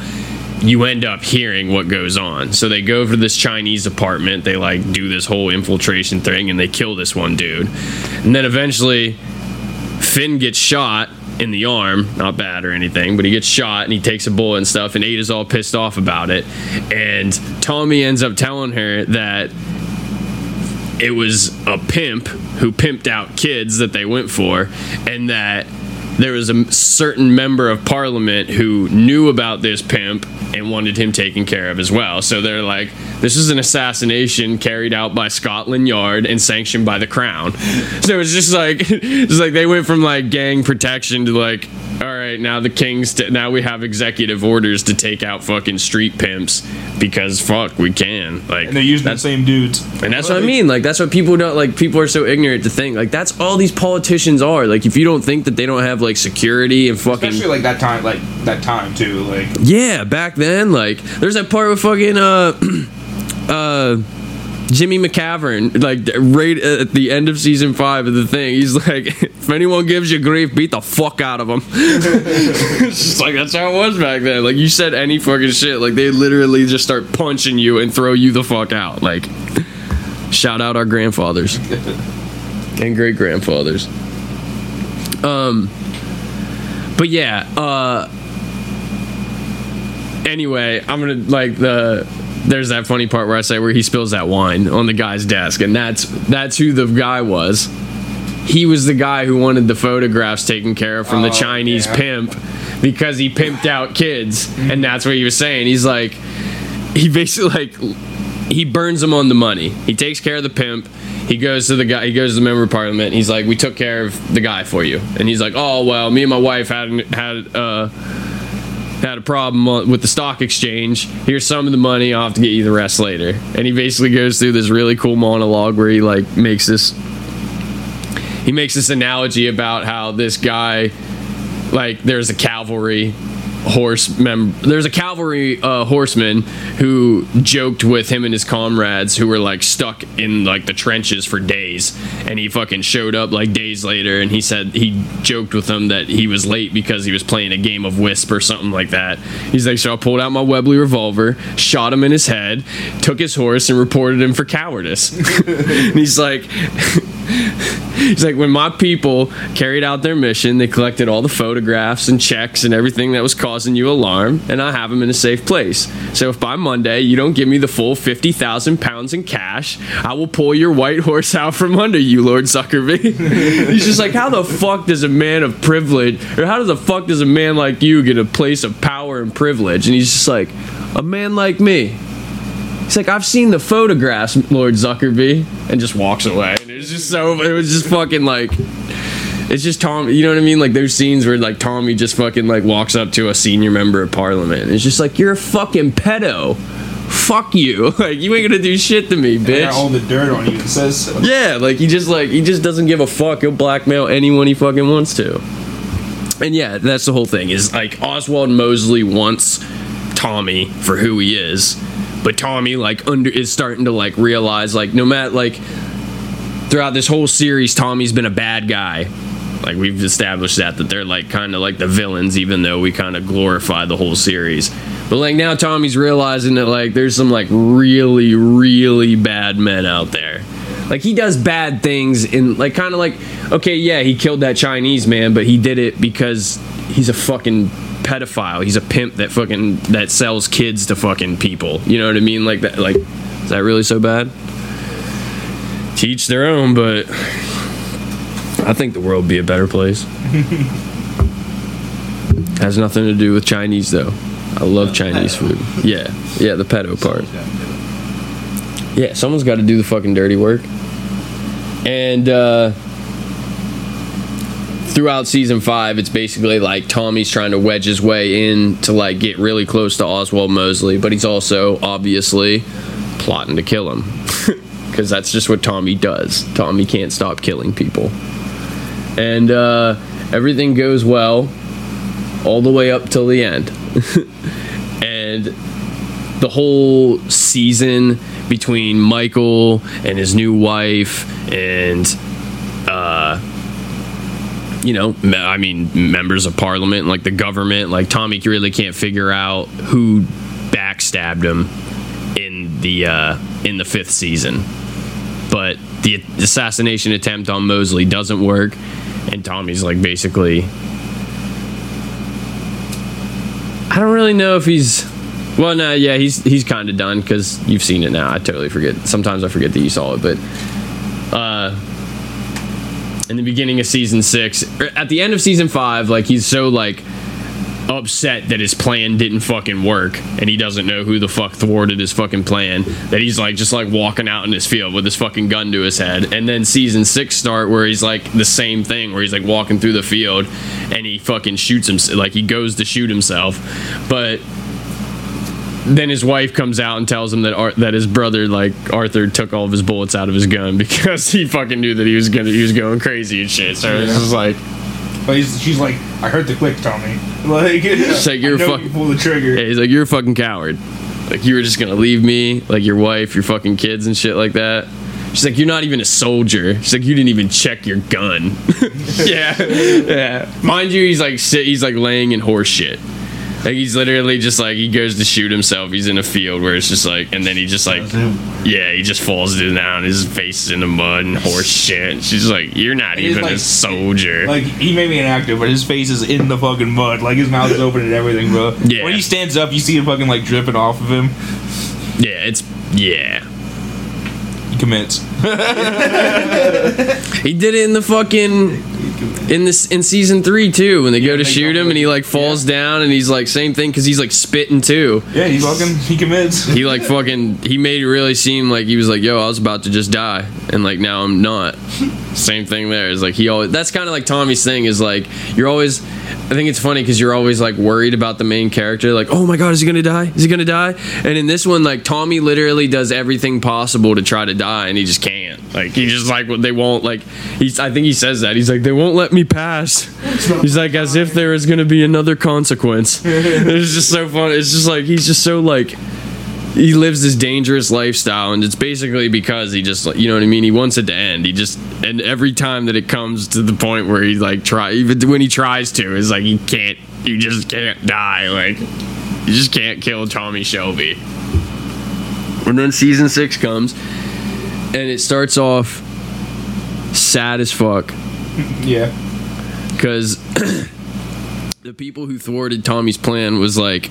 you end up hearing what goes on. So they go over to this Chinese apartment, they like do this whole infiltration thing and they kill this one dude. And then eventually Finn gets shot in the arm, not bad or anything, but he gets shot and he takes a bullet and stuff and Ada's all pissed off about it. And Tommy ends up telling her that it was a pimp who pimped out kids that they went for, and that there was a certain member of parliament who knew about this pimp and wanted him taken care of as well. So they're like, this is an assassination carried out by Scotland Yard and sanctioned by the crown. So it's just like, it's like they went from like gang protection to like, all right, now the king's t- now we have executive orders to take out fucking street pimps because fuck, we can. Like, And they're using the same dudes. and that's what I mean. Like that's what people don't like. People are so ignorant to think like that's all these politicians are. Like if you don't think that they don't have like security and fucking Especially like that time, like that time too. Like yeah, back then like there's that part with fucking uh uh Jimmy McCavern like right at the end of season five of the thing. He's like, if anyone gives you grief, beat the fuck out of them. it's just like that's how it was back then. Like you said any fucking shit, like they literally just start punching you and throw you the fuck out. Like shout out our grandfathers and great grandfathers. Um, but yeah. Uh, anyway, I'm gonna like the. There's that funny part where I say where he spills that wine on the guy's desk, and that's that's who the guy was. He was the guy who wanted the photographs taken care of from the Oh, Chinese yeah. pimp because he pimped out kids, and that's what he was saying. He's like, he basically like he burns him on the money. He takes care of the pimp. He goes to the guy. He goes to the member of parliament. He's like, "We took care of the guy for you." And he's like, "Oh well, me and my wife had had uh, had a problem with the stock exchange. Here's some of the money. I'll have to get you the rest later." And he basically goes through this really cool monologue where he like makes this he makes this analogy about how this guy like there's a cavalry horse mem- there's a cavalry uh, horseman who joked with him and his comrades who were like stuck in like the trenches for days. And he fucking showed up like days later and he said he joked with them that he was late because he was playing a game of whist or something like that. He's like so i pulled out my webley revolver shot him in his head took his horse and reported him for cowardice. And he's like He's like, when my people carried out their mission, they collected all the photographs and checks and everything that was causing you alarm, and I have them in a safe place. So if by Monday you don't give me the full 50,000 pounds in cash, I will pull your white horse out from under you, Lord Zuckerby. He's just like, how the fuck does a man of privilege, or how the fuck does a man like you get a place of power and privilege? And he's just like, a man like me. He's like, I've seen the photographs, Lord Zuckerby, and just walks away. It was just so, it was just fucking like, it's just Tom. You know what I mean? Like there's scenes where like Tommy just fucking like walks up to a senior member of parliament. And it's just like you're a fucking pedo. Fuck you. Like you ain't gonna do shit to me, Got all bitch. the dirt on you. It says so. Yeah, like he just like he just doesn't give a fuck. He'll blackmail anyone he fucking wants to. And yeah, that's the whole thing. Is like Oswald Mosley wants Tommy for who he is, but Tommy like under is starting to like realize like no matter like throughout this whole series, Tommy's been a bad guy. Like we've established that that they're like kind of like the villains, even though we kind of glorify the whole series. But like now, Tommy's realizing that like there's some like really really bad men out there. Like he does bad things in like kind of like okay, yeah, he killed that Chinese man, but he did it because he's a fucking pedophile. He's a pimp that fucking that sells kids to fucking people. You know what I mean? Like that. Like is that really so bad? Teach their own, but I think the world would be a better place. Has nothing to do with Chinese though. I love Chinese food. Yeah, yeah, the pedo part. Yeah, someone's got to do the fucking dirty work. And uh, throughout season five, it's basically like Tommy's trying to wedge his way in to like get really close to Oswald Mosley, but he's also obviously plotting to kill him because that's just what Tommy does. Tommy can't stop killing people, and uh, everything goes well all the way up till the end, and the whole season between Michael and his new wife and uh you know I mean members of parliament like the government like Tommy really can't figure out who backstabbed him in the uh in the 5th season but the assassination attempt on Mosley doesn't work and Tommy's like basically I don't really know if he's well, no, yeah, he's he's kind of done because you've seen it now. I totally forget. Sometimes I forget that you saw it, but uh, in the beginning of season six, er, at the end of season five, like he's so like upset that his plan didn't fucking work and he doesn't know who the fuck thwarted his fucking plan that he's like just like walking out in his field with his fucking gun to his head. And then season six start where he's like the same thing where he's like walking through the field and he fucking shoots him like he goes to shoot himself. But then his wife comes out and tells him that Ar- that his brother like Arthur took all of his bullets out of his gun because he fucking knew that he was gonna he was going crazy and shit. So it's just like But he's, she's like, I heard the click, Tommy. Like, it's like, you're I know fuck- you pull the trigger. yeah, he's like you're a fucking coward. Like you were just gonna leave me, like your wife, your fucking kids and shit like that. She's like, you're not even a soldier. She's like, you didn't even check your gun. yeah, yeah. Mind you, he's like, sit, he's like laying in horse shit. Like he's literally just like he goes to shoot himself. He's in a field where it's just like, and then he just like, yeah, he just falls down. His face is in the mud and horse shit. She's like, you're not even a soldier. Like he may be an actor, but his face is in the fucking mud. Like his mouth is open and everything, bro. Yeah. When he stands up, you see it fucking like dripping off of him. yeah, it's yeah. He commits. He did it in the fucking in this in season three too when they go to they shoot him and he like falls down and he's like same thing because he's like spitting too. Yeah, he fucking he commits. He like fucking he made it really seem like he was like yo I was about to just die and like now I'm not. Same thing there. It's like he always that's kind of like Tommy's thing is like you're always I think it's funny because you're always like worried about the main character like oh my god is he gonna die is he gonna die and in this one like Tommy literally does everything possible to try to die and he just can't like he just like they won't like he's I think he says that he's like they won't let me pass. He's like as if there is gonna be another consequence. It's just so fun. It's just like he's just so like he lives this dangerous lifestyle and it's basically because he just you know what i mean? He wants it to end. He just and every time that it comes to the point where he like try even when he tries to it's like he can't you just can't die. Like you just can't kill tommy shelby. And then season six comes and it starts off sad as fuck Yeah. because the people who thwarted Tommy's plan was like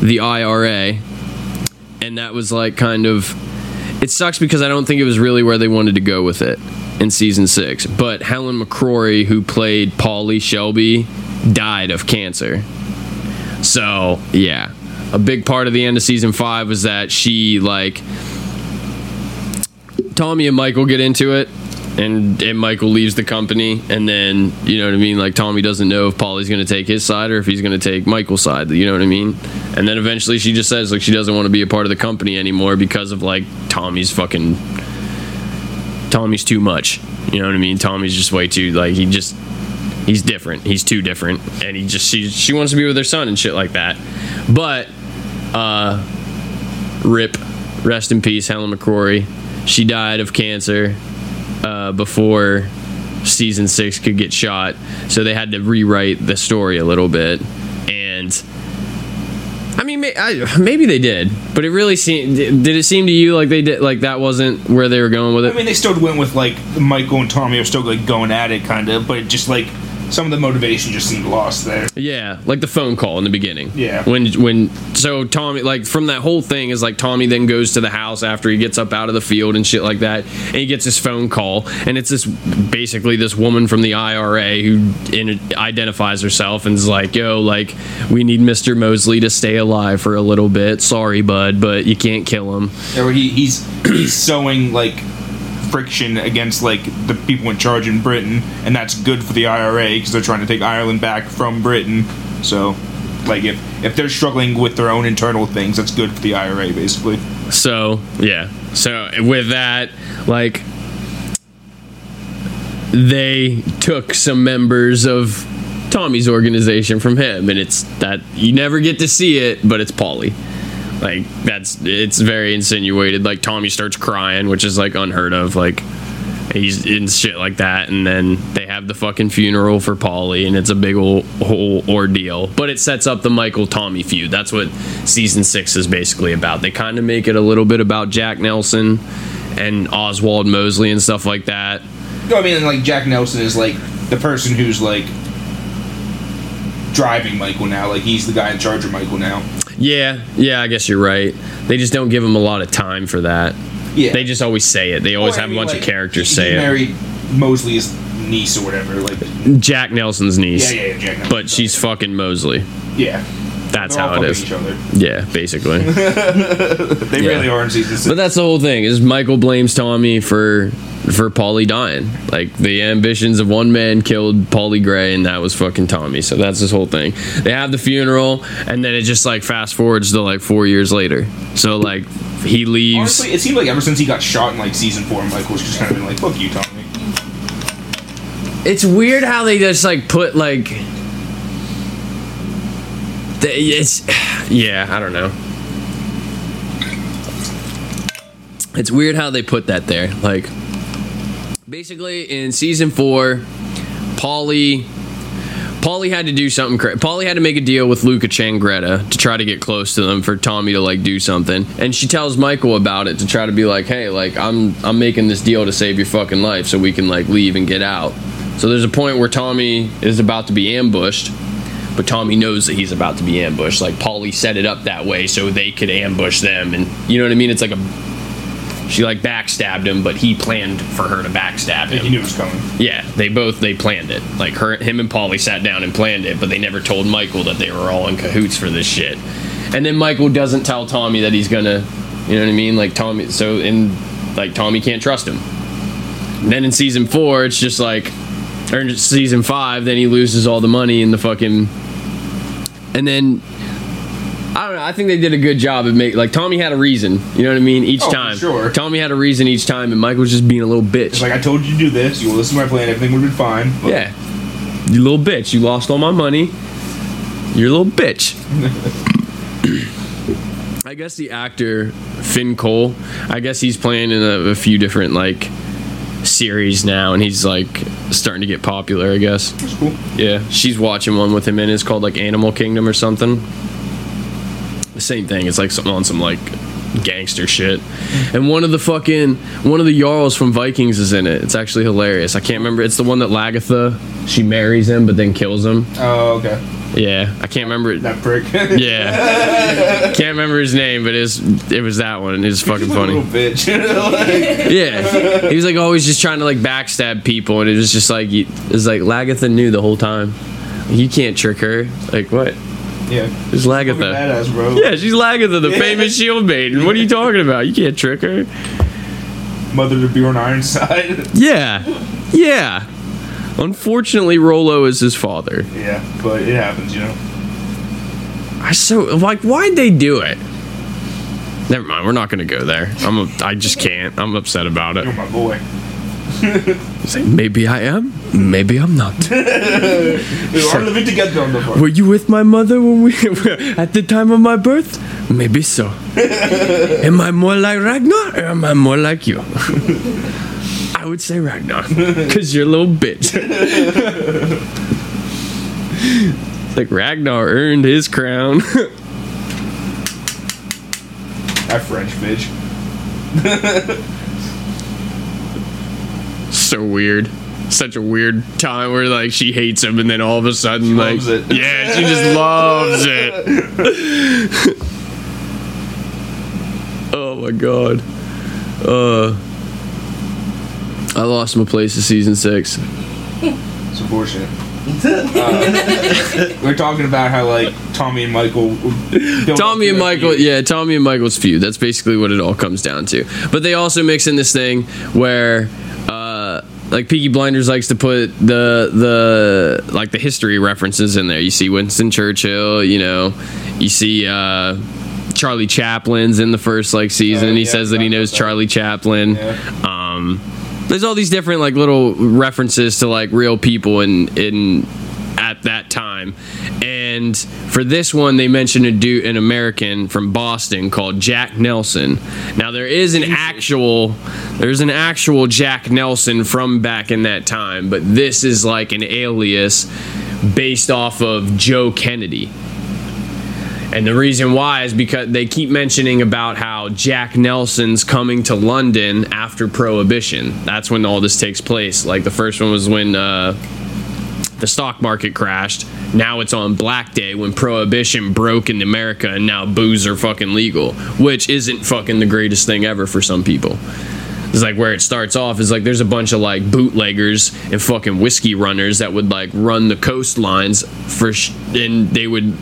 the IRA, and that was like kind of. It sucks because I don't think it was really where they wanted to go with it in season six. But Helen McCrory, who played Polly Shelby, died of cancer. So yeah, a big part of the end of season five was that she like Tommy and Michael get into it, and and Michael leaves the company, and then you know what I mean. Like Tommy doesn't know if Polly's going to take his side or if he's going to take Michael's side. You know what I mean? And then eventually she just says like she doesn't want to be a part of the company anymore because of like Tommy's fucking Tommy's too much. You know what I mean? Tommy's just way too like he just he's different. He's too different, and he just she she wants to be with her son and shit like that. But uh, rip, rest in peace, Helen McCrory. She died of cancer uh, before season six could get shot, so they had to rewrite the story a little bit. And I mean, maybe they did, but it really seemed. Did it seem to you like they did? Like that wasn't where they were going with it. I mean, they still went with like Michael and Tommy are still like going at it, kind of, but just like some of the motivation just seemed lost there. Yeah, like the phone call in the beginning. Yeah. When when so Tommy like from that whole thing is like Tommy then goes to the house after he gets up out of the field and shit like that, and he gets his phone call, and it's this basically this woman from the IRA who in, identifies herself and is like, "Yo, like we need Mr. Mosley to stay alive for a little bit. Sorry, bud, but you can't kill him." Or he, he's he's sowing like friction against like the people in charge in Britain, and that's good for the IRA because they're trying to take Ireland back from Britain. So, like if if they're struggling with their own internal things, that's good for the IRA basically. So yeah. So with that, like they took some members of Tommy's organization from him, and it's that you never get to see it, but it's Polly. Like that's it's very insinuated. Like Tommy starts crying, which is like unheard of. Like he's in shit like that, and then they have the fucking funeral for Polly, and it's a big old whole ordeal. But it sets up the Michael Tommy feud. That's what season six is basically about. They kind of make it a little bit about Jack Nelson and Oswald Mosley and stuff like that. No, I mean like Jack Nelson is like the person who's like driving Michael now. Like he's the guy in charge of Michael now. Yeah, yeah, I guess you're right. They just don't give him a lot of time for that. Yeah, They just always say it. They always Or, I have a bunch like, of characters he say it. married Mosley's niece or whatever. Like Jack Nelson's niece. yeah, yeah, yeah Jack. Nelson, But she's fucking Mosley. yeah. That's how it is. Yeah, basically. They Yeah. really are in season six. But that's the whole thing. Is Michael blames Tommy for for Polly dying. Like the ambitions of one man killed Polly Gray, and that was fucking Tommy. So that's this whole thing. They have the funeral, and then it just like fast forwards to like four years later. So like he leaves. Honestly, it seemed like ever since he got shot in like season four, Michael's just kind of been like, "Fuck you, Tommy." It's weird how they just like put like. It's yeah, I don't know. It's weird how they put that there. Like, basically in season four, Polly, Polly had to do something. Cra- Polly had to make a deal with Luca Changretta to try to get close to them for Tommy to like do something. And she tells Michael about it to try to be like, hey, like I'm I'm making this deal to save your fucking life so we can like leave and get out. So there's a point where Tommy is about to be ambushed, but Tommy knows that he's about to be ambushed. Like Polly set it up that way so they could ambush them, and you know what I mean. It's like a she like backstabbed him, but he planned for her to backstab him. He knew it was coming. Yeah, they both they planned it. Like her, him and Polly sat down and planned it, but they never told Michael that they were all in cahoots for this shit. And then Michael doesn't tell Tommy that he's gonna, you know what I mean? Like Tommy, so and like Tommy can't trust him. And then in season four, it's just like, or season five, then he loses all the money in the fucking, and then. I don't know. I think they did a good job of make like Tommy had a reason. You know what I mean? Each Oh, time, sure. Tommy had a reason each time, and Mike was just being a little bitch. It's like I told you to do this. You will listen to my plan. Everything would have been fine. But Yeah. You little bitch. You lost all my money. You're a little bitch. I guess the actor Finn Cole, I guess he's playing in a, a few different like series now and he's like starting to get popular, I guess. That's cool. Yeah. She's watching one with him in it's called like Animal Kingdom or something. The same thing. It's like something on some like gangster shit. And one of the fucking one of the Jarls from Vikings is in it. It's actually hilarious. I can't remember. It's the one that Lagertha she marries him but then kills him. Oh, okay. Yeah, I can't remember it. That prick. Yeah, can't remember his name, but it was it was that one. It's fucking funny. bitch. Like, Yeah, he was like always just trying to like backstab people, and it was just like it was like Lagertha knew the whole time. You can't trick her. Like what? Yeah. It's Lagertha. badass, bro. Yeah, she's Lagertha, the famous shield maiden. What are you talking about? You can't trick her. Mother to Bjorn Ironside. Yeah, yeah. Unfortunately, Rollo is his father. yeah, but it happens, you know. I so like, why'd they do it? Never mind. We're not gonna go there. I'm. A, I just can't. I'm upset about it. You're my boy. Like, maybe I am. Maybe I'm not. We are living together on the farm. Were you with my mother when we at the time of my birth? Maybe so. am I more like Ragnar or am I more like you? I would say Ragnar, cause you're a little bitch. Like Ragnar earned his crown. That French bitch. So weird. Such a weird time where like she hates him and then all of a sudden like loves it. yeah, she just loves it. oh my god. Uh I lost my place in season 6. It's unfortunate. Uh, we're talking about how like Tommy and Michael. Tommy and Michael, feud. yeah, Tommy and Michael's feud. That's basically what it all comes down to. But they also mix in this thing where, like Peaky Blinders likes to put the the like the history references in there. You see Winston Churchill, you know, you see uh, Charlie Chaplin's in the first like season. Oh, he yeah, says that he knows that. Charlie Chaplin. Yeah. Um, there's all these different like little references to like real people in in at that time. And for this one, they mentioned a dude, an American from Boston called Jack Nelson. Now there is an actual, there's an actual Jack Nelson from back in that time, but this is like an alias based off of Joe Kennedy. And the reason why is because they keep mentioning about how Jack Nelson's coming to London after Prohibition. That's when all this takes place. Like the first one was when uh, the stock market crashed. Now it's on Black Day when Prohibition broke in America and now booze are fucking legal, which isn't fucking the greatest thing ever for some people. It's like where it starts off is like there's a bunch of like bootleggers and fucking whiskey runners that would like run the coastlines for sh- and they would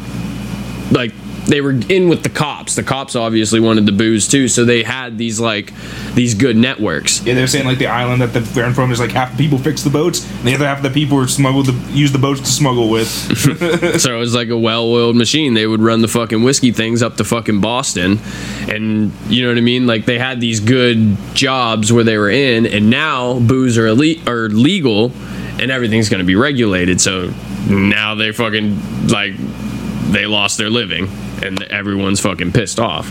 like they were in with the cops. The cops obviously wanted the booze too, so they had these like these good networks. Yeah, they're saying like the island that they're from is like half the people fix the boats, and the other half of the people are smuggled to use the boats to smuggle with. So it was like a well-oiled machine. They would run the fucking whiskey things up to fucking Boston, and you know what I mean. Like they had these good jobs where they were in, and now booze are elite are legal, and everything's going to be regulated. So now they fucking like they lost their living, and everyone's fucking pissed off.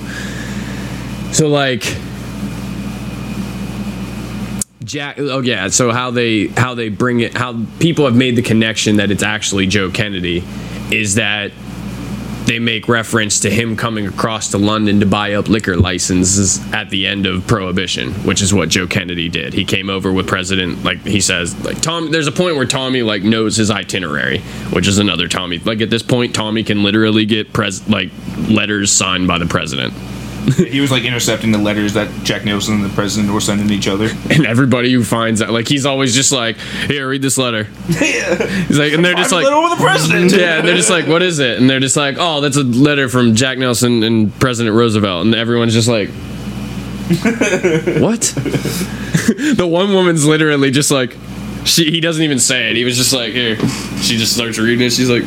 So like. Jack. Oh yeah. So how they how they bring it? How people have made the connection that it's actually Joe Kennedy, is that they make reference to him coming across to London to buy up liquor licenses at the end of Prohibition, which is what Joe Kennedy did. He came over with President, like he says, like Tom. There's a point where Tommy like knows his itinerary, which is another Tommy. Like at this point, Tommy can literally get pres like letters signed by the president. He was like intercepting the letters that Jack Nicholson and the president were sending each other. and everybody who finds out, like he's always just like, "Here, read this letter." He's like, and they're just like, little with the president. yeah, and they're just like, "What is it?" And they're just like, "Oh, that's a letter from Jack Nelson and President Roosevelt," and everyone's just like, "What?" the one woman's literally just like, she he doesn't even say it. He was just like, "Here," she just starts reading it. She's like.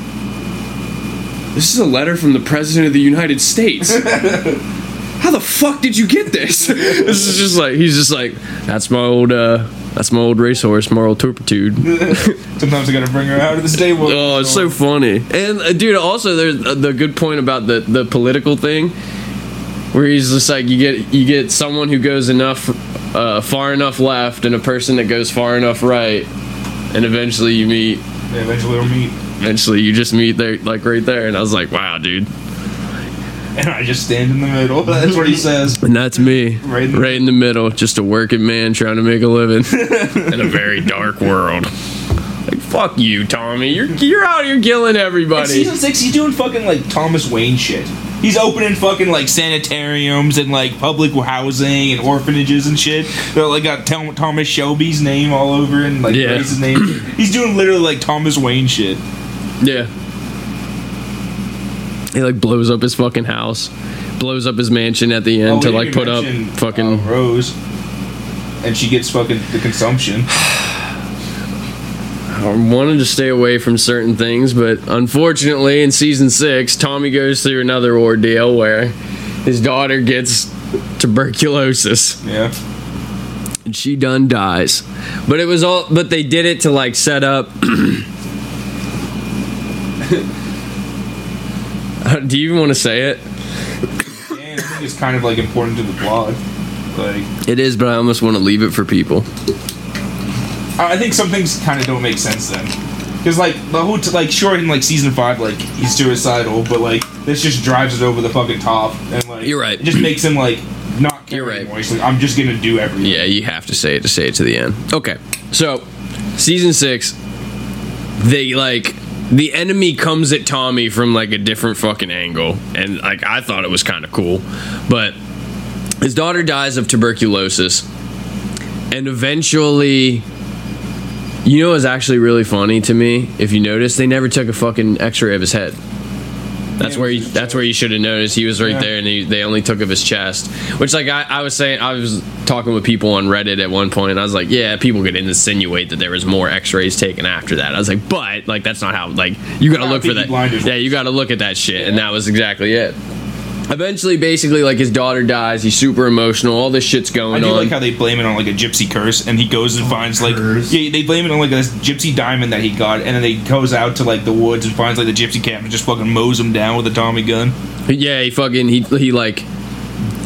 This is a letter from the President of the United States. How the fuck did you get this? this is just like he's just like that's my old uh that's my old racehorse, my old turpitude. Sometimes I gotta bring her out of the stable. Oh, it's so funny. And uh, dude, also there's uh, the good point about the the political thing, where he's just like you get you get someone who goes enough uh, far enough left and a person that goes far enough right, and eventually you meet. Yeah, eventually we'll meet. Eventually you just meet there like right there, and I was like, wow, dude. And I just stand in the middle. That's what he says. And that's me, Right in right the- in the middle, just a working man trying to make a living in a very dark world. Like fuck you, Tommy. You're you're out here killing In everybody. season six, he's doing fucking like Thomas Wayne shit. He's opening fucking like sanitariums and like public housing and orphanages and shit. They're like got Tom- Thomas Shelby's name all over and like Yeah. Grace's name. He's doing literally like Thomas Wayne shit. Yeah. He like blows up his fucking house, blows up his mansion at the end Oh, to like put up fucking. uh, Rose, and she gets fucking the consumption. I wanted to stay away from certain things, but unfortunately, in season six, Tommy goes through another ordeal where his daughter gets tuberculosis Yeah. and she done dies. But it was all, but they did it to like set up. Do you even want to say it? And I think it's kind of like important to the plot. Like, It is, but I almost want to leave it for people. I think some things kind of don't make sense then. Because like the whole t- like sure in like season five like he's suicidal, but like this just drives it over the fucking top and like You're right. It just makes him like not care You're right. anymore. He's like I'm just gonna do everything. Yeah, you have to say it to say it to the end. Okay, so season six, they like the enemy comes at Tommy from like a different fucking angle, and like I thought it was kind of cool, but his daughter dies of tuberculosis, and eventually. You know what's actually really funny to me? If you notice, they never took a fucking X-ray of his head. That's Yeah, where you. That's where you should have noticed. He was right Yeah. there, and he, they only took of his chest. Which, like, I, I was saying, I was talking with people on Reddit at one point. And I was like, yeah, people could insinuate that there was more X-rays taken after that. I was like, but like, that's not how. Like, you got to look for that. Yeah, you got to look at that shit, and that was exactly it. Eventually, basically, like his daughter dies. He's super emotional. All this shit's going I going do on. like how they blame it on like a gypsy curse, and he goes and oh, finds like curse. yeah, they blame it on like this gypsy diamond that he got, and then he goes out to like the woods and finds like the gypsy camp and just fucking mows him down with a Tommy gun. yeah, he fucking he he like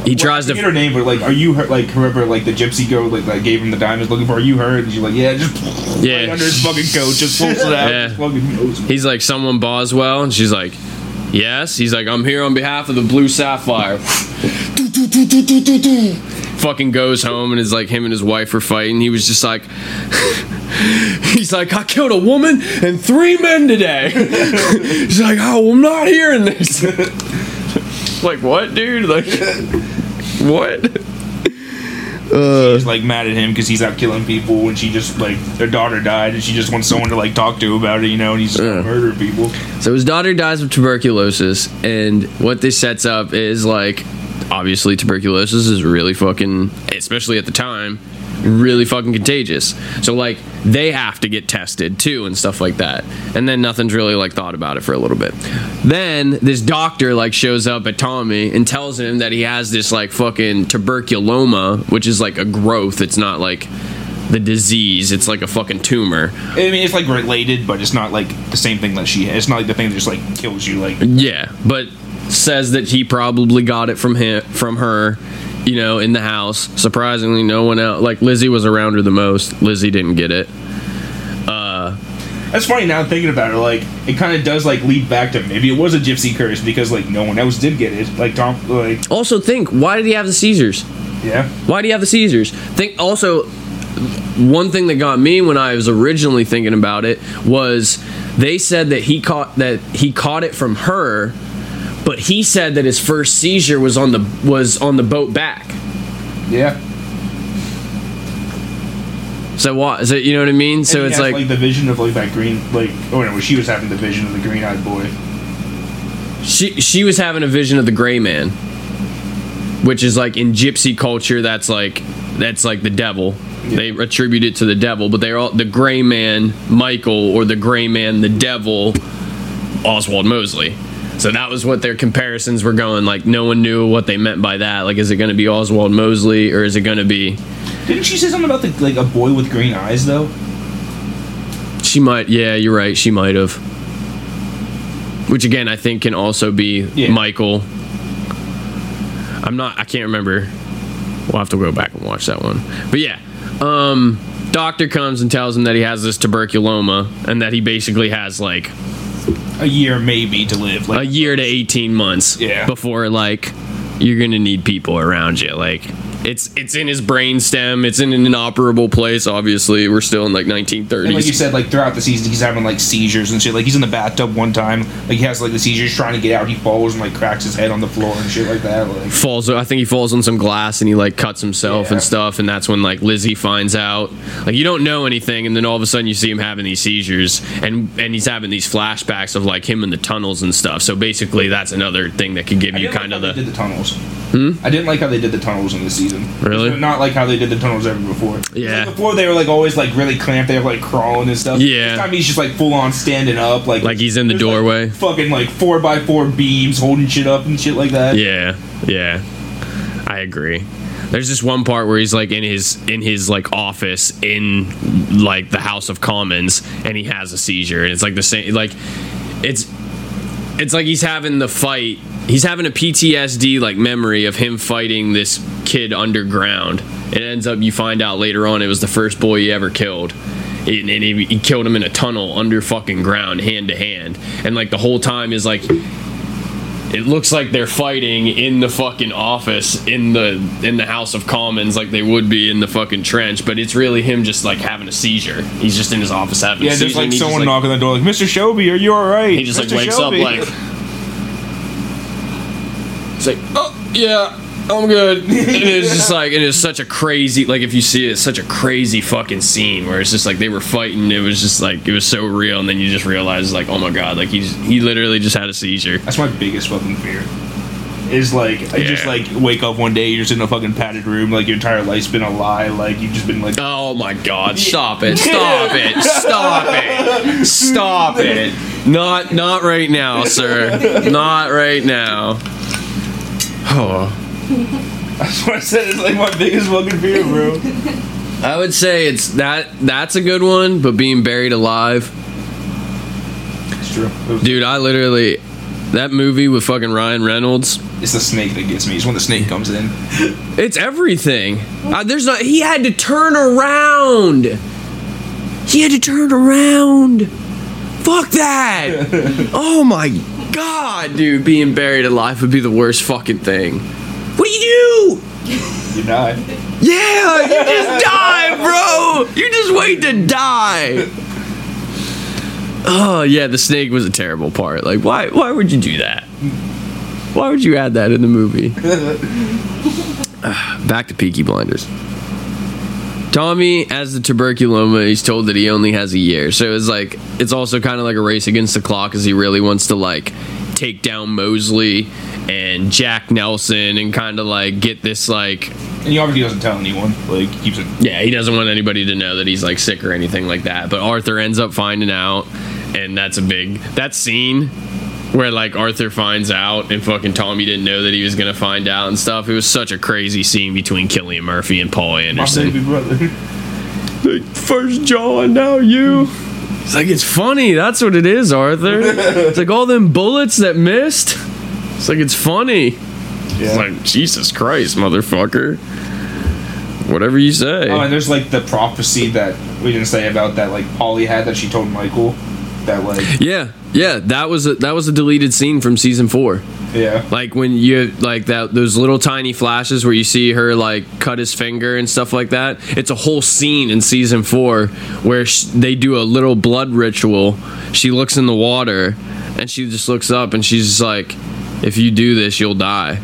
he tries I forget to her name, but like, are you her? Like whoever like the gypsy girl like that gave him the diamonds looking for? Are you her? And she's like, yeah, just Yeah. right under his fucking coat, just pulls it out, Yeah. just fucking mows him. He's like, someone Boswell, and she's like, yes. He's like, I'm here on behalf of the Blue Sapphire. Fucking goes home and is like, him and his wife are fighting. He was just like, he's like, I killed a woman and three men today. he's like, oh, I'm not hearing this. like, what, dude? Like, what? Uh, She's like mad at him because he's out killing people, and she just like their daughter died, and she just wants someone to like talk to about it, you know, and he's Yeah. murdering people. So his daughter dies of tuberculosis, and what this sets up is like, obviously, tuberculosis is really fucking, especially at the time, really fucking contagious. So like, they have to get tested too and stuff like that. And then nothing's really like thought about it for a little bit. Then this doctor like shows up at Tommy and tells him that he has this like fucking tuberculoma, which is like a growth. It's not like the disease. It's like a fucking tumor. I mean, it's like related, but it's not like the same thing that she has. It's not like the thing that just like kills you. Like Yeah, but says that he probably got it from him from her, you know, in the house. Surprisingly, no one else. Like Lizzie was around her the most. Lizzie didn't get it. Uh, that's funny now I'm thinking about it. Like it kind of does like lead back to maybe it was a gypsy curse because like no one else did get it. Like Tom, like Also, think why did he have the seizures? yeah, Why do you have the seizures? Think also. One thing that got me when I was originally thinking about it was they said that he caught that he caught it from her, but he said that his first seizure was on the was on the boat back. yeah. So what is it? You know what I mean? So it's has, like the vision of like that green like oh no, she was having the vision of the green eyed boy. she she was having a vision of the gray man which is like in gypsy culture that's like that's like the devil they attribute it to the devil but they're all the gray man michael or the gray man the devil oswald mosley so that was what their comparisons were going like no one knew what they meant by that. Like is it going to be oswald mosley or is it going to be Didn't she say something about the like a boy with green eyes though? she might yeah you're right she might have. Which again i think can also be Yeah. michael. I'm not i can't remember. We'll have to go back and watch that one. But yeah um doctor comes and tells him that he has this tuberculoma and that he basically has like a year maybe to live. Like a year to 18 months Yeah. before like you're gonna need people around you like it's it's in his brain stem it's in an inoperable place obviously we're still in like 1930s And like you said, like throughout the season, he's having like seizures and shit. Like he's in the bathtub one time, like he has like the seizures, trying to get out. He falls and like cracks his head on the floor and shit like that. Like falls i think he falls on some glass and he like cuts himself Yeah. and stuff and that's when like lizzie finds out like you don't know anything and then all of a sudden you see him having these seizures and and he's having these flashbacks of like him in the tunnels and stuff so basically that's another thing that could give I you kind like of the did the tunnels. Mm-hmm. I didn't like how they did the tunnels in this season. Really? Not like how they did the tunnels ever before. Yeah. Like before they were like always like really clamped. They were like crawling and stuff. Yeah. This time he's just like full on standing up, like Like he's in the there's, like, doorway. fucking like four by four beams holding shit up and shit like that. Yeah, yeah, I agree. There's this one part where he's like in his in his like office in like the House of Commons, and he has a seizure, and it's like the same like it's it's like he's having the fight. He's having a PTSD like memory of him fighting this kid underground. It ends up you find out later on it was the first boy he ever killed. And and he, he killed him in a tunnel under fucking ground, hand to hand. And like the whole time is like it looks like they're fighting in the fucking office in the in the House of Commons like they would be in the fucking trench, but it's really him just like having a seizure. He's just in his office having Yeah, a seizure. just like someone like, knocking on the door, like Mr. Shelby, are you all right? He just like Mr. wakes Shelby." up like like, oh yeah, I'm good. and it's just like it's such a crazy like if you see it, it's such a crazy fucking scene where it's just like they were fighting, it was just like it was so real, and then you just realize like, oh my god, like he's he literally just had a seizure. That's my biggest fucking fear. Is like I just Yeah. like wake up one day, you're just in a fucking padded room, like your entire life's been a lie, like you've just been like Oh my god, stop it. Stop it. Stop it. Stop it. Not not right now, sir. Not right now. Oh. That's what I said. It's like my biggest fucking fear, bro. I would say it's that that's a good one, but being buried alive. It's true. Dude, I literally that movie with fucking Ryan Reynolds, It's the snake that gets me. It's when the snake comes in. it's everything. Uh, there's not he had to turn around. He had to turn around. Fuck that. oh my god, dude, being buried alive would be the worst fucking thing. What do you do? You die. Yeah, you just die, bro. You just wait to die. Oh yeah, the snake was a terrible part. Like, why? Why would you do that? Why would you add that in the movie? Back to Peaky Blinders. Tommy, as the tuberculoma, he's told that he only has a year. So it's like it's also kind of like a race against the clock, as he really wants to like take down Mosley and Jack Nelson and kind of like get this like And he obviously doesn't tell anyone. Like he keeps it. yeah, he doesn't want anybody to know that he's like sick or anything like that. But Arthur ends up finding out, and that's a big that scene where like Arthur finds out and fucking Tommy didn't know that he was gonna find out and stuff. It was such a crazy scene between Cillian Murphy and Paul My Anderson. baby brother. Like, First John, now you. It's like it's funny. That's what it is, Arthur. It's like all them bullets that missed. It's like it's funny. It's like Jesus Christ, motherfucker. Whatever you say. Oh, and there's like the prophecy that we didn't say about that like Polly had that she told Michael that like Yeah, yeah, that was a, that was a deleted scene from season four. yeah Like when you like that those little tiny flashes where you see her like cut his finger and stuff like that. It's a whole scene in season four where sh- they do a little blood ritual. She looks in the water and she just looks up and she's just like, "If you do this, you'll die."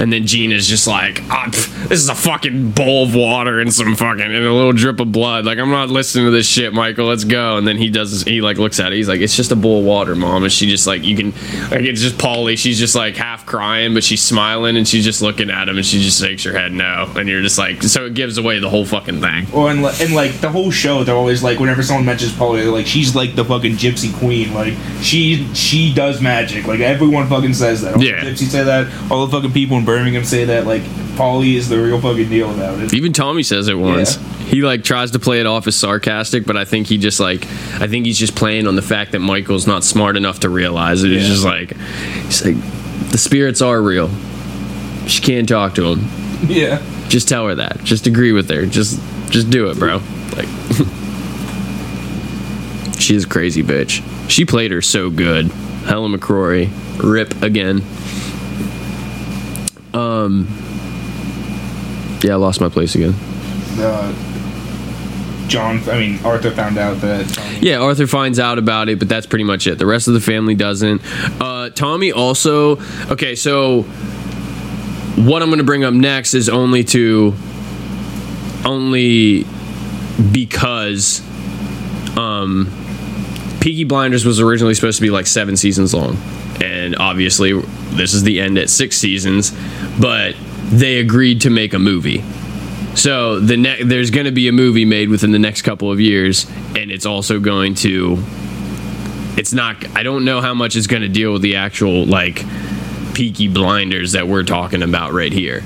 And then Gene is just like, ah, pff, this is a fucking bowl of water and some fucking and a little drip of blood. Like I'm not listening to this shit, Michael. Let's go. And then he does. This, he like looks at it. He's like, it's just a bowl of water, mom. And she just like you can like it's just Polly. She's just like half crying, but she's smiling and she's just looking at him and she just shakes her head no. And you're just like, so it gives away the whole fucking thing. Or and, and like the whole show, they're always like, whenever someone mentions Polly, they're like, she's like the fucking gypsy queen. Like she she does magic. Like everyone fucking says that. All Yeah. the gypsies say that. All the fucking people in Birmingham say that. Like Polly is the real fucking deal about it. Even Tommy says it once. He like tries to play it off as sarcastic, but I think he just like I think he's just playing on the fact that Michael's not smart enough to realize it. It's Yeah. just like he's like the spirits are real. She can't talk to him. Yeah. Just tell her that. Just agree with her. Just just do it, bro. Like she's a crazy bitch. She played her so good. Helen McCrory, rip again. Um, yeah, I lost my place again. Uh, John, I mean Arthur found out that Tommy, Yeah, Arthur finds out about it, but that's pretty much it. The rest of the family doesn't. Uh, Tommy also. Okay, so what I'm going to bring up next is only to. Only because. Um, Peaky Blinders was originally supposed to be like seven seasons long. And obviously, this is the end at six seasons. But they agreed to make a movie. So the ne- there's going to be a movie made within the next couple of years, and it's also going to. It's not. I don't know how much it's going to deal with the actual like Peaky Blinders that we're talking about right here.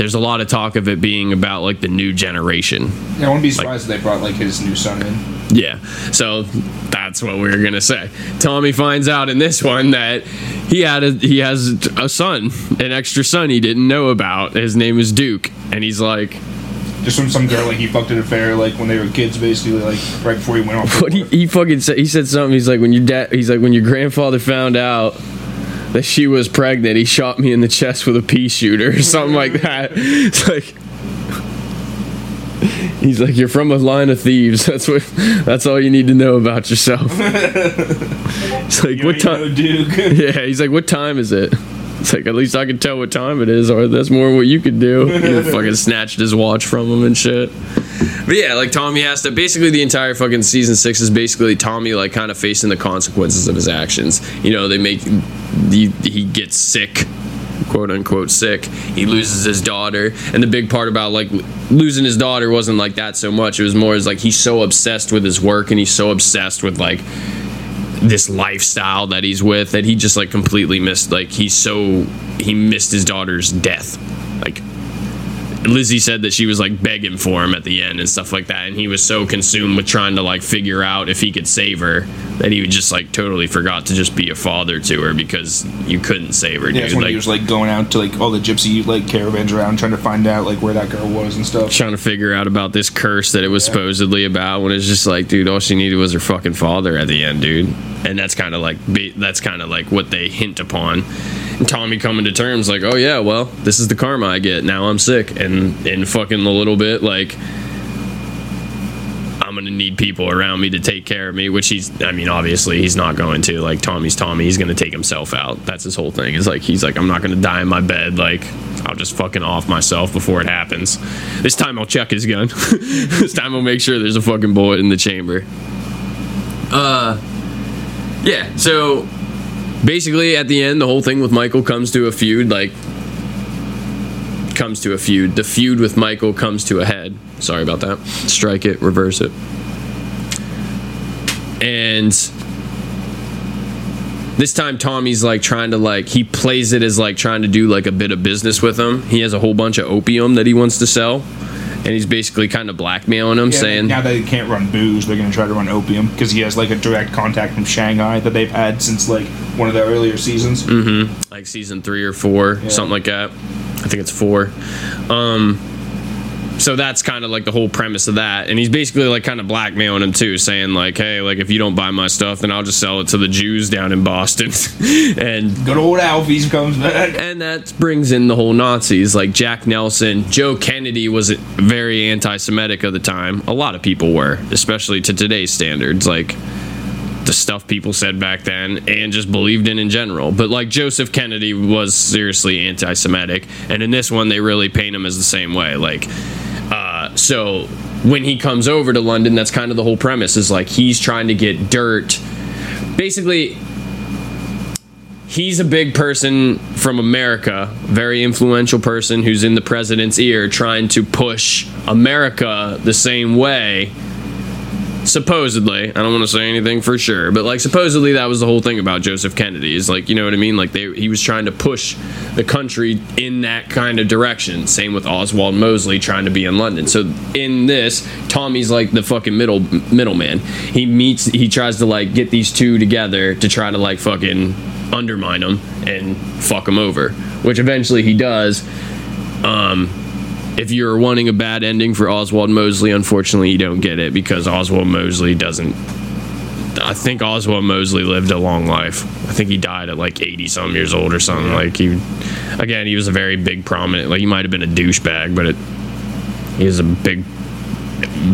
There's a lot of talk of it being about like the new generation. Yeah, I wouldn't be surprised if they brought like his new son in. Yeah. So that's what we were gonna say. Tommy finds out in this one that he had a he has a son, an extra son he didn't know about. His name is Duke, and he's like, Just from some girl like he fucked an affair like when they were kids, basically like right before he went off. But he, he fucking said, he said something. He's like, when your dad, he's like, when your grandfather found out that she was pregnant, he shot me in the chest with a pea shooter or something like that. It's like, he's like, you're from a line of thieves. That's what. That's all you need to know about yourself. It's like, You what time? no Duke. Yeah, he's like, what time is it? It's like, at least I can tell what time it is, or that's more what you could do. He fucking snatched his watch from him and shit. But yeah, like Tommy has to. Basically, the entire fucking season six is basically Tommy like kind of facing the consequences of his actions. You know, they make he, he gets sick, quote unquote sick. He loses his daughter, and the big part about like losing his daughter wasn't like that so much. It was more as like he's so obsessed with his work and he's so obsessed with like this lifestyle that he's with that he just like completely missed like he's so he missed his daughter's death Lizzie said that she was like begging for him at the end and stuff like that and he was so consumed with trying to like figure out if he could save her that he just like totally forgot to just be a father to her because you couldn't save her Yeah, that's dude when like he was like going out to like all the gypsy like caravans around trying to find out like where that girl was and stuff. trying to figure out about this curse that it was supposedly about when it's just like dude all she needed was her fucking father at the end dude. And that's kind of like that's kind of like what they hint upon tommy coming to terms like oh yeah well this is the karma i get. Now i'm sick. And in fucking a little bit like i'm gonna need people around me to take care of me which he's i mean obviously he's not going to. Like tommy's tommy. He's gonna take himself out. That's his whole thing. Is like he's like i'm not gonna die in my bed. Like i'll just fucking off myself before it happens. This time i'll check his gun. This time i'll make sure there's a fucking bullet in the chamber. Uh yeah so basically at the end the whole thing with michael comes to a feud like comes to a feud. The feud with michael comes to a head. Sorry about that. Strike it reverse it. And this time tommy's like trying to like he plays it as like trying to do like a bit of business with him. He has a whole bunch of opium that he wants to sell and he's basically kind of blackmailing him Yeah, saying now that they can't run booze, they're gonna try to run opium because he has like a direct contact from Shanghai that they've had since like one of the earlier seasons. like season three or four, something like that. I think it's four. Um, so that's kind of like the whole premise of that, and he's basically like kind of blackmailing him too, saying like, "Hey, like if you don't buy my stuff, then I'll just sell it to the Jews down in Boston," and Good old Alfie's comes back. and that brings in the whole Nazis like Jack Nelson, Joe Kennedy was very anti-Semitic of the time. A lot of people were, especially to today's standards, like the stuff people said back then and just believed in in general. But like Joseph Kennedy was seriously anti-Semitic, and in this one they really paint him as the same way. Like, so when he comes over to London, that's kind of the whole premise is like he's trying to get dirt, basically he's a big person from America, very influential person who's in the president's ear trying to push America the same way. Supposedly, I don't want to say anything for sure, but like supposedly that was the whole thing about Joseph Kennedy. Is like you know what I mean? Like they he was trying to push the country in that kind of direction. Same with Oswald Mosley trying to be in London. So in this, Tommy's like the fucking middle middleman. He meets, he tries to like get these two together to try to like fucking undermine them and fuck them over, which eventually he does. Um, if you're wanting a bad ending for Oswald Mosley, unfortunately you don't get it because Oswald Mosley doesn't I think Oswald Mosley lived a long life. I think he died at like 80 some years old or something. Like he, again, he was a very big prominent. Like he might have been a douchebag, but it, he was a big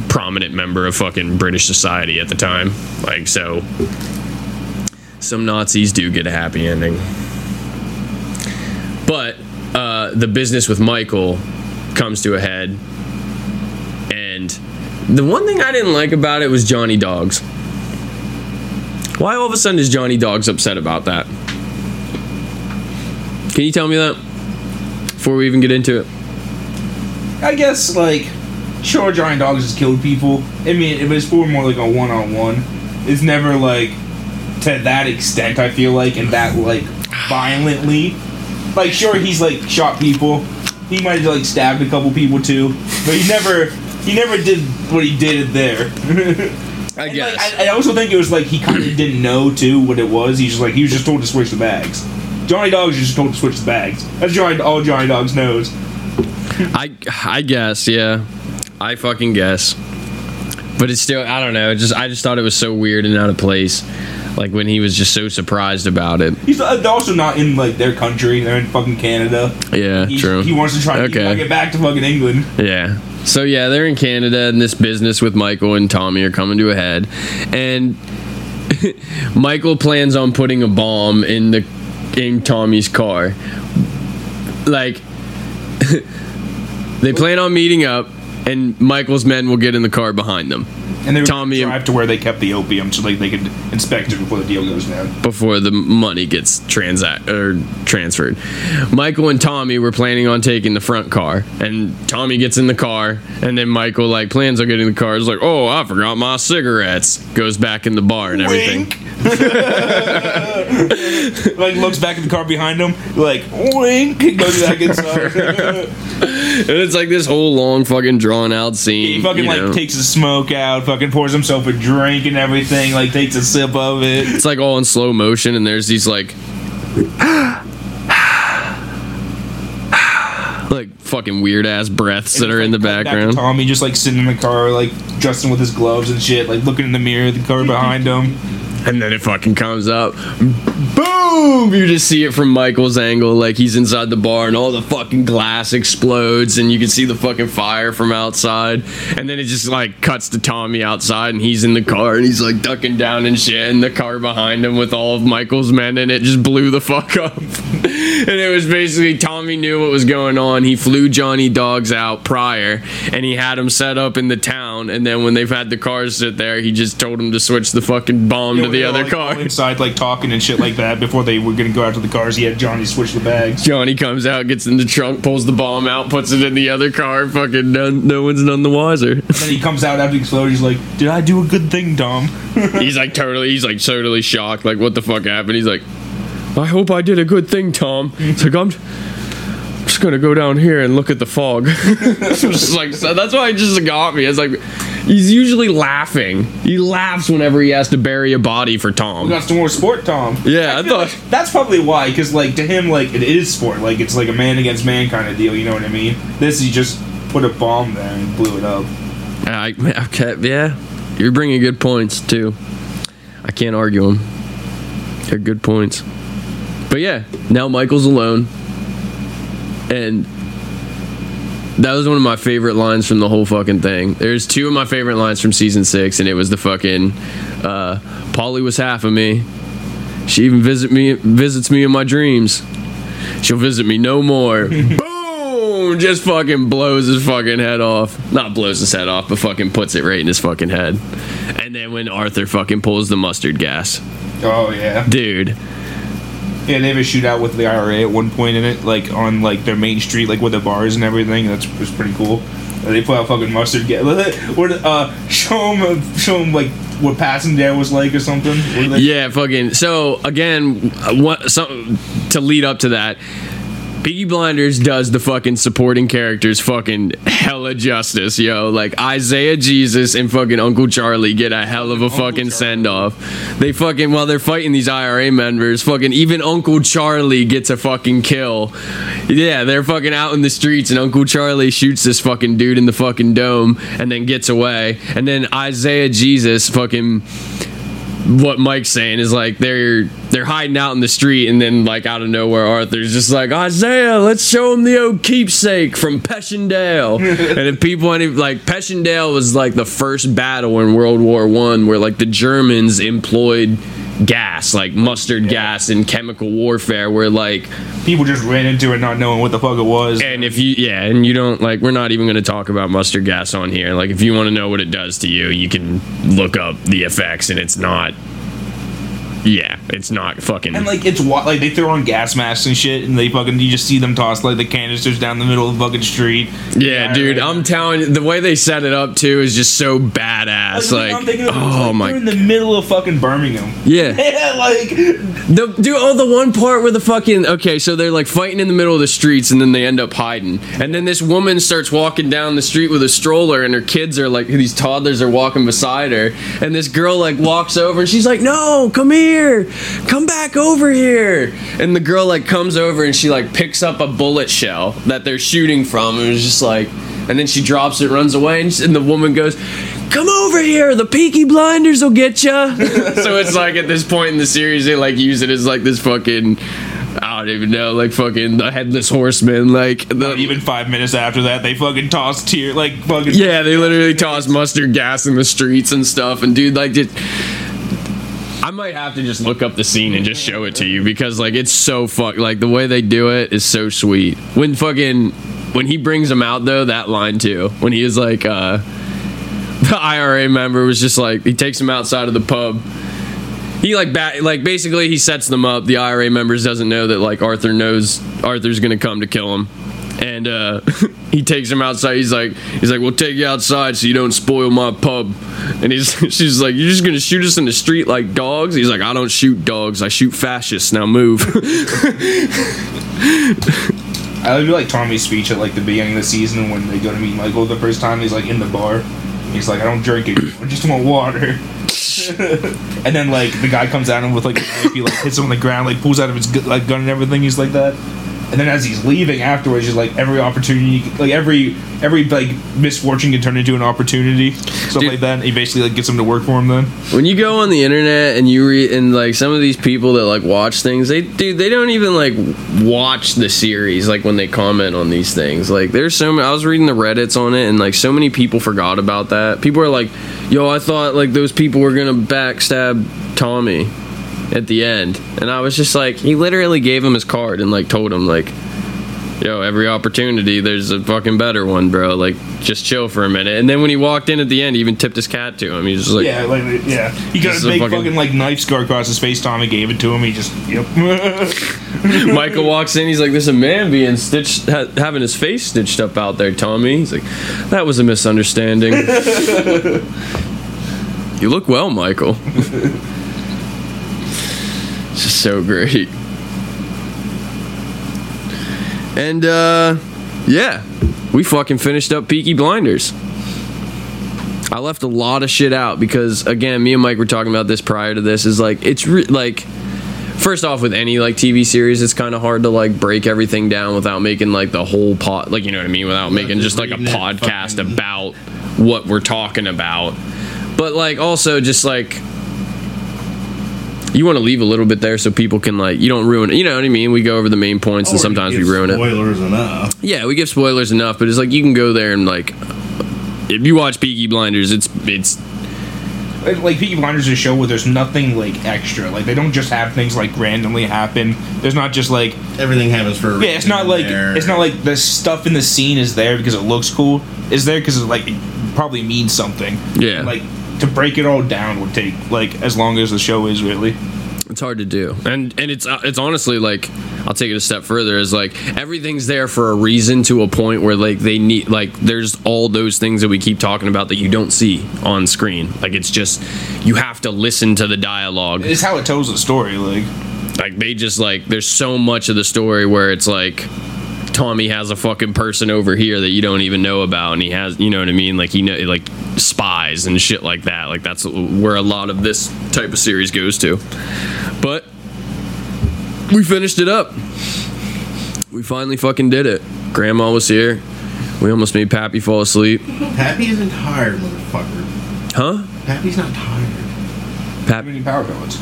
prominent member of fucking British society at the time. Like so, some Nazis do get a happy ending. But uh, the business with Michael comes to a head, and the one thing I didn't like about it was Johnny Dogs. Why all of a sudden is Johnny Dogs upset about that? Can you tell me that before we even get into it? I guess like sure Johnny Dogs has killed people. I mean if it's for more like a one on one, it's never like to that extent I feel like and that like violently. Like sure he's like shot people. He might have like stabbed a couple people too. But he never he never did what he did there. I guess. like, I, I also think it was like he kind of didn't know too what it was. He's just like he was just told to switch the bags. Johnny Dogs just told to switch the bags. That's Johnny, all Johnny Dogs knows. I I guess, yeah. I fucking guess. But it's still I don't know, just I just thought it was so weird and out of place. Like when he was just so surprised about it. He's uh, also not in like their country. They're in fucking Canada. Yeah, He's- true. He wants to try to Okay. get back to fucking England. Yeah. So yeah, they're in Canada and this business with Michael and Tommy are coming to a head. And Michael plans on putting a bomb in the in Tommy's car. Like they plan on meeting up and Michael's men will get in the car behind them And they Tommy- drive to where they kept the opium so like they could inspect it before the deal goes down. before the money gets transact or transferred. Michael and Tommy were planning on taking the front car, and Tommy gets in the car, and then Michael like plans on getting the car. Is like, oh, I forgot my cigarettes. Goes back in the bar and everything. Wink. like looks back at the car behind him, like wink, goes back inside. And it's like this whole long fucking drawn out scene. he fucking you like know. takes his smoke out, fucking pours himself a drink and everything, like takes a sip of it. it's like all in slow motion, and there's these like. like fucking weird ass breaths that are in the Cut back to background. Tommy just like sitting in the car, like dressing with his gloves and shit, like looking in the mirror, the car behind him. And then it fucking comes up. Boom! You just see it from Michael's angle, like he's inside the bar, and all the fucking glass explodes, and you can see the fucking fire from outside. And then it just like cuts to Tommy outside, and he's in the car, and he's like ducking down and shit, and the car behind him with all of Michael's men, and it just blew the fuck up. and it was basically Tommy knew what was going on. He flew Johnny Dogs out prior, and he had him set up in the town. And then when they've had the cars sit there, he just told him to switch the fucking bomb to the Were, other like, car. inside, like talking and shit like that before they were gonna go out to the cars. He had Johnny switch the bags. Johnny comes out, gets in the trunk, pulls the bomb out, puts it in the other car. Fucking none, no one's none the wiser. Then he comes out after the explosion. He's like, "Did I do a good thing, Dom?" he's like totally, he's like totally shocked. Like what the fuck happened? He's like, I hope I did a good thing, Tom. It's like I'm just gonna go down here and look at the fog. Just like so that's why it just got me. It's like he's usually laughing. He laughs whenever he has to bury a body for We Tom. got some more sport, Tom. Yeah, I feel thought- like that's probably why, because like to him, like it is sport. Like it's like a man against man kind of deal. You know what I mean? This he just put a bomb there and blew it up. I, okay, yeah, you're bringing good points too. I can't argue them. They're good points. But yeah, now Michael's alone, and that was one of my favorite lines from the whole fucking thing. There's two of my favorite lines from season six, and it was the fucking uh, Polly was half of me. She even visit me visits me in my dreams. She'll visit me no more. Boom! Just fucking blows his fucking head off. Not blows his head off, but fucking puts it right in his fucking head. And then when Arthur fucking pulls the mustard gas, Oh yeah, dude, yeah. They have a shootout with the IRA at one point in it, like on like their main street, like with the bars and everything. That's was pretty cool. They put out fucking mustard gas. What? Uh, show them, show them like what passing there was like or something. Yeah, fucking. So again, what? So to lead up to that. Peaky Blinders does the fucking supporting characters fucking hella justice, yo. Like Isaiah Jesus and fucking Uncle Charlie get a hell of a fucking send off. They fucking while they're fighting these IRA members, fucking even Uncle Charlie gets a fucking kill. Yeah, they're fucking out in the streets and Uncle Charlie shoots this fucking dude in the fucking dome and then gets away. And then Isaiah Jesus fucking what Mike's saying is like they're they're hiding out in the street, and then like out of nowhere, Arthur's just like Isaiah, let's show him the old keepsake from Passchendaele. and if people any like Passchendaele was like the first battle in World War One where like the Germans employed gas, like mustard gas and chemical warfare, where like People just ran into it not knowing what the fuck it was. and if you yeah, and you don't like we're not even going to talk about mustard gas on here. Like if you want to know what it does to you, you can look up the effects and it's not yeah, it's not fucking And like it's wa- like they throw on gas masks and shit, and they fucking you just see them toss like the canisters down the middle of the fucking street. Yeah, dude. I'm telling you, the way they set it up too is just so badass. Like, Like, of, oh like, my, they're in the middle of fucking Birmingham. yeah. Yeah, like The dude, oh, the one part where the fucking okay, so they're like fighting in the middle of the streets, and then they end up hiding, and then this woman starts walking down the street with a stroller, and her kids are like these toddlers are walking beside her, and this girl like walks over, and she's like, "No, come here, come back over here," and the girl like comes over, and she like picks up a bullet shell that they're shooting from, and it's just like. And then she drops it, runs away, and, and the woman goes, "Come over here, the Peaky Blinders will get ya." so it's like at this point in the series, they like use it as like this fucking, I don't even know, like fucking the headless horseman, like the, even five minutes after that, they fucking toss tear like fucking yeah, they literally toss mustard gas in the streets and stuff, and dude, like just. I might have to just look up the scene and just show it to you because like it's so fuck like the way they do it is so sweet. When fucking when he brings him out though, that line too. When he is like uh the IRA member was just like he takes him outside of the pub. He like bat like basically he sets them up. The IRA members doesn't know that like Arthur knows Arthur's gonna come to kill him. And uh he takes him outside. He's like he's like, We'll take you outside so you don't spoil my pub. And he's she's like, You're just gonna shoot us in the street like dogs? He's like, I don't shoot dogs, I shoot fascists. Now move. I do like Tommy's speech at like the beginning of the season when they go to meet Michael the first time. He's like in the bar. He's like, I don't drink it. I just want water. and then like the guy comes at him with like. He like hits him on the ground, like pulls out of his gu- like gun and everything. He's like that. And then as he's leaving afterwards, he's like every opportunity, like every every like misfortune can turn into an opportunity, stuff Dude. like that. And he basically like gets him to work for him then. when you go on the internet and you read and like some of these people that like watch things they dude they don't even like watch the series like when they comment on these things like there's so many i was reading the reddits on it and like so many people forgot about that people are like yo i thought like those people were gonna backstab tommy at the end and i was just like he literally gave him his card and like told him like yo, every opportunity, there's a fucking better one, bro. Like, just chill for a minute. And then when he walked in at the end, he even tipped his cat to him. He was just like, yeah, like yeah, he got a big fucking- fucking, like knife scar across his face. Tommy gave it to him. He just yep. Michael walks in. He's like, "There's a man being stitched, ha- having his face stitched up out there, Tommy." He's like, "That was a misunderstanding." you look well, Michael. So great. And uh, yeah, we fucking finished up Peaky Blinders. I left a lot of shit out because again, me and Mike were talking about this prior to this. Is like it's re- like first off with any like TV series, it's kind of hard to like break everything down without making like the whole pot, like you know what I mean, without making just like a podcast fucking- about what we're talking about. But like also just like you want to leave a little bit there so people can like you don't ruin it. You know what I mean? We go over the main points and oh, sometimes we ruin it. Spoilers enough. Yeah, we give spoilers enough, but it's like you can go there and like if you watch Peaky Blinders, it's it's Like- like Peaky Blinders is a show where there's nothing like extra. Like they don't just have things like randomly happen. There's not just like Everything happens for yeah. It's not like there. it's not like the stuff in the scene is there because it looks cool. It's there because it like it probably means something. Yeah. And, like to break it all down would take like as long as the show is really. it's hard to do, and and it's uh, it's honestly like I'll take it a step further. Is like everything's there for a reason to a point where like they need like there's all those things that we keep talking about that you don't see on screen. Like it's just you have to listen to the dialogue. It's how it tells the story. Like like they just like there's so much of the story where it's like Tommy has a fucking person over here that you don't even know about and he has you know what I mean like he know like spies and shit like that like that's where a lot of this type of series goes to but we finished it up we finally fucking did it grandma was here we almost made Pappy fall asleep Pappy isn't tired, motherfucker. huh Pappy's not tired. Pap, Too many power villains.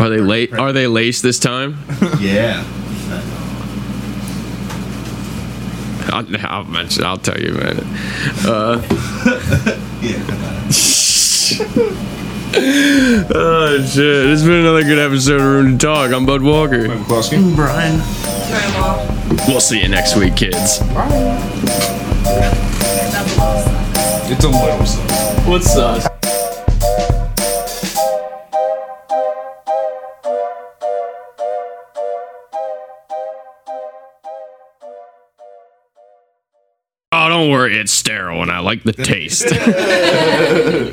are they late? Are they laced this time? Yeah. I'll, I'll mention. I'll tell you, man. Uh, Yeah. oh shit! It's been another good episode of Room to Talk. I'm Bud Walker. Mike McCluskey. Brian. Grandma. We'll see you next week, kids. It's a little slow. What's up? Don't worry, it's sterile and I like the taste.